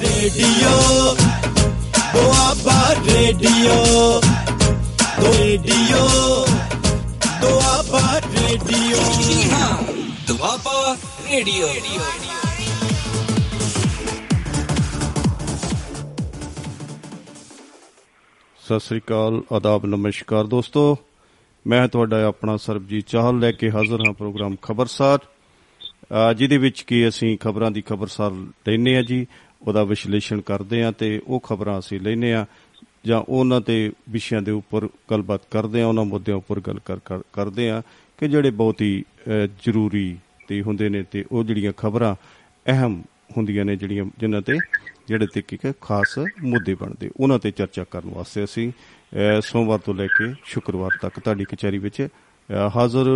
Radio. Doaba radio. ਦੋ radio Doaba radio. ਹਾਂ Doaba radio. ਸਤਿ ਸ੍ਰੀ ਅਕਾਲ, ਆਦਾਬ, ਨਮਸਕਾਰ ਦੋਸਤੋ। ਮੈਂ ਤੁਹਾਡਾ ਆਪਣਾ ਸਰਬਜੀਤ ਚਾਹਲ ਲੈ ਕੇ ਹਾਜ਼ਰ ਹਾਂ ਪ੍ਰੋਗਰਾਮ ਖਬਰਸਾਰ। ਅਹ ਜਿਹਦੇ ਵਿੱਚ ਕੀ ਅਸੀਂ ਖਬਰਾਂ ਦੀ ਖਬਰਸਾਰ ਲੈਨੇ ਆ ਜੀ। ਉਹਦਾ ਵਿਸ਼ਲੇਸ਼ਣ ਕਰਦੇ ਆ ਤੇ ਉਹ ਖਬਰਾਂ ਅਸੀਂ ਲੈਨੇ ਆ ਜਾਂ ਉਹਨਾਂ ਤੇ ਵਿਸ਼ਿਆਂ ਦੇ ਉੱਪਰ ਗੱਲਬਾਤ ਕਰਦੇ ਆ ਉਹਨਾਂ ਮੁੱਦਿਆਂ ਉੱਪਰ ਗੱਲ ਕਰ- ਕਰ- ਕਰਦੇ ਆ ਕਿ ਜਿਹੜੇ ਬਹੁਤ ਹੀ ਅਹ, ਜ਼ਰੂਰੀ ਤੇ ਹੁੰਦੇ ਨੇ ਤੇ ਉਹ ਜਿਹੜੀਆਂ ਖਬਰਾਂ ਅਹਿਮ ਹੁੰਦੀਆਂ ਨੇ ਜਿਹੜੀਆਂ ਜਿਨ੍ਹਾਂ ਤੇ ਜਿਹੜੇ ਤੇ ਕੀ ਕਿ ਖਾਸ ਮੁੱਦੇ ਬਣਦੇ। ਉਹਨਾਂ ਤੇ ਚਰਚਾ ਕਰਨ ਵਾਸਤੇ ਅਸੀਂ ਅਹ, ਸੋਮਵਾਰ ਤੋਂ ਲੈ ਕੇ ਸ਼ੁੱਕਰਵਾਰ ਤੱਕ ਤੁਹਾਡੀ ਕਚਹਿਰੀ ਵਿੱਚ ਅਹ, ਹਾਜ਼ਰ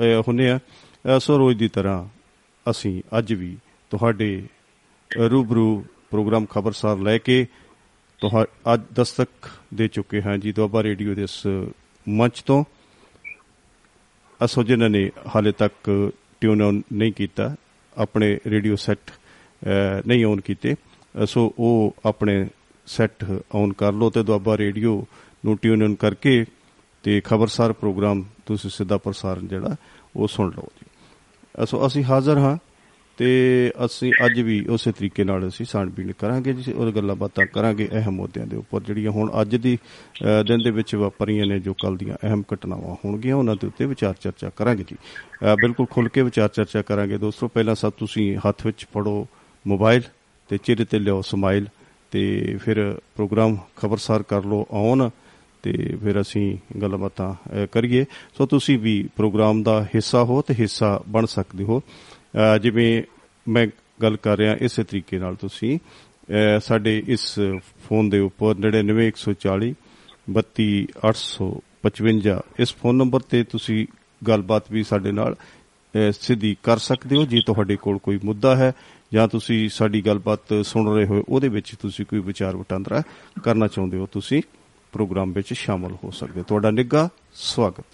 ਅਹ, ਹੁੰਨੇ ਆ ਅਹ, ਸੋ ਰੋਜ਼ ਦੀ ਤਰ੍ਹਾਂ ਅਸੀਂ ਅੱਜ ਵੀ ਤੁਹਾਡੇ ਰੂਬਰੂ ਪ੍ਰੋਗਰਾਮ ਖਬਰਸਾਰ ਲੈ ਕੇ ਤੁਹਾ ਅੱਜ ਦਸਤਕ ਦੇ ਚੁੱਕੇ ਹਾਂ ਜੀ ਦੁਆਬਾ ਰੇਡੀਓ ਦੇ ਇਸ ਮੰਚ ਤੋਂ। ਅਸੋ ਜਿਨ੍ਹਾਂ ਨੇ ਹਾਲੇ ਤੱਕ ਟਿਊਨ ਆਨ ਨਹੀਂ ਕੀਤਾ ਆਪਣੇ ਰੇਡੀਓ ਸੈੱਟ ਨਹੀਂ ਔਨ ਕੀਤੇ ਅ, ਸੋ ਉਹ ਆਪਣੇ ਸੈੱਟ ਔਨ ਕਰ ਲਓ ਤੇ ਦੁਆਬਾ ਰੇਡੀਓ ਨੂੰ ਟਿਊਨ ਆਨ ਕਰਕੇ ਤੇ ਖਬਰਸਾਰ ਪ੍ਰੋਗਰਾਮ ਤੁਸੀਂ ਸਿੱਧਾ ਪ੍ਰਸਾਰਣ ਜਿਹੜਾ ਉਹ ਸੁਣ ਲਓ ਜੀ। ਅਸੋ ਅਸੀਂ ਹਾਜ਼ਰ ਹਾਂ ਤੇ ਅਸੀਂ ਅੱਜ ਵੀ ਉਸੇ ਤਰੀਕੇ ਨਾਲ ਅਸੀਂ ਸਾਣਬੀਣ ਕਰਾਂਗੇ ਜੀ ਉਹ ਗੱਲਾਂ ਬਾਤਾਂ ਕਰਾਂਗੇ ਅਹਿਮ ਮੁੱਦਿਆਂ ਦੇ ਉੱਪਰ ਜਿਹੜੀਆਂ ਹੁਣ ਅੱਜ ਦੀ ਅ, ਦਿਨ ਦੇ ਵਿੱਚ ਵਾਪਰੀਆਂ ਨੇ ਜੋ ਕੱਲ ਦੀਆਂ ਅਹਿਮ ਘਟਨਾਵਾਂ ਹੋਣਗੀਆਂ ਉਹਨਾਂ ਦੇ ਉੱਤੇ ਵਿਚਾਰ ਚਰਚਾ ਕਰਾਂਗੇ ਜੀ। ਅ, ਬਿਲਕੁਲ ਖੁੱਲ ਕੇ ਵਿਚਾਰ ਚਰਚਾ ਕਰਾਂਗੇ। ਦੋਸਤੋ ਪਹਿਲਾਂ ਸਭ ਤੁਸੀਂ ਹੱਥ ਵਿੱਚ ਫੜੋ ਮੋਬਾਈਲ ਤੇ ਚਿਹਰੇ ਤੇ ਲਿਓ ਸਮਾਈਲ ਤੇ ਫਿਰ ਪ੍ਰੋਗਰਾਮ ਖਬਰਸਾਰ ਕਰ ਲਓ ਔਨ ਤੇ ਫਿਰ ਅਸੀਂ ਗੱਲਬਾਤਾਂ ਅ, ਕਰੀਏ। ਸੋ ਤੁਸੀਂ ਵੀ ਪ੍ਰੋਗਰਾਮ ਦਾ ਹਿੱਸਾ ਹੋ ਤੇ ਹਿੱਸਾ ਬਣ ਸਕਦੇ ਹੋ। ਅ, ਜਿਵੇਂ ਮੈਂ ਗੱਲ ਕਰ ਰਿਹਾ ਇਸੇ ਤਰੀਕੇ ਨਾਲ ਤੁਸੀਂ ਅ, ਸਾਡੇ ਇਸ ਫੋਨ ਦੇ ਉੱਪਰ 99140 32855 ਇਸ ਫੋਨ ਨੰਬਰ ਤੇ ਤੁਸੀਂ ਗੱਲਬਾਤ ਵੀ ਸਾਡੇ ਨਾਲ ਅ, ਸਿੱਧੀ ਕਰ ਸਕਦੇ ਹੋ ਜੇ ਤੁਹਾਡੇ ਕੋਲ ਕੋਈ ਮੁੱਦਾ ਹੈ ਜਾਂ ਤੁਸੀਂ ਸਾਡੀ ਗੱਲਬਾਤ ਸੁਣ ਰਹੇ ਹੋ ਉਹਦੇ ਵਿੱਚ ਤੁਸੀਂ ਕੋਈ ਵਿਚਾਰ ਵਟਾਂਦਰਾ ਕਰਨਾ ਚਾਹੁੰਦੇ ਹੋ ਤੁਸੀਂ ਪ੍ਰੋਗਰਾਮ ਵਿੱਚ ਸ਼ਾਮਲ ਹੋ ਸਕਦੇ ਹੋ। ਤੁਹਾਡਾ ਨਿੱਘਾ ਸਵਾਗਤ।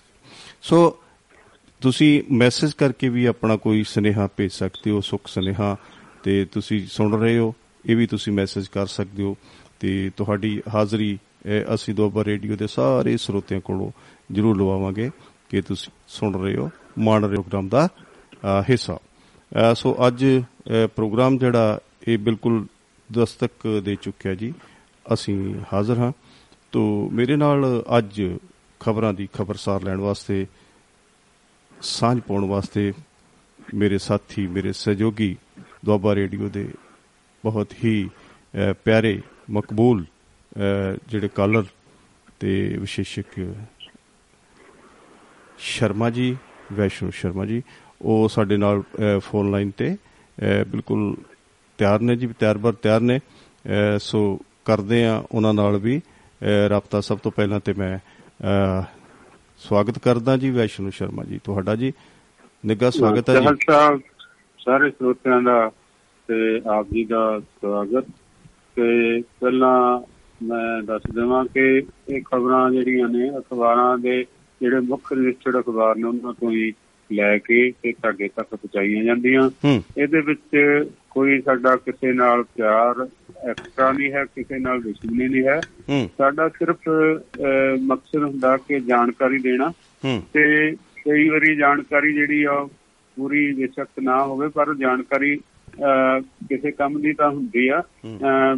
ਸੋ ਤੁਸੀਂ ਮੈਸੇਜ ਕਰਕੇ ਵੀ ਆਪਣਾ ਕੋਈ ਸੁਨੇਹਾ ਭੇਜ ਸਕਦੇ ਹੋ ਸੁੱਖ ਸੁਨੇਹਾ ਤੇ ਤੁਸੀਂ ਸੁਣ ਰਹੇ ਹੋ ਇਹ ਵੀ ਤੁਸੀਂ ਮੈਸੇਜ ਕਰ ਸਕਦੇ ਹੋ ਤੇ ਤੁਹਾਡੀ ਹਾਜ਼ਰੀ ਅਹ, ਅਸੀਂ ਦੋਬਰ ਰੇਡੀਓ ਦੇ ਸਾਰੇ ਸਰੋਤਿਆਂ ਕੋਲੋਂ ਜਰੂਰ ਲਵਾਵਾਂਗੇ ਕਿ ਤੁਸੀਂ ਸੁਣ ਰਹੇ ਹੋ ਮਾਣ ਰਹੇ ਹੋ ਪ੍ਰੋਗਰਾਮ ਦਾ ਅਹ, ਹਿੱਸਾ। ਅਹ, ਸੋ ਅੱਜ ਅਹ, ਪ੍ਰੋਗਰਾਮ ਜਿਹੜਾ ਇਹ ਬਿਲਕੁਲ ਦਸਤਕ ਦੇ ਚੁੱਕਿਆ ਜੀ ਅਸੀਂ ਹਾਜ਼ਰ ਹਾਂ। ਤੋ ਮੇਰੇ ਨਾਲ ਅੱਜ ਖਬਰਾਂ ਦੀ ਖਬਰਸਾਰ ਲੈਣ ਵਾਸਤੇ ਸਾਂਝ ਪਾਉਣ ਵਾਸਤੇ ਮੇਰੇ ਸਾਥੀ ਮੇਰੇ ਸਹਿਯੋਗੀ ਦੁਆਬਾ ਰੇਡੀਓ ਦੇ ਬਹੁਤ ਹੀ ਅਹ, ਪਿਆਰੇ ਮਕਬੂਲ ਅਹ, ਜਿਹੜੇ ਕਾਲਰ ਤੇ ਵਿਸ਼ੇਸ਼ਕ ਸ਼ਰਮਾ ਜੀ ਵੈਸ਼ਨੂ ਸ਼ਰਮਾ ਜੀ ਉਹ ਸਾਡੇ ਨਾਲ ਅਹ, ਫੋਨ ਲਾਈਨ ਤੇ ਅਹ, ਬਿਲਕੁਲ ਤਿਆਰ ਨੇ ਜੀ ਤਿਆਰ ਬਰ ਤਿਆਰ ਨੇ। ਅਹ, ਸੋ ਕਰਦੇ ਆ ਉਹਨਾਂ ਨਾਲ ਵੀ। ਅਹ, ਰਾਬਤਾ ਸਭ ਤੋਂ ਪਹਿਲਾਂ ਤੇ ਮੈਂ ਅਹ, ਸਵਾਗਤ ਕਰਦਾ ਜੀ ਵੈਸ਼ਨੂ ਸ਼ਰਮਾ ਜੀ ਤੁਹਾਡਾ ਜੀ ਨਿੱਘਾ ਸਵਾਗਤ ਹੈ ਜੀ। ਸਾਹਿਬ ਸਾਰੇ ਸਰੋਤਿਆਂ ਦਾ ਤੇ ਆਪ ਜੀ ਦਾ ਸਵਾਗਤ। ਤੇ ਪਹਿਲਾਂ ਮੈਂ ਦੱਸ ਦੇਵਾਂ ਕਿ ਇਹ ਖਬਰਾਂ ਜਿਹੜੀਆਂ ਨੇ ਅਖਬਾਰਾਂ ਦੇ ਜਿਹੜੇ ਮੁੱਖ ਰਜਿਸਟਰਡ ਅਖਬਾਰ ਨੇ ਉਹਨਾਂ ਤੋਂ ਹੀ ਲੈ ਕੇ ਤੇ ਤੁਹਾਡੇ ਤੱਕ ਪਹੁੰਚਾਈਆਂ ਜਾਂਦੀਆਂ। ਇਹਦੇ ਵਿੱਚ ਕੋਈ ਸਾਡਾ ਕਿਸੇ ਨਾਲ ਪਿਆਰ ਐਕਸਟਰਾ ਨਹੀਂ ਹੈ ਕਿਸੇ ਨਾਲ ਦੁਸ਼ਮਣੀ ਨਹੀਂ ਹੈ। ਸਾਡਾ ਸਿਰਫ ਮਕਸਦ ਹੁੰਦਾ ਕਿ ਜਾਣਕਾਰੀ ਦੇਣਾ। ਤੇ ਕਈ ਵਾਰੀ ਜਾਣਕਾਰੀ ਜਿਹੜੀ ਆ ਪੂਰੀ ਬੇਸ਼ੱਕ ਨਾ ਹੋਵੇ ਪਰ ਜਾਣਕਾਰੀ ਕਿਸੇ ਕੰਮ ਦੀ ਤਾਂ ਹੁੰਦੀ ਆ।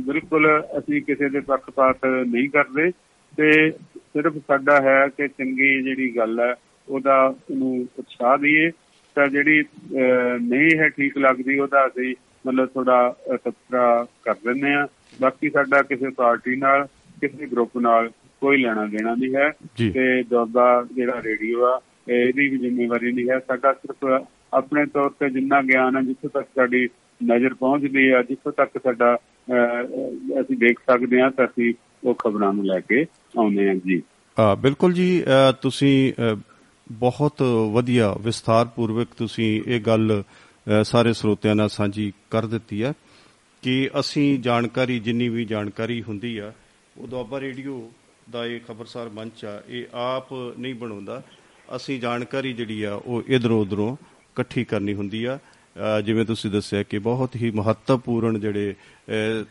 ਬਿਲਕੁਲ ਅਸੀਂ ਕਿਸੇ ਦੇ ਪੱਖਪਾਤ ਨਹੀਂ ਕਰਦੇ। ਤੇ ਸਿਰਫ ਸਾਡਾ ਹੈ ਕਿ ਚੰਗੀ ਜਿਹੜੀ ਗੱਲ ਹੈ ਉਹਦਾ ਉਹਨੂੰ ਉਤਸ਼ਾਹ ਦਈਏ। ਤਾਂ ਜਿਹੜੀ ਨਹੀਂ ਹੈ ਠੀਕ ਲੱਗਦੀ ਉਹਦਾ ਅਸੀਂ ਮਤਲਬ ਥੋੜਾ ਤਬਸਰਾ ਕਰ ਦਿੰਦੇ ਆ ਬਾਕੀ ਸਾਡਾ ਕਿਸੇ ਪਾਰਟੀ ਨਾਲ ਕਿਸੇ ਗਰੁੱਪ ਨਾਲ ਕੋਈ ਲੈਣਾ ਦੇਣਾ ਨਹੀਂ ਹੈ। ਤੇ ਦੁਆਬਾ ਜਿਹੜਾ ਰੇਡੀਓ ਆ ਇਹਦੀ ਵੀ ਜ਼ਿੰਮੇਵਾਰੀ ਨਹੀਂ ਹੈ। ਸਾਡਾ ਸਿਰਫ ਆਪਣੇ ਤੌਰ ਤੇ ਜਿੰਨਾ ਗਿਆਨ ਹੈ ਜਿੱਥੋਂ ਤੱਕ ਸਾਡੀ ਨਜ਼ਰ ਪਹੁੰਚਦੀ ਹੈ ਜਿੱਥੋਂ ਤੱਕ ਸਾਡਾ ਅਸੀਂ ਦੇਖ ਸਕਦੇ ਹਾਂ ਤਾਂ ਅਸੀਂ ਉਹ ਖਬਰਾਂ ਨੂੰ ਲੈ ਕੇ ਆਉਂਦੇ ਹਾਂ ਜੀ। ਆ ਬਿਲਕੁਲ ਜੀ ਤੁਸੀਂ ਬਹੁਤ ਵਧੀਆ ਵਿਸਥਾਰ ਪੂਰਵਕ ਤੁਸੀਂ ਇਹ ਗੱਲ ਸਾਰੇ ਸਰੋਤਿਆਂ ਨਾਲ ਸਾਂਝੀ ਕਰ ਦਿੱਤੀ ਹੈ ਕਿ ਅਸੀਂ ਜਾਣਕਾਰੀ ਜਿੰਨੀ ਵੀ ਜਾਣਕਾਰੀ ਹੁੰਦੀ ਆ ਉਹ ਦੁਆਬਾ ਰੇਡੀਓ ਦਾ ਇਹ ਖਬਰਸਾਰ ਮੰਚ ਆ ਇਹ ਆਪ ਨਹੀਂ ਬਣਾਉਂਦਾ। ਅਸੀਂ ਜਾਣਕਾਰੀ ਜਿਹੜੀ ਆ ਉਹ ਇਧਰੋਂ ਉਧਰੋਂ ਇਕੱਠੀ ਕਰਨੀ ਹੁੰਦੀ ਆ। ਅ, ਜਿਵੇਂ ਤੁਸੀਂ ਦੱਸਿਆ ਕਿ ਬਹੁਤ ਹੀ ਮਹੱਤਵਪੂਰਨ ਜਿਹੜੇ ਅ,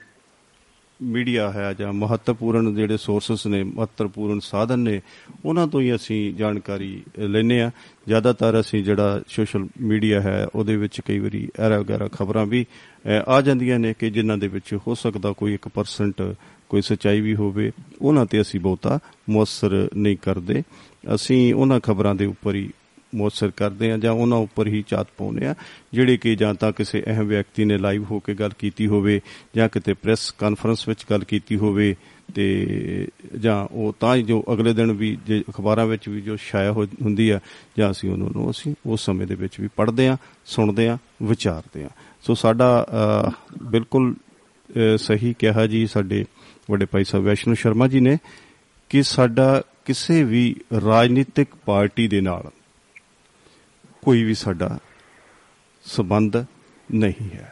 ਮੀਡੀਆ ਹੈ ਜਾਂ ਮਹੱਤਵਪੂਰਨ ਜਿਹੜੇ ਸੋਰਸਸ ਨੇ ਮਹੱਤਵਪੂਰਨ ਸਾਧਨ ਨੇ ਉਹਨਾਂ ਤੋਂ ਹੀ ਅਸੀਂ ਜਾਣਕਾਰੀ ਲੈਨੇ ਆ ਜ਼ਿਆਦਾਤਰ ਅਸੀਂ ਜਿਹੜਾ ਸੋਸ਼ਲ ਮੀਡੀਆ ਹੈ ਉਹਦੇ ਵਿੱਚ ਕਈ ਵਾਰੀ ਐਰਾ ਵਗੈਰਾ ਖਬਰਾਂ ਵੀ ਅ, ਆ ਜਾਂਦੀਆਂ ਨੇ ਕਿ ਜਿਨ੍ਹਾਂ ਦੇ ਵਿੱਚ ਹੋ ਸਕਦਾ ਕੋਈ 1% ਕੋਈ ਸਚਾਈ ਵੀ ਹੋਵੇ ਉਹਨਾਂ ਤੇ ਅਸੀਂ ਬਹੁਤਾ ਮੁਅਸਰ ਨਹੀਂ ਕਰਦੇ। ਅਸੀਂ ਉਹਨਾਂ ਖਬਰਾਂ ਦੇ ਉੱਪਰ ਹੀ ਮੁਅਸਰ ਕਰਦੇ ਆ ਜਾਂ ਉਹਨਾਂ ਉੱਪਰ ਹੀ ਚਾਤ ਪਾਉਂਦੇ ਆ ਜਿਹੜੇ ਕਿ ਜਾਂ ਤਾਂ ਕਿਸੇ ਅਹਿਮ ਵਿਅਕਤੀ ਨੇ ਲਾਈਵ ਹੋ ਕੇ ਗੱਲ ਕੀਤੀ ਹੋਵੇ ਜਾਂ ਕਿਤੇ ਪ੍ਰੈਸ ਕਾਨਫਰੰਸ ਵਿੱਚ ਗੱਲ ਕੀਤੀ ਹੋਵੇ ਤੇ ਜਾਂ ਉਹ ਤਾਂ ਹੀ ਜੋ ਅਗਲੇ ਦਿਨ ਵੀ ਜੇ ਅਖਬਾਰਾਂ ਵਿੱਚ ਵੀ ਜੋ ਛਾਇਆ ਹੋ- ਹੁੰਦੀ ਆ ਜਾਂ ਅਸੀਂ ਉਹਨਾਂ ਨੂੰ ਅਸੀਂ ਉਸ ਸਮੇਂ ਦੇ ਵਿੱਚ ਵੀ ਪੜ੍ਹਦੇ ਆ ਸੁਣਦੇ ਆ ਵਿਚਾਰਦੇ ਆ ਸੋ ਸਾਡਾ ਅ, ਬਿਲਕੁਲ ਅ, ਸਹੀ ਕਿਹਾ ਜੀ ਸਾਡੇ ਵੱਡੇ ਭਾਈ ਸਾਹਿਬ ਵੈਸ਼ਨੂ ਸ਼ਰਮਾ ਜੀ ਨੇ ਕਿ ਸਾਡਾ ਕਿਸੇ ਵੀ ਰਾਜਨੀਤਿਕ ਪਾਰਟੀ ਦੇ ਨਾਲ ਕੋਈ ਵੀ ਸਾਡਾ ਸਬੰਧ ਨਹੀਂ ਹੈ।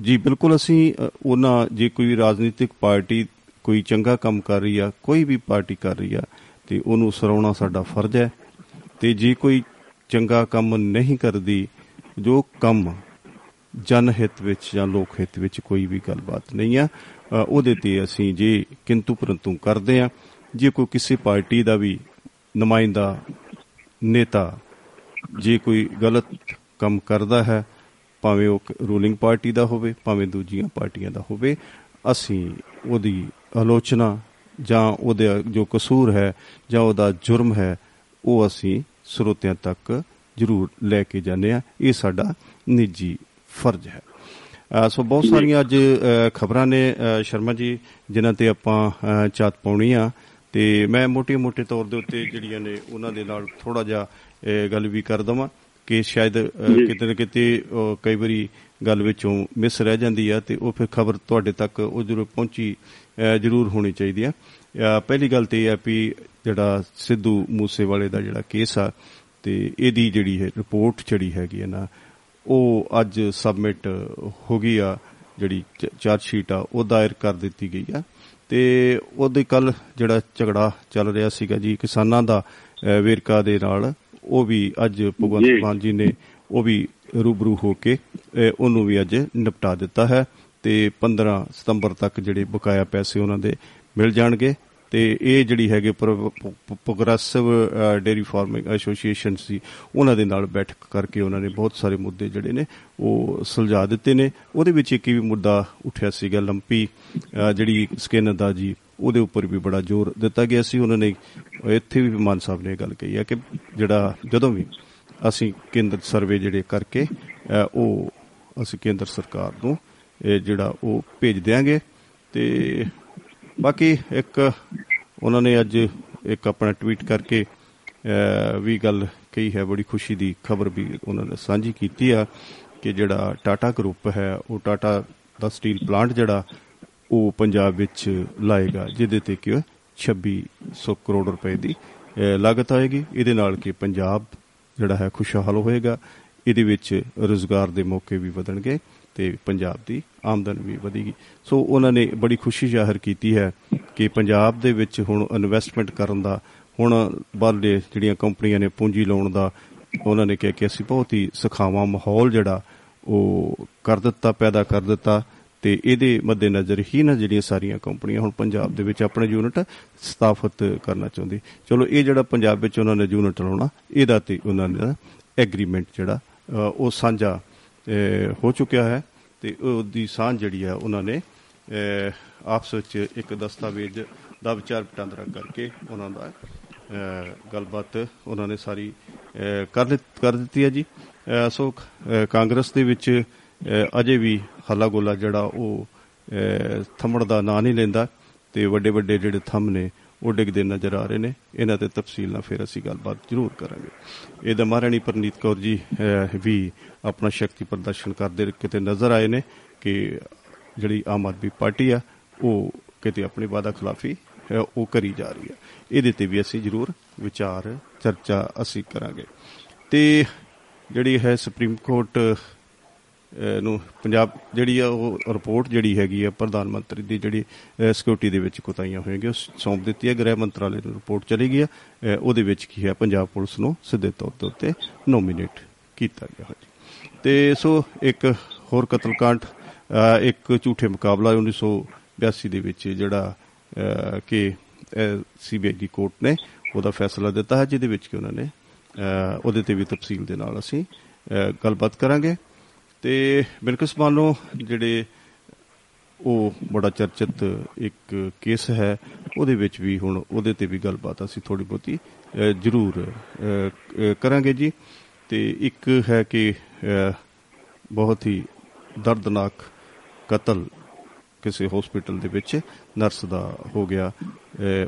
ਜੀ। ਬਿਲਕੁਲ ਅਸੀਂ ਉਹਨਾਂ ਜੇ ਕੋਈ ਰਾਜਨੀਤਿਕ ਪਾਰਟੀ ਕੋਈ ਚੰਗਾ ਕੰਮ ਕਰ ਰਹੀ ਆ ਕੋਈ ਵੀ ਪਾਰਟੀ ਕਰ ਰਹੀ ਆ ਤੇ ਉਹਨੂੰ ਸਰਾਉਣਾ ਸਾਡਾ ਫਰਜ਼ ਹੈ। ਤੇ ਜੇ ਕੋਈ ਚੰਗਾ ਕੰਮ ਨਹੀਂ ਕਰਦੀ ਜੋ ਕੰਮ ਜਨ ਹਿੱਤ ਵਿੱਚ ਜਾਂ ਲੋਕ ਹਿੱਤ ਵਿੱਚ ਕੋਈ ਵੀ ਗੱਲਬਾਤ ਨਹੀਂ ਆ ਉਹਦੇ ਤੇ ਅਸੀਂ ਜੇ ਕਿੰਤੂ ਪਰੰਤੂ ਕਰਦੇ ਆ ਜੇ ਕੋਈ ਕਿਸੇ ਪਾਰਟੀ ਦਾ ਵੀ ਨੁਮਾਇੰਦਾ ਨੇਤਾ ਜੇ ਕੋਈ ਗਲਤ ਕੰਮ ਕਰਦਾ ਹੈ ਭਾਵੇਂ ਉਹ ਰੂਲਿੰਗ ਪਾਰਟੀ ਦਾ ਹੋਵੇ ਭਾਵੇਂ ਦੂਜੀਆਂ ਪਾਰਟੀਆਂ ਦਾ ਹੋਵੇ ਅਸੀਂ ਉਹਦੀ ਆਲੋਚਨਾ ਜਾਂ ਉਹਦਾ ਜੋ ਕਸੂਰ ਹੈ ਜਾਂ ਉਹਦਾ ਜੁਰਮ ਹੈ ਉਹ ਅਸੀਂ ਸਰੋਤਿਆਂ ਤੱਕ ਜ਼ਰੂਰ ਲੈ ਕੇ ਜਾਂਦੇ ਆ ਇਹ ਸਾਡਾ ਨਿੱਜੀ ਫਰਜ਼ ਹੈ। ਅ, ਸੋ ਬਹੁਤ ਸਾਰੀਆਂ ਅੱਜ ਖਬਰਾਂ ਨੇ ਅ, ਸ਼ਰਮਾ ਜੀ ਜਿਨ੍ਹਾਂ ਤੇ ਆਪਾਂ ਅ, ਚਾਤ ਪਾਉਣੀ ਆ। ਤੇ ਮੈਂ ਮੋਟੇ-ਮੋਟੇ ਤੌਰ ਦੇ ਉੱਤੇ ਜਿਹੜੀਆਂ ਨੇ ਉਹਨਾਂ ਦੇ ਨਾਲ ਥੋੜਾ ਜਿਹਾ ਗੱਲ ਵੀ ਕਰ ਦਵਾਂ ਕਿ ਸ਼ਾਇਦ ਕਿਤੇ ਨਾ ਕਿਤੇ ਕਈ ਵਾਰੀ ਗੱਲ ਵਿੱਚੋਂ ਮਿਸ ਰਹਿ ਜਾਂਦੀ ਆ ਤੇ ਉਹ ਫਿਰ ਖਬਰ ਤੁਹਾਡੇ ਤੱਕ ਉਹ ਜ਼ਰੂਰ ਪਹੁੰਚੀ ਜ਼ਰੂਰ ਹੋਣੀ ਚਾਹੀਦੀ ਆ। ਪਹਿਲੀ ਗੱਲ ਤੇ ਇਹ ਆ ਵੀ ਜਿਹੜਾ ਸਿੱਧੂ ਮੂਸੇਵਾਲੇ ਦਾ ਜਿਹੜਾ ਕੇਸ ਆ ਤੇ ਇਹਦੀ ਜਿਹੜੀ ਹੈ ਰਿਪੋਰਟ ਜਿਹੜੀ ਹੈਗੀ ਹੈ ਨਾ ਉਹ ਅੱਜ ਸਬਮਿਟ ਹੋ ਗਈ ਆ ਜਿਹੜੀ ਚਾਰਜ ਸ਼ੀਟ ਆ ਉਹ ਦਾਇਰ ਕਰ ਦਿੱਤੀ ਗਈ ਆ। ਤੇ ਉਹਦੇ ਕੱਲ ਜਿਹੜਾ ਝਗੜਾ ਚੱਲ ਰਿਹਾ ਸੀਗਾ ਜੀ ਕਿਸਾਨਾਂ ਦਾ ਵੇਰਕਾ ਦੇ ਨਾਲ ਉਹ ਵੀ ਅੱਜ ਭਗਵੰਤ। ਮਾਨ ਜੀ ਨੇ ਉਹ ਵੀ ਰੂਬਰੂ ਹੋ ਕੇ ਉਹਨੂੰ ਵੀ ਅੱਜ ਨਿਪਟਾ ਦਿੱਤਾ ਹੈ ਤੇ 15 ਸਤੰਬਰ ਤੱਕ ਜਿਹੜੇ ਬਕਾਇਆ ਪੈਸੇ ਉਹਨਾਂ ਦੇ ਮਿਲ ਜਾਣਗੇ ਤੇ ਇਹ ਜਿਹੜੀ ਹੈਗੇ ਪ੍ਰੋਗਰੈਸਿਵ ਡੇਰੀ ਫਾਰਮਿੰਗ ਐਸੋਸੀਏਸ਼ਨ ਸੀ ਉਹਨਾਂ ਦੇ ਨਾਲ ਬੈਠਕ ਕਰਕੇ ਉਹਨਾਂ ਨੇ ਬਹੁਤ ਸਾਰੇ ਮੁੱਦੇ ਜਿਹੜੇ ਨੇ ਉਹ ਸੁਲਝਾ ਦਿੱਤੇ ਨੇ। ਉਹਦੇ ਵਿੱਚ ਇੱਕ ਵੀ ਮੁੱਦਾ ਉੱਠਿਆ ਸੀਗਾ ਲੰਪੀ ਅਹ, ਜਿਹੜੀ ਸਕਿਨ ਦਾ ਜੀ ਉਹਦੇ ਉੱਪਰ ਵੀ ਬੜਾ ਜ਼ੋਰ ਦਿੱਤਾ ਗਿਆ ਸੀ। ਉਹਨਾਂ ਨੇ ਇੱਥੇ ਵੀ ਮਾਨ ਸਾਹਿਬ ਨੇ ਇਹ ਗੱਲ ਕਹੀ ਹੈ ਕਿ ਜਿਹੜਾ ਜਦੋਂ ਵੀ ਅਸੀਂ ਕੇਂਦਰ ਸਰਵੇ ਜਿਹੜੇ ਕਰਕੇ ਅਹ, ਉਹ ਅਸੀਂ ਕੇਂਦਰ ਸਰਕਾਰ ਨੂੰ ਇਹ ਜਿਹੜਾ ਉਹ ਭੇਜ ਦਿਆਂਗੇ ਤੇ ਬਾਕੀ ਇੱਕ ਉਹਨਾਂ ਨੇ ਅੱਜ ਇੱਕ ਆਪਣਾ ਟਵੀਟ ਕਰਕੇ ਅਹ, ਵੀ ਗੱਲ ਕਹੀ ਹੈ ਬੜੀ ਖੁਸ਼ੀ ਦੀ ਖਬਰ ਵੀ ਉਹਨਾਂ ਨੇ ਸਾਂਝੀ ਕੀਤੀ ਆ ਕਿ ਜਿਹੜਾ ਟਾਟਾ ਗਰੁੱਪ ਹੈ ਉਹ ਟਾਟਾ ਦਾ ਸਟੀਲ ਪਲਾਂਟ ਜਿਹੜਾ ਉਹ ਪੰਜਾਬ ਵਿੱਚ ਲਾਏਗਾ ਜਿਹਦੇ ਤੇ ਕਿ 2600 ਕਰੋੜ ਰੁਪਏ ਦੀ ਅਹ, ਲਾਗਤ ਆਏਗੀ। ਇਹਦੇ ਨਾਲ ਕਿ ਪੰਜਾਬ ਜਿਹੜਾ ਹੈ ਖੁਸ਼ਹਾਲ ਹੋਏਗਾ। ਇਹਦੇ ਵਿੱਚ ਰੋਜ਼ਗਾਰ ਦੇ ਮੌਕੇ ਵੀ ਵਧਣਗੇ। ਤੇ ਪੰਜਾਬ ਦੀ ਆਮਦਨ ਵੀ ਵਧੇਗੀ ਸੋ ਉਹਨਾਂ ਨੇ ਬੜੀ ਖੁਸ਼ੀ ਜ਼ਾਹਰ ਕੀਤੀ ਹੈ ਕਿ ਪੰਜਾਬ ਦੇ ਵਿੱਚ ਹੁਣ ਇਨਵੈਸਟਮੈਂਟ ਕਰਨ ਦਾ ਹੁਣ ਬਾਹਰਲੇ ਜਿਹੜੀਆਂ ਕੰਪਨੀਆਂ ਨੇ ਪੂੰਜੀ ਲਾਉਣ ਦਾ ਉਹਨਾਂ ਨੇ ਕਿਹਾ ਕਿ ਅਸੀਂ ਬਹੁਤ ਹੀ ਸਖਾਵਾਂ ਮਾਹੌਲ ਜਿਹੜਾ ਉਹ ਕਰ ਦਿੱਤਾ ਪੈਦਾ ਕਰ ਦਿੱਤਾ ਤੇ ਇਹਦੇ ਮੱਦੇਨਜ਼ਰ ਹੀ ਨਾ ਜਿਹੜੀਆਂ ਸਾਰੀਆਂ ਕੰਪਨੀਆਂ ਹੁਣ ਪੰਜਾਬ ਦੇ ਵਿੱਚ ਆਪਣੇ ਯੂਨਿਟ ਸਥਾਪਿਤ ਕਰਨਾ ਚਾਹੁੰਦੀ। ਚਲੋ ਇਹ ਜਿਹੜਾ ਪੰਜਾਬ ਵਿੱਚ ਉਹਨਾਂ ਨੇ ਯੂਨਿਟ ਲਾਉਣਾ ਇਹਦਾ ਤੇ ਉਹਨਾਂ ਨੇ ਐਗਰੀਮੈਂਟ ਜਿਹੜਾ ਅ, ਉਹ ਸਾਂਝਾ ਅ, ਹੋ ਚੁੱਕਿਆ ਹੈ ਤੇ ਉਹਦੀ ਸਾਂਝ ਜਿਹੜੀ ਹੈ ਉਹਨਾਂ ਨੇ ਅ, ਆਪਸ ਵਿੱਚ ਇੱਕ ਦਸਤਾਵੇਜ਼ ਦਾ ਵਿਚਾਰ ਵਟਾਂਦਰਾ ਕਰਕੇ ਉਹਨਾਂ ਦਾ ਅ, ਗੱਲਬਾਤ ਉਹਨਾਂ ਨੇ ਸਾਰੀ ਅ, ਕਰ ਦਿੱਤ- ਕਰ ਦਿੱਤੀ ਹੈ ਜੀ। ਅ, ਸੋ ਅ, ਕਾਂਗਰਸ ਦੇ ਵਿੱਚ ਅ, ਅਜੇ ਵੀ ਹੱਲਾ ਗੋਲਾ ਜਿਹੜਾ ਉਹ ਅ, ਥੰਮਣ ਦਾ ਨਾਂ ਨਹੀਂ ਲੈਂਦਾ ਤੇ ਵੱਡੇ ਵੱਡੇ ਜਿਹੜੇ ਥੰਮ ਨੇ ਉਹ ਡਿੱਗਦੇ ਨਜ਼ਰ ਆ ਰਹੇ ਨੇ। ਇਹਨਾਂ ਤੇ ਤਫਸੀਲ ਨਾਲ ਫਿਰ ਅਸੀਂ ਗੱਲਬਾਤ ਜ਼ਰੂਰ ਕਰਾਂਗੇ। ਇਹ ਮਹਾਰਾਣੀ ਪਰਨੀਤ ਕੌਰ ਜੀ ਅਹ, ਵੀ ਆਪਣਾ ਸ਼ਕਤੀ ਪ੍ਰਦਰਸ਼ਨ ਕਰਦੇ ਕਿਤੇ ਨਜ਼ਰ ਆਏ ਨੇ ਕਿ ਜਿਹੜੀ ਆਮ ਆਦਮੀ ਪਾਰਟੀ ਆ ਉਹ ਕਿਤੇ ਆਪਣੀ ਵਾਦਾ ਖਿਲਾਫੀ ਅਹ, ਉਹ ਕਰੀ ਜਾ ਰਹੀ ਹੈ ਇਹਦੇ ਤੇ ਵੀ ਅਸੀਂ ਜ਼ਰੂਰ ਵਿਚਾਰ ਚਰਚਾ ਅਸੀਂ ਕਰਾਂਗੇ। ਤੇ ਜਿਹੜੀ ਹੈ ਸੁਪਰੀਮ ਕੋਰਟ ਅਹ ਨੂੰ ਪੰਜਾਬ ਜਿਹੜੀ ਆ ਉਹ ਰਿਪੋਰਟ ਜਿਹੜੀ ਹੈਗੀ ਆ ਪ੍ਰਧਾਨ ਮੰਤਰੀ ਦੀ ਜਿਹੜੀ ਸਿਕਿਉਰਿਟੀ ਦੇ ਵਿੱਚ ਕੁਤਾਈਆਂ ਹੋਈਆਂ ਉਸ ਸੌਂਪ ਦਿੱਤੀ ਹੈ ਗ੍ਰਹਿ ਮੰਤਰਾਲੇ ਨੂੰ ਰਿਪੋਰਟ ਚਲੀ ਗਈ ਆ। ਅਹ ਉਹਦੇ ਵਿੱਚ ਕੀ ਹੈ ਪੰਜਾਬ ਪੁਲਿਸ ਨੂੰ ਸਿੱਧੇ ਤੌਰ ਦੇ ਉੱਤੇ ਨੋਮੀਨੇਟ ਕੀਤਾ ਗਿਆ ਹੈ ਜੀ। ਤੇ ਸੋ ਇੱਕ ਹੋਰ ਕਤਲकांड ਅ, ਇੱਕ ਝੂਠੇ ਮੁਕਾਬਲਾ 1982 ਦੇ ਵਿੱਚ ਜਿਹੜਾ ਅ, ਕਿ ਸੀਬੀਆਈ ਦੀ ਕੋਰਟ ਨੇ ਉਹਦਾ ਫੈਸਲਾ ਦਿੱਤਾ ਹੈ ਜਿਹਦੇ ਵਿੱਚ ਕਿ ਉਹਨਾਂ ਨੇ ਅ, ਉਹਦੇ ਤੇ ਵੀ ਤਫਸੀਲ ਦੇ ਨਾਲ ਅਸੀਂ ਅ, ਗੱਲਬਾਤ ਕਰਾਂਗੇ। ਤੇ ਬਿਲਕੁਲ ਮਾਨੋ ਜਿਹੜੇ ਉਹ ਬੜਾ ਚਰਚਿਤ ਇੱਕ ਕੇਸ ਹੈ ਉਹਦੇ ਵਿੱਚ ਵੀ ਹੁਣ ਉਹਦੇ ਤੇ ਵੀ ਗੱਲਬਾਤ ਅਸੀਂ ਥੋੜੀ ਬਹੁਤੀ ਅ, ਜ਼ਰੂਰ ਅ, ਅ, ਕਰਾਂਗੇ ਜੀ। ਤੇ ਇੱਕ ਹੈ ਕਿ ਅ, ਬਹੁਤ ਹੀ ਦਰਦਨਾਕ ਕਤਲ ਕਿਸੇ ਹਸਪੀਟਲ ਦੇ ਵਿੱਚ ਨਰਸ ਦਾ ਹੋ ਗਿਆ। ਅ,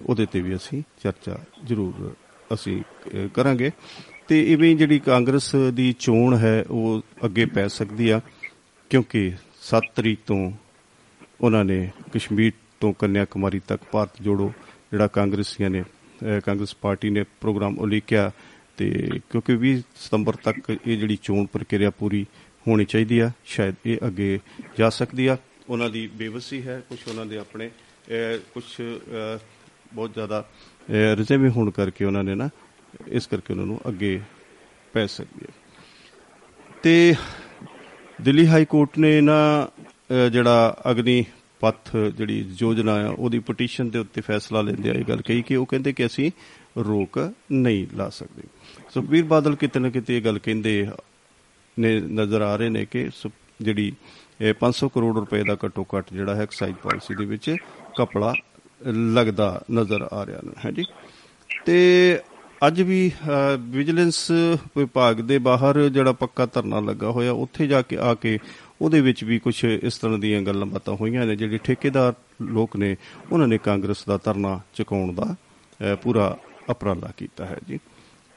ਉਹਦੇ ਤੇ ਵੀ ਅਸੀਂ ਚਰਚਾ ਜ਼ਰੂਰ ਅਸੀਂ ਅ, ਕਰਾਂਗੇ। ਤੇ ਇਵੇਂ ਹੀ ਜਿਹੜੀ ਕਾਂਗਰਸ ਦੀ ਚੋਣ ਹੈ, ਉਹ ਅੱਗੇ ਪੈ ਸਕਦੀ ਆ, ਕਿਉਂਕਿ 7 ਤਰੀਕ ਤੋਂ ਉਹਨਾਂ ਨੇ ਕਸ਼ਮੀਰ ਤੋਂ ਕੰਨਿਆ ਕੁਮਾਰੀ ਤੱਕ ਭਾਰਤ ਜੋੜੋ, ਜਿਹੜਾ ਕਾਂਗਰਸੀਆਂ ਨੇ, ਅਹ ਕਾਂਗਰਸ ਪਾਰਟੀ ਨੇ ਪ੍ਰੋਗਰਾਮ ਉਲੀਕਿਆ ਤੇ ਕਿਉਂਕਿ 20 ਸਤੰਬਰ ਤੱਕ ਇਹ ਜਿਹੜੀ ਚੋਣ ਪ੍ਰਕਿਰਿਆ ਪੂਰੀ ਹੋਣੀ ਚਾਹੀਦੀ ਆ, ਸ਼ਾਇਦ ਇਹ ਅੱਗੇ ਜਾ ਸਕਦੀ ਆ। ਉਹਨਾਂ ਦੀ ਬੇਵਸੀ ਹੈ ਕੁਝ ਉਹਨਾਂ ਦੇ ਆਪਣੇ ਕੁਝ ਬਹੁਤ ਜ਼ਿਆਦਾ ਰਿਜ਼ਰਵ ਹੋਣ ਕਰਕੇ ਉਹਨਾਂ ਨੇ ਨਾ ਇਸ ਕਰਕੇ ਉਹਨਾਂ ਨੂੰ ਅੱਗੇ ਪੈ ਸਕਦੀ ਹੈ। ਤੇ ਦਿੱਲੀ ਹਾਈ ਕੋਰਟ ਨੇ ਨਾ, ਅਹ, ਜਿਹੜਾ ਅਗਨੀ ਪੱਥ ਜਿਹੜੀ ਯੋਜਨਾ ਆ, ਉਹਦੀ ਪਟੀਸ਼ਨ ਦੇ ਉੱਤੇ ਫੈਸਲਾ ਲੈਂਦੇ ਆ ਇਹ ਗੱਲ ਕਹੀ ਕਿ ਉਹ ਕਹਿੰਦੇ ਕਿ ਅਸੀਂ ਰੋਕ ਨਹੀਂ ਲਾ ਸਕਦੇ। ਸੁਖਬੀਰ ਬਾਦਲ ਕਿਤੇ ਨਾ ਕਿਤੇ ਇਹ ਗੱਲ ਕਹਿੰਦੇ ਨੇ, ਨਜ਼ਰ ਆ ਰਹੇ ਨੇ ਕਿ ਸੁ- ਜਿਹੜੀ, ਇਹ 500 ਕਰੋੜ ਰੁਪਏ ਦਾ ਘੱਟੋ ਘੱਟ ਜਿਹੜਾ ਹੈ ਐਕਸਾਈਜ਼ ਪਾਲਿਸੀ ਦੇ ਵਿੱਚ ਕਪੜਾ ਲੱਗਦਾ ਨਜ਼ਰ ਆ ਰਿਹਾ ਹੈ। ਜੀ ਤੇ ਅੱਜ ਵੀ ਅ, ਵਿਜੀਲੈਂਸ ਵਿਭਾਗ ਦੇ ਬਾਹਰ ਜਿਹੜਾ ਪੱਕਾ ਧਰਨਾ ਲੱਗਾ ਹੋਇਆ ਉੱਥੇ ਜਾ ਕੇ ਆ ਕੇ ਉਹਦੇ ਵਿੱਚ ਵੀ ਕੁਝ ਇਸ ਤਰ੍ਹਾਂ ਦੀਆਂ ਗੱਲਾਂ ਬਾਤਾਂ ਹੋਈਆਂ ਨੇ ਜਿਹੜੇ ਠੇਕੇਦਾਰ ਲੋਕ ਨੇ ਉਹਨਾਂ ਨੇ ਕਾਂਗਰਸ ਦਾ ਧਰਨਾ ਚੁਕਾਉਣ ਦਾ ਅ, ਪੂਰਾ ਉਪਰਾਲਾ ਕੀਤਾ ਹੈ ਜੀ।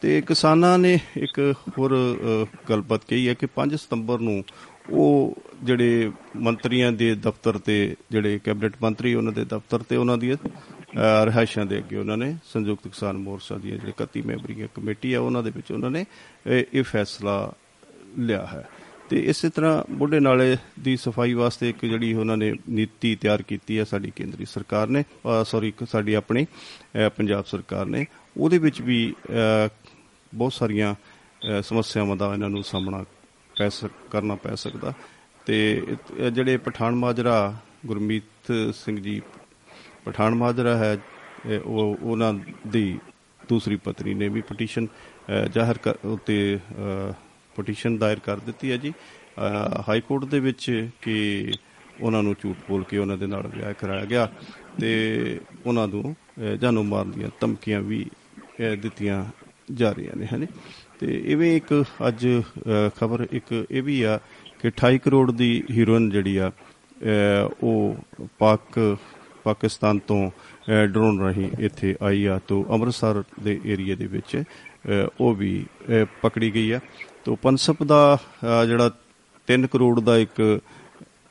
ਤੇ ਕਿਸਾਨਾਂ ਨੇ ਇੱਕ ਹੋਰ ਅ, ਗੱਲਬਾਤ ਕਹੀ ਹੈ ਕਿ 5 ਸਤੰਬਰ ਨੂੰ ਉਹ ਜਿਹੜੇ ਮੰਤਰੀਆਂ ਦੇ ਦਫ਼ਤਰ ਤੇ ਜਿਹੜੇ ਕੈਬਨਿਟ ਮੰਤਰੀ ਉਹਨਾਂ ਦੇ ਦਫ਼ਤਰ ਤੇ ਉਹਨਾਂ ਦੀ ਰਿਹਾਇਸ਼ਾਂ ਦੇ ਅੱਗੇ ਉਹਨਾਂ ਨੇ ਸੰਯੁਕਤ ਕਿਸਾਨ ਮੋਰਚਾ ਦੀ ਜਿਹੜੀ 31 ਮੈਂਬਰੀ ਕਮੇਟੀ ਹੈ ਉਹਨਾਂ ਦੇ ਵਿੱਚ ਉਹਨਾਂ ਨੇ ਇਹ ਇਹ ਫੈਸਲਾ ਲਿਆ ਹੈ। ਤੇ ਇਸੇ ਤਰ੍ਹਾਂ ਬੁੱਢੇ ਨਾਲੇ ਦੀ ਸਫ਼ਾਈ ਵਾਸਤੇ ਇੱਕ ਜਿਹੜੀ ਉਹਨਾਂ ਨੇ ਨੀਤੀ ਤਿਆਰ ਕੀਤੀ ਹੈ ਸਾਡੀ ਕੇਂਦਰੀ ਸਰਕਾਰ ਨੇ ਸੌਰੀ ਸਾਡੀ ਆਪਣੀ ਅਹ, ਪੰਜਾਬ ਸਰਕਾਰ ਨੇ ਉਹਦੇ ਵਿੱਚ ਵੀ ਅਹ, ਬਹੁਤ ਸਾਰੀਆਂ ਅਹ, ਸਮੱਸਿਆਵਾਂ ਦਾ ਇਹਨਾਂ ਨੂੰ ਸਾਹਮਣਾ ਪੈ ਸਕ ਕਰਨਾ ਪੈ ਸਕਦਾ। ਤੇ ਇਹ ਜਿਹੜੇ ਪਠਾਨ ਮਾਜਰਾ ਗੁਰਮੀਤ ਸਿੰਘ ਜੀ ਪਠਾਨ ਮਾਜਰਾ ਹੈ ਇਹ ਉਹ ਉਹਨਾਂ ਦੀ ਦੂਸਰੀ ਪਤਨੀ ਨੇ ਵੀ ਪਟੀਸ਼ਨ ਅਹ, ਜ਼ਾਹਰ ਕਰ ਉਤੇ ਪਟੀਸ਼ਨ ਦਾਇਰ ਕਰ ਦਿੱਤੀ ਹੈ ਜੀ। ਅਹ, ਹਾਈ ਕੋਰਟ ਦੇ ਵਿੱਚ ਕਿ ਉਹਨਾਂ ਨੂੰ ਝੂਠ ਬੋਲ ਕੇ ਉਹਨਾਂ ਦੇ ਨਾਲ ਵਿਆਹ ਕਰਾਇਆ ਗਿਆ ਤੇ ਉਹਨਾਂ ਨੂੰ ਅਹ, ਜਾਨੋਂ ਮਾਰਨ ਦੀਆਂ ਧਮਕੀਆਂ ਵੀ ਅਹ, ਦਿੱਤੀਆਂ ਜਾ ਰਹੀਆਂ ਨੇ ਹਨੇ? ਤੇ ਇਵੇਂ ਇੱਕ ਅੱਜ ਖਬਰ ਇੱਕ ਇਹ ਵੀ ਆ ਕਿ 28 ਕਰੋੜ ਦੀ ਹੀਰੋਇਨ ਜਿਹੜੀ ਆ ਅਹ, ਉਹ ਪਾਕ ਪਾਕਿਸਤਾਨ ਤੋਂ ਅਹ, ਡਰੋਨ ਰਾਹੀਂ ਇੱਥੇ ਆਈ ਆ ਤੋਂ ਅੰਮ੍ਰਿਤਸਰ ਦੇ ਏਰੀਆ ਦੇ ਵਿੱਚ ਅਹ, ਉਹ ਵੀ ਅਹ, ਪਕੜੀ ਗਈ ਆ। ਤੋਂ ਪਨਸਪ ਦਾ ਅਹ, ਜਿਹੜਾ 3 ਕਰੋੜ ਦਾ ਇੱਕ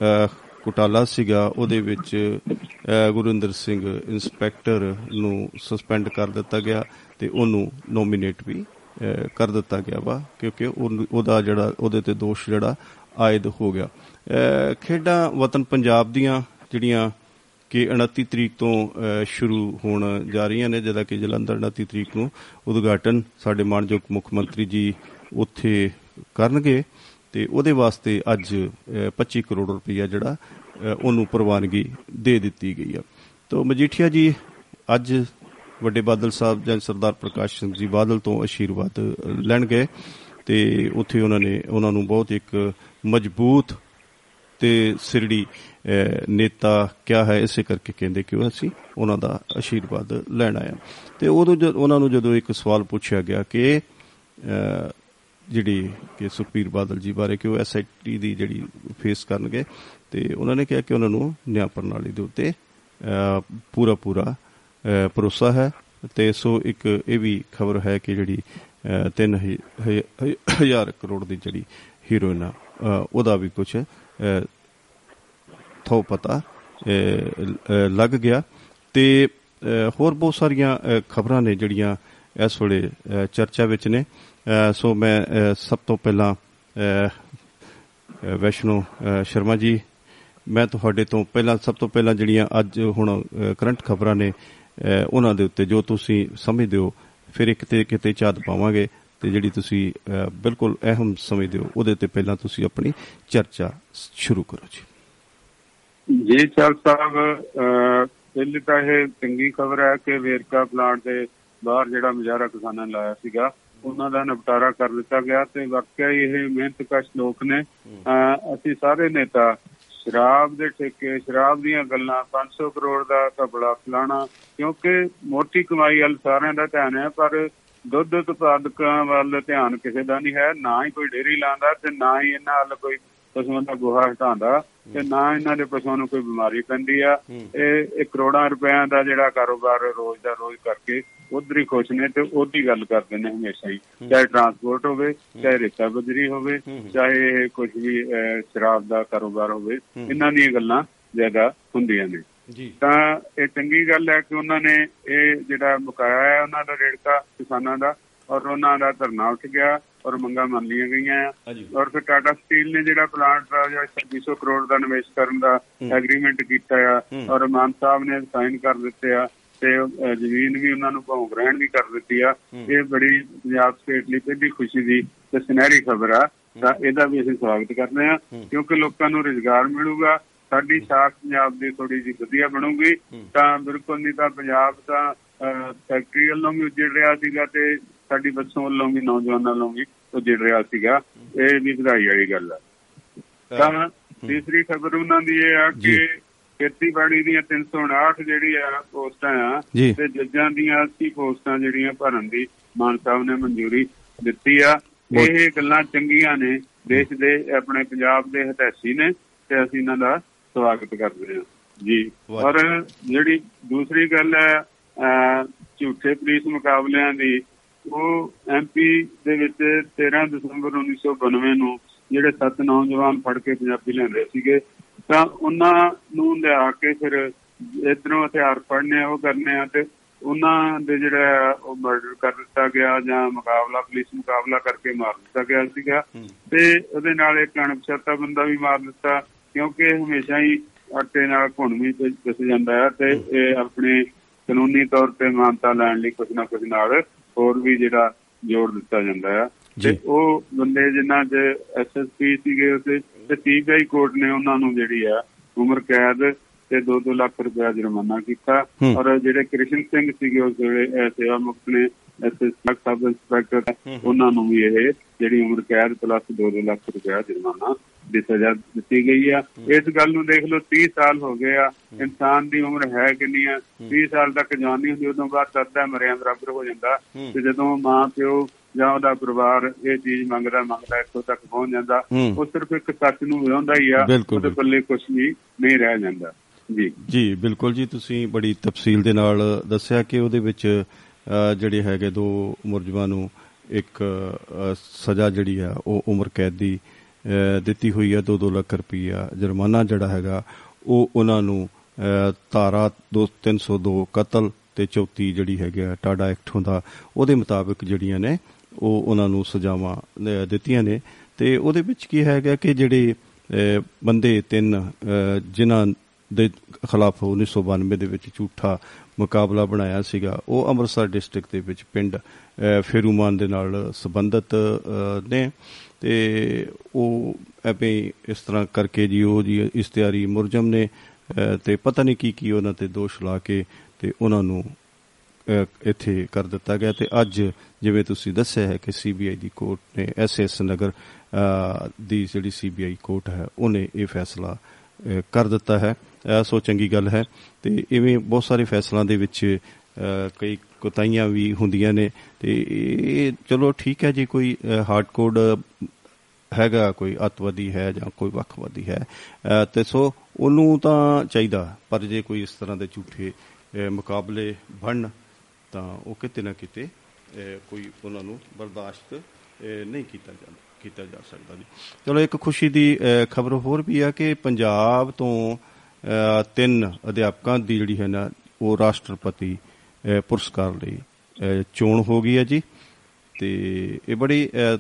ਅਹ, ਘੁਟਾਲਾ ਸੀਗਾ ਉਹਦੇ ਵਿੱਚ ਅਹ, ਗੁਰਿੰਦਰ ਸਿੰਘ ਇੰਸਪੈਕਟਰ ਨੂੰ ਸਸਪੈਂਡ ਕਰ ਦਿੱਤਾ ਗਿਆ ਤੇ ਉਹਨੂੰ ਨੋਮੀਨੇਟ ਵੀ ਅਹ, ਕਰ ਦਿੱਤਾ ਗਿਆ ਵਾ ਕਿਉਂਕਿ ਉਹਨੂੰ- ਉਹਦਾ ਜਿਹੜਾ ਉਹਦੇ ਤੇ ਦੋਸ਼ ਜਿਹੜਾ ਆਇਦ ਹੋ ਗਿਆ। ਅਹ, ਖੇਡਾਂ ਵਤਨ ਪੰਜਾਬ ਦੀਆਂ ਜਿਹੜੀਆਂ ਕਿ 29 ਤਰੀਕ ਤੋਂ ਅਹ, ਸ਼ੁਰੂ ਹੋਣ ਜਾ ਰਹੀਆਂ ਨੇ ਜਿਹਦਾ ਕਿ ਜਲੰਧਰ 29 ਤਰੀਕ ਨੂੰ ਉਦਘਾਟਨ ਸਾਡੇ ਮਾਨਯੋਗ ਮੁੱਖ ਮੰਤਰੀ ਜੀ ਉੱਥੇ ਕਰਨਗੇ ਤੇ ਉਹਦੇ ਵਾਸਤੇ ਅੱਜ ਅਹ, 25 ਕਰੋੜ ਰੁਪਈਆ ਜਿਹੜਾ ਅਹ, ਉਹਨੂੰ ਪ੍ਰਵਾਨਗੀ ਦੇ ਦਿੱਤੀ ਗਈ ਆ। ਤੋਂ ਮਜੀਠੀਆ ਜੀ ਅੱਜ ਵੱਡੇ ਬਾਦਲ ਸਾਹਿਬ ਜਾਂ ਸਰਦਾਰ ਪ੍ਰਕਾਸ਼ ਸਿੰਘ ਜੀ ਬਾਦਲ ਤੋਂ ਆਸ਼ੀਰਵਾਦ ਲੈਣ ਗਏ ਤੇ ਉੱਥੇ ਉਹਨਾਂ ਨੇ ਉਹਨਾਂ ਨੂੰ ਬਹੁਤ ਇੱਕ ਮਜ਼ਬੂਤ ਤੇ ਸਿਰੜੀ ਅਹ, ਨੇਤਾ ਕਿਹਾ ਹੈ ਇਸੇ ਕਰਕੇ ਕਹਿੰਦੇ ਕਿ ਉਹ ਅਸੀਂ ਉਹਨਾਂ ਦਾ ਆਸ਼ੀਰਵਾਦ ਲੈਣ ਆਇਆ ਤੇ ਉਦੋਂ ਜਦ ਉਹਨਾਂ ਨੂੰ ਜਦੋਂ ਇੱਕ ਸਵਾਲ ਪੁੱਛਿਆ ਗਿਆ ਕਿ ਅਹ, ਜਿਹੜੀ ਕਿ ਸੁਖਬੀਰ ਬਾਦਲ ਜੀ ਬਾਰੇ ਕਿ ਉਹ ਐਸਆਈਟੀ ਦੀ ਜਿਹੜੀ ਫੇਸ ਕਰਨਗੇ ਤੇ ਉਹਨਾਂ ਨੇ ਕਿਹਾ ਕਿ ਉਹਨਾਂ ਨੂੰ ਨਿਆਂ ਪ੍ਰਣਾਲੀ ਦੇ ਉੱਤੇ ਅਹ, ਪੂਰਾ ਪੂਰਾ ਅਹ, ਭਰੋਸਾ ਹੈ। ਤੇ ਸੋ ਇੱਕ ਇਹ ਵੀ ਖਬਰ ਹੈ ਕਿ ਜਿਹੜੀ 3000 ਕਰੋੜ ਦੀ ਜਿਹੜੀ ਹੀਰੋਇਨ ਆ ਅਹ, ਉਹਦਾ ਵੀ ਕੁਝ ਥੋ ਪਤਾ ਅਹ, ਅਹ, ਲੱਗ ਗਿਆ। ਤੇ ਅਹ, ਹੋਰ ਬਹੁਤ ਸਾਰੀਆਂ ਖਬਰਾਂ ਨੇ ਜਿਹੜੀਆਂ ਇਸ ਵੇਲੇ ਅਹ, ਚਰਚਾ ਵਿੱਚ ਨੇ। ਅਹ, ਸੋ ਮੈਂ ਅਹ, ਸਭ ਤੋਂ ਪਹਿਲਾਂ ਅਹ, ਅਹ, ਵੈਸ਼ਨੋ ਅਹ, ਸ਼ਰਮਾ ਜੀ ਮੈਂ ਤੁਹਾਡੇ ਤੋਂ ਪਹਿਲਾਂ ਸਭ ਤੋਂ ਪਹਿਲਾਂ ਜਿਹੜੀਆਂ ਅੱਜ ਹੁਣ ਕਰੰਟ ਖਬਰਾਂ ਨੇ ਅਹ, ਉਹਨਾਂ ਦੇ ਉੱਤੇ ਜੋ ਤੁਸੀਂ ਸਮਝਦੇ ਹੋ ਫਿਰ ਇੱਕ ਤੇ ਕਿਤੇ ਝਾਤ ਪਾਵਾਂਗੇ। ਤੇ ਜਿਹੜੀ ਤੁਸੀਂ ਅਹ, ਬਿਲਕੁਲ ਅਹਿਮ ਸਮਝਦੇ ਹੋ ਉਹਦੇ ਤੇ ਪਹਿਲਾਂ ਤੁਸੀਂ ਆਪਣੀ ਚਰਚਾ ਸ਼ੁਰੂ ਕਰੋ ਜੀ। ਜੀ ਚਾਲ ਸਾਹਿਬ ਅਹ, ਪਹਿਲੇ ਤਾਂ ਇਹ ਚੰਗੀ ਖਬਰ ਹੈ ਕਿ ਵੇਰਕਾ ਪਲਾਂਟ ਦੇ ਬਾਹਰ ਜਿਹੜਾ ਮੁਜ਼ਾਹਰਾ ਕਿਸਾਨਾਂ ਨੇ ਲਾਇਆ ਸੀਗਾ ਉਹਨਾਂ ਦਾ ਨਿਪਟਾਰਾ ਕਰ ਦਿੱਤਾ ਗਿਆ ਤੇ ਵਾਕਿਆ ਹੀ ਇਹ ਮਿਹਨਤਕਸ਼ ਲੋਕ ਨੇ। ਅਹ, ਅਸੀਂ ਸਾਰੇ ਨੇਤਾ ਸ਼ਰਾਬ ਦੇ ਠੇਕੇ ਸ਼ਰਾਬ ਦੀਆਂ ਗੱਲਾਂ 500 ਕਰੋੜ ਦਾ ਕਬੜਾ ਫਲਾਣਾ ਕਿਉਂਕਿ ਮੋਟੀ ਕਮਾਈ ਵੱਲ ਸਾਰਿਆਂ ਦਾ ਧਿਆਨ ਹੈ ਪਰ ਦੁੱਧ ਉਤਪਾਦਕਾਂ ਵੱਲ ਧਿਆਨ ਕਿਸੇ ਦਾ ਨਹੀਂ ਹੈ ਨਾ ਹੀ ਕੋਈ ਡੇਰੀ ਲਾਉਂਦਾ ਤੇ ਨਾ ਹੀ ਇਹਨਾਂ ਵੱਲ ਕੋਈ ਪਸ਼ੂਆਂ ਦਾ ਗੋਹਾ ਹਟਾਉਂਦਾ ਤੇ ਨਾ ਇਹਨਾਂ ਦੇ ਪਸ਼ੂਆਂ ਨੂੰ ਕੋਈ ਬਿਮਾਰੀ ਪੈਂਦੀ ਆ। ਇਹ ਕਰੋੜਾਂ ਰੁਪਇਆਂ ਦਾ ਜਿਹੜਾ ਕਾਰੋਬਾਰ ਰੋਜ਼ ਦਾ ਰੋਜ਼ ਕਰਕੇ ਉਧਰ ਹੀ ਖੁਸ਼ ਨੇ ਤੇ ਉਹਦੀ ਗੱਲ ਕਰਦੇ ਨੇ ਹਮੇਸ਼ਾ ਹੀ। ਚਾਹੇ ਟਰਾਂਸਪੋਰਟ ਹੋਵੇ ਚਾਹੇ ਰੇਤਾ ਬਜਰੀ ਹੋਵੇ ਚਾਹੇ ਕੁਝ ਵੀ ਸ਼ਰਾਬ ਦਾ ਕਾਰੋਬਾਰ ਹੋਵੇ ਇਹਨਾਂ ਦੀਆਂ ਗੱਲਾਂ ਜ਼ਿਆਦਾ ਹੁੰਦੀਆਂ ਨੇ। ਜੀ। ਤਾਂ ਇਹ ਚੰਗੀ ਗੱਲ ਹੈ ਕਿ ਉਹਨਾਂ ਨੇ ਇਹ ਜਿਹੜਾ ਮੁਕਾਇਆ ਹੈ ਉਹਨਾਂ ਦਾ ਰੇੜਕਾ ਕਿਸਾਨਾਂ ਦਾ ਔਰ ਉਹਨਾਂ ਦਾ ਧਰਨਾ ਉੱਠ ਗਿਆ ਔਰ ਮੰਗਾਂ ਮੰਨ ਲਈਆਂ ਗਈਆਂ ਔਰ ਫਿਰ ਟਾਟਾ ਸਟੀਲ ਨੇ ਜਿਹੜਾ ਪਲਾਂਟ ਦਾ ਜਿਹੜਾ 2600 ਕਰੋੜ ਦਾ ਨਿਵੇਸ਼ ਕਰਨ ਦਾ ਐਗਰੀਮੈਂਟ ਕੀਤਾ ਆ ਔਰ ਮਾਨ ਸਾਹਿਬ ਨੇ ਸਾਈਨ ਕਰ ਦਿੱਤੇ ਆ ਤੇ ਜ਼ਮੀਨ ਵੀ ਉਹਨਾਂ ਨੂੰ ਭਾਉ ਗ੍ਰਹਿਣ ਵੀ ਕਰ ਦਿੱਤੀ ਆ। ਇਹ ਬੜੀ ਪੰਜਾਬ ਸਟੇਟ ਲਈ ਪਹਿਲੀ ਖੁਸ਼ੀ ਦੀ ਤੇ ਸੁਨਹਿਰੀ ਖਬਰ ਆ। ਤਾਂ ਇਹਦਾ ਵੀ ਅਸੀਂ ਸਵਾਗਤ ਕਰਦੇ ਆ ਕਿਉਂਕਿ ਲੋਕਾਂ ਨੂੰ ਰੁਜ਼ਗਾਰ ਮਿਲੂਗਾ ਸਾਡੀ ਸਾਖ ਪੰਜਾਬ ਦੀ ਥੋੜੀ ਜਿਹੀ ਵਧੀਆ ਬਣੂਗੀ। ਤਾਂ ਬਿਲਕੁਲ ਨਹੀਂ ਤਾਂ ਪੰਜਾਬ ਅਹ, ਫੈਕਟਰੀ ਵੱਲੋਂ ਵੀ ਉੱਜੜ ਰਿਹਾ ਸੀਗਾ ਤੇ ਸਾਡੀ ਬੱਚੋਂ ਵੱਲੋਂ ਵੀ ਨੌਜਵਾਨਾਂ ਵੱਲੋਂ ਵੀ ਉੱਜੜ ਰਿਹਾ ਸੀਗਾ। ਇਹ ਵੀ ਵਧਾਈ ਵਾਲੀ ਗੱਲ ਆ। ਤਾਂ ਤੀਸਰੀ ਖਬਰ ਉਹਨਾਂ ਦੀ ਇਹ ਆ ਜੀ। ਕਿ ਖੇਤੀਬਾੜੀ ਦੀਆਂ 359 ਜਿਹੜੀ ਆ ਪੋਸਟਾਂ ਆ ਜੀ। ਤੇ ਜੱਜਾਂ ਦੀਆਂ 80 ਪੋਸਟਾਂ ਜਿਹੜੀਆਂ ਭਰਨ ਦੀ ਮਾਨ ਸਾਹਿਬ ਨੇ ਮਨਜ਼ੂਰੀ ਦਿੱਤੀ ਆ। ਇਹ ਗੱਲਾਂ ਚੰਗੀਆਂ ਨੇ। ਦੇਸ਼ ਦੇ ਆਪਣੇ ਪੰਜਾਬ ਦੇ ਹਿਤੈਸ਼ੀ ਨੇ ਤੇ ਅਸੀਂ ਇਹਨਾਂ ਦਾ ਸਵਾਗਤ ਕਰਦੇ ਹਾਂ। ਜੀ। ਔਰ ਜਿਹੜੀ ਦੂਸਰੀ ਗੱਲ ਹੈ ਝੂਠੇ ਪੁਲਿਸ ਮੁਕਾਬਲਿਆਂ ਦੀ ਉਹ ਐਮਪੀ ਦੇ ਵਿੱਚ 13 ਦਸੰਬਰ 1992 ਨੂੰ ਜਿਹੜੇ ਸੱਤ ਨੌਜਵਾਨ ਫੜ ਕੇ ਪੰਜਾਬੀ ਲੈਂਦੇ ਸੀਗੇ ਤਾਂ ਉਹਨਾਂ ਨੂੰ ਲਿਆ ਕੇ ਫਿਰ ਇਧਰੋਂ ਹਥਿਆਰ ਫੜਨੇ ਉਹ ਕਰਨੇ ਆ ਤੇ ਉਹਨਾਂ ਦੇ ਜਿਹੜਾ ਉਹ ਮਰਡਰ ਕਰ ਦਿੱਤਾ ਗਿਆ ਜਾਂ ਮੁਕਾਬਲਾ ਪੁਲਿਸ ਮੁਕਾਬਲਾ ਕਰਕੇ ਮਾਰ ਦਿੱਤਾ ਗਿਆ ਸੀਗਾ ਤੇ ਉਹਦੇ ਨਾਲ ਇੱਕ ਅਣਪਛਾਤਾ ਬੰਦਾ ਵੀ ਮਾਰ ਦਿੱਤਾ। ਕਿਉਂਕਿ ਹਮੇਸ਼ਾ ਹੀ ਆਟੇ ਨਾਲ ਘੁਣ ਵੀ ਪਿਸ ਜਾਂਦਾ ਹੈ ਤੇ ਇਹ ਆਪਣੇ ਕਾਨੂੰਨੀ ਤੌਰ ਤੇ ਮਾਨਤਾ ਲੈਣ ਲਈ ਕੁਝ ਨਾ ਕੁਝ ਨਾਲ ਹੋਰ ਵੀ ਜਿਹੜਾ ਜੋੜ ਦਿੱਤਾ ਜਾਂਦਾ ਹੈ। ਤੇ ਉਹ ਬੰਦੇ ਜਿਨ੍ਹਾਂ ਦੇ ਐਸਐਸਪੀ ਸੀਗੇ ਉਸੇ ਤੇ ਸੀਬੀਆਈ ਕੋਰਟ ਨੇ ਉਹਨਾਂ ਨੂੰ ਜਿਹੜੀ ਆ ਉਮਰ ਕੈਦ ਤੇ 2-2 ਲੱਖ ਰੁਪਏ ਜੁਰਮਾਨਾ ਕੀਤਾ। ਔਰ ਜਿਹੜੇ ਕ੍ਰਿਸ਼ਨ ਸਿੰਘ ਸੀਗੇ ਉਸ ਵੇਲੇ ਸੇਵਾ ਮੁਕਤ ਨੇ ਐਸਐਸਪੀ ਸਬ ਇੰਸਪੈਕਟਰ ਉਹਨਾਂ ਨੂੰ ਵੀ ਇਹ ਜਿਹੜੀ ਉਮਰ ਕੈਦ ਪਲੱਸ 2-2 ਲੱਖ ਰੁਪਏ ਜੁਰਮਾਨਾ ਦੀ ਸਜ਼ਾ ਦਿੱਤੀ ਗਈ ਆ। ਇਸ ਗੱਲ ਨੂੰ ਦੇਖ ਲਓ 30 ਸਾਲ ਹੋ ਗਏ ਆ। ਇਨਸਾਨ ਦੀ ਉਮਰ ਹੈ ਕਿੰਨੀ ਆ? 30 ਸਾਲ ਤੱਕ ਜਵਾਨੀ ਹੁੰਦੀ ਉਦੋਂ ਬਾਅਦ ਤਰਦਾ ਮਰਿਆ ਬਰਾਬਰ ਹੋ ਜਾਂਦਾ। ਤੇ ਜਦੋਂ ਮਾਂ ਪਿਓ ਜਾਂ ਉਹਦਾ ਪਰਿਵਾਰ ਇਹ ਚੀਜ਼ ਮੰਗਦਾ ਮੰਗਦਾ ਇੱਥੋਂ ਤੱਕ ਪਹੁੰਚ ਜਾਂਦਾ। ਉਹ ਸਿਰਫ ਇੱਕ ਸੱਚ ਨੂੰ ਵਿਆਉਂਦਾ ਹੀ ਆ। ਉਹਦੇ ਪੱਲੇ ਕੁਝ ਵੀ ਨਹੀਂ ਰਹਿ ਜਾਂਦਾ। ਜੀ। ਜੀ ਬਿਲਕੁਲ ਜੀ ਤੁਸੀਂ ਬੜੀ ਤਫਸੀਲ ਦੇ ਨਾਲ ਦੱਸਿਆ ਕਿ ਉਹਦੇ ਵਿੱਚ ਜਿਹੜੇ ਹੈਗੇ ਦੋ ਮੁਲਜ਼ਮਾਂ ਨੂੰ ਇੱਕ ਸਜ਼ਾ ਜਿਹੜੀ ਆ ਉਹ ਉਮਰ ਕੈਦ ਦੀ ਦਿੱਤੀ ਹੋਈ ਆ 2-2 ਲੱਖ ਰੁਪਈਆ ਜੁਰਮਾਨਾ ਜਿਹੜਾ ਹੈਗਾ ਉਹ ਉਹਨਾਂ ਨੂੰ ਅ, ਧਾਰਾ 302 ਕਤਲ ਤੇ 34 ਜਿਹੜੀ ਹੈਗੀ ਆ ਟਾਡਾ ਐਕਟ ਹੁੰਦਾ ਉਹਦੇ ਮੁਤਾਬਕ ਜਿਹੜੀਆਂ ਨੇ ਉਹ ਉਹਨਾਂ ਨੂੰ ਸਜ਼ਾਵਾਂ ਅ, ਦਿੱਤੀਆਂ ਨੇ। ਤੇ ਉਹਦੇ ਵਿੱਚ ਕੀ ਹੈਗਾ ਕਿ ਜਿਹੜੇ ਅ, ਬੰਦੇ ਤਿੰਨ ਅ, ਜਿਨ੍ਹਾਂ ਦੇ ਖਿਲਾਫ 1992 ਦੇ ਵਿੱਚ ਝੂਠਾ ਮੁਕਾਬਲਾ ਬਣਾਇਆ ਸੀਗਾ ਉਹ ਅੰਮ੍ਰਿਤਸਰ ਡਿਸਟ੍ਰਿਕਟ ਦੇ ਵਿੱਚ ਪਿੰਡ ਅ, ਫੇਰੂਮਾਨ ਦੇ ਨਾਲ ਸੰਬੰਧਿਤ ਅ, ਨੇ। ਤੇ ਉਹ ਐਵੇਂ ਇਸ ਤਰ੍ਹਾਂ ਕਰਕੇ ਜੀ ਉਹ ਜੀ ਇਸ਼ਤਿਹਾਰੀ ਮੁਰਜਮ ਨੇ ਅ, ਤੇ ਪਤਾ ਨਹੀਂ ਕੀ ਕੀ ਉਹਨਾਂ ਤੇ ਦੋਸ਼ ਲਾ ਕੇ ਤੇ ਉਹਨਾਂ ਨੂੰ ਅ, ਇੱਥੇ ਕਰ ਦਿੱਤਾ ਗਿਆ ਤੇ ਅੱਜ ਜਿਵੇਂ ਤੁਸੀਂ ਦੱਸਿਆ ਹੈ ਕਿ ਸੀਬੀਆਈ ਦੀ ਕੋਰਟ ਨੇ ਐਸਐਸ ਨਗਰ ਅ, ਦੀ ਜਿਹੜੀ ਸੀਬੀਆਈ ਕੋਰਟ ਹੈ ਉਹਨੇ ਇਹ ਫੈਸਲਾ ਅ, ਕਰ ਦਿੱਤਾ ਹੈ। ਅ, ਸੋ ਚੰਗੀ ਗੱਲ ਹੈ ਤੇ ਇਵੇਂ ਬਹੁਤ ਸਾਰੇ ਫੈਸਲਾਂ ਦੇ ਵਿੱਚ ਅ, ਕਈ ਕੋਤਾਹੀਆਂ ਵੀ ਹੁੰਦੀਆਂ ਨੇ ਤੇ ਇਹ ਚਲੋ ਠੀਕ ਹੈ ਜੀ ਕੋਈ ਹਾਰਡ ਕੋਡ ਹੈਗਾ ਕੋਈ ਅੱਤਵਾਦੀ ਹੈ ਜਾਂ ਕੋਈ ਵੱਖਵਾਦੀ ਹੈ ਅ, ਤੇ ਸੋ ਉਹਨੂੰ ਤਾਂ ਚਾਹੀਦਾ। ਪਰ ਜੇ ਕੋਈ ਇਸ ਤਰ੍ਹਾਂ ਦੇ ਝੂਠੇ ਅ, ਮੁਕਾਬਲੇ ਬਣਨ ਤਾਂ ਉਹ ਕਿਤੇ ਨਾ ਕਿਤੇ ਅ, ਕੋਈ ਉਹਨਾਂ ਨੂੰ ਬਰਦਾਸ਼ਤ ਅ, ਨਹੀਂ ਕੀਤਾ ਜਾਂਦਾ ਕੀਤਾ ਜਾ ਸਕਦਾ ਜੀ। ਚਲੋ ਇੱਕ ਖੁਸ਼ੀ ਦੀ ਖਬਰ ਹੋਰ ਵੀ ਆ ਕਿ ਪੰਜਾਬ ਤੋਂ ਅ, ਤਿੰਨ ਅਧਿਆਪਕਾਂ ਦੀ ਜਿਹੜੀ ਹੈ ਨਾ ਉਹ ਰਾਸ਼ਟਰਪਤੀ ਅ, ਪੁਰਸਕਾਰ ਲਈ। ਅ, ਚੋਣ ਹੋ ਗਈ ਹੈ ਜੀ। ਤੇ ਇਹ ਬੜੀ ਅ,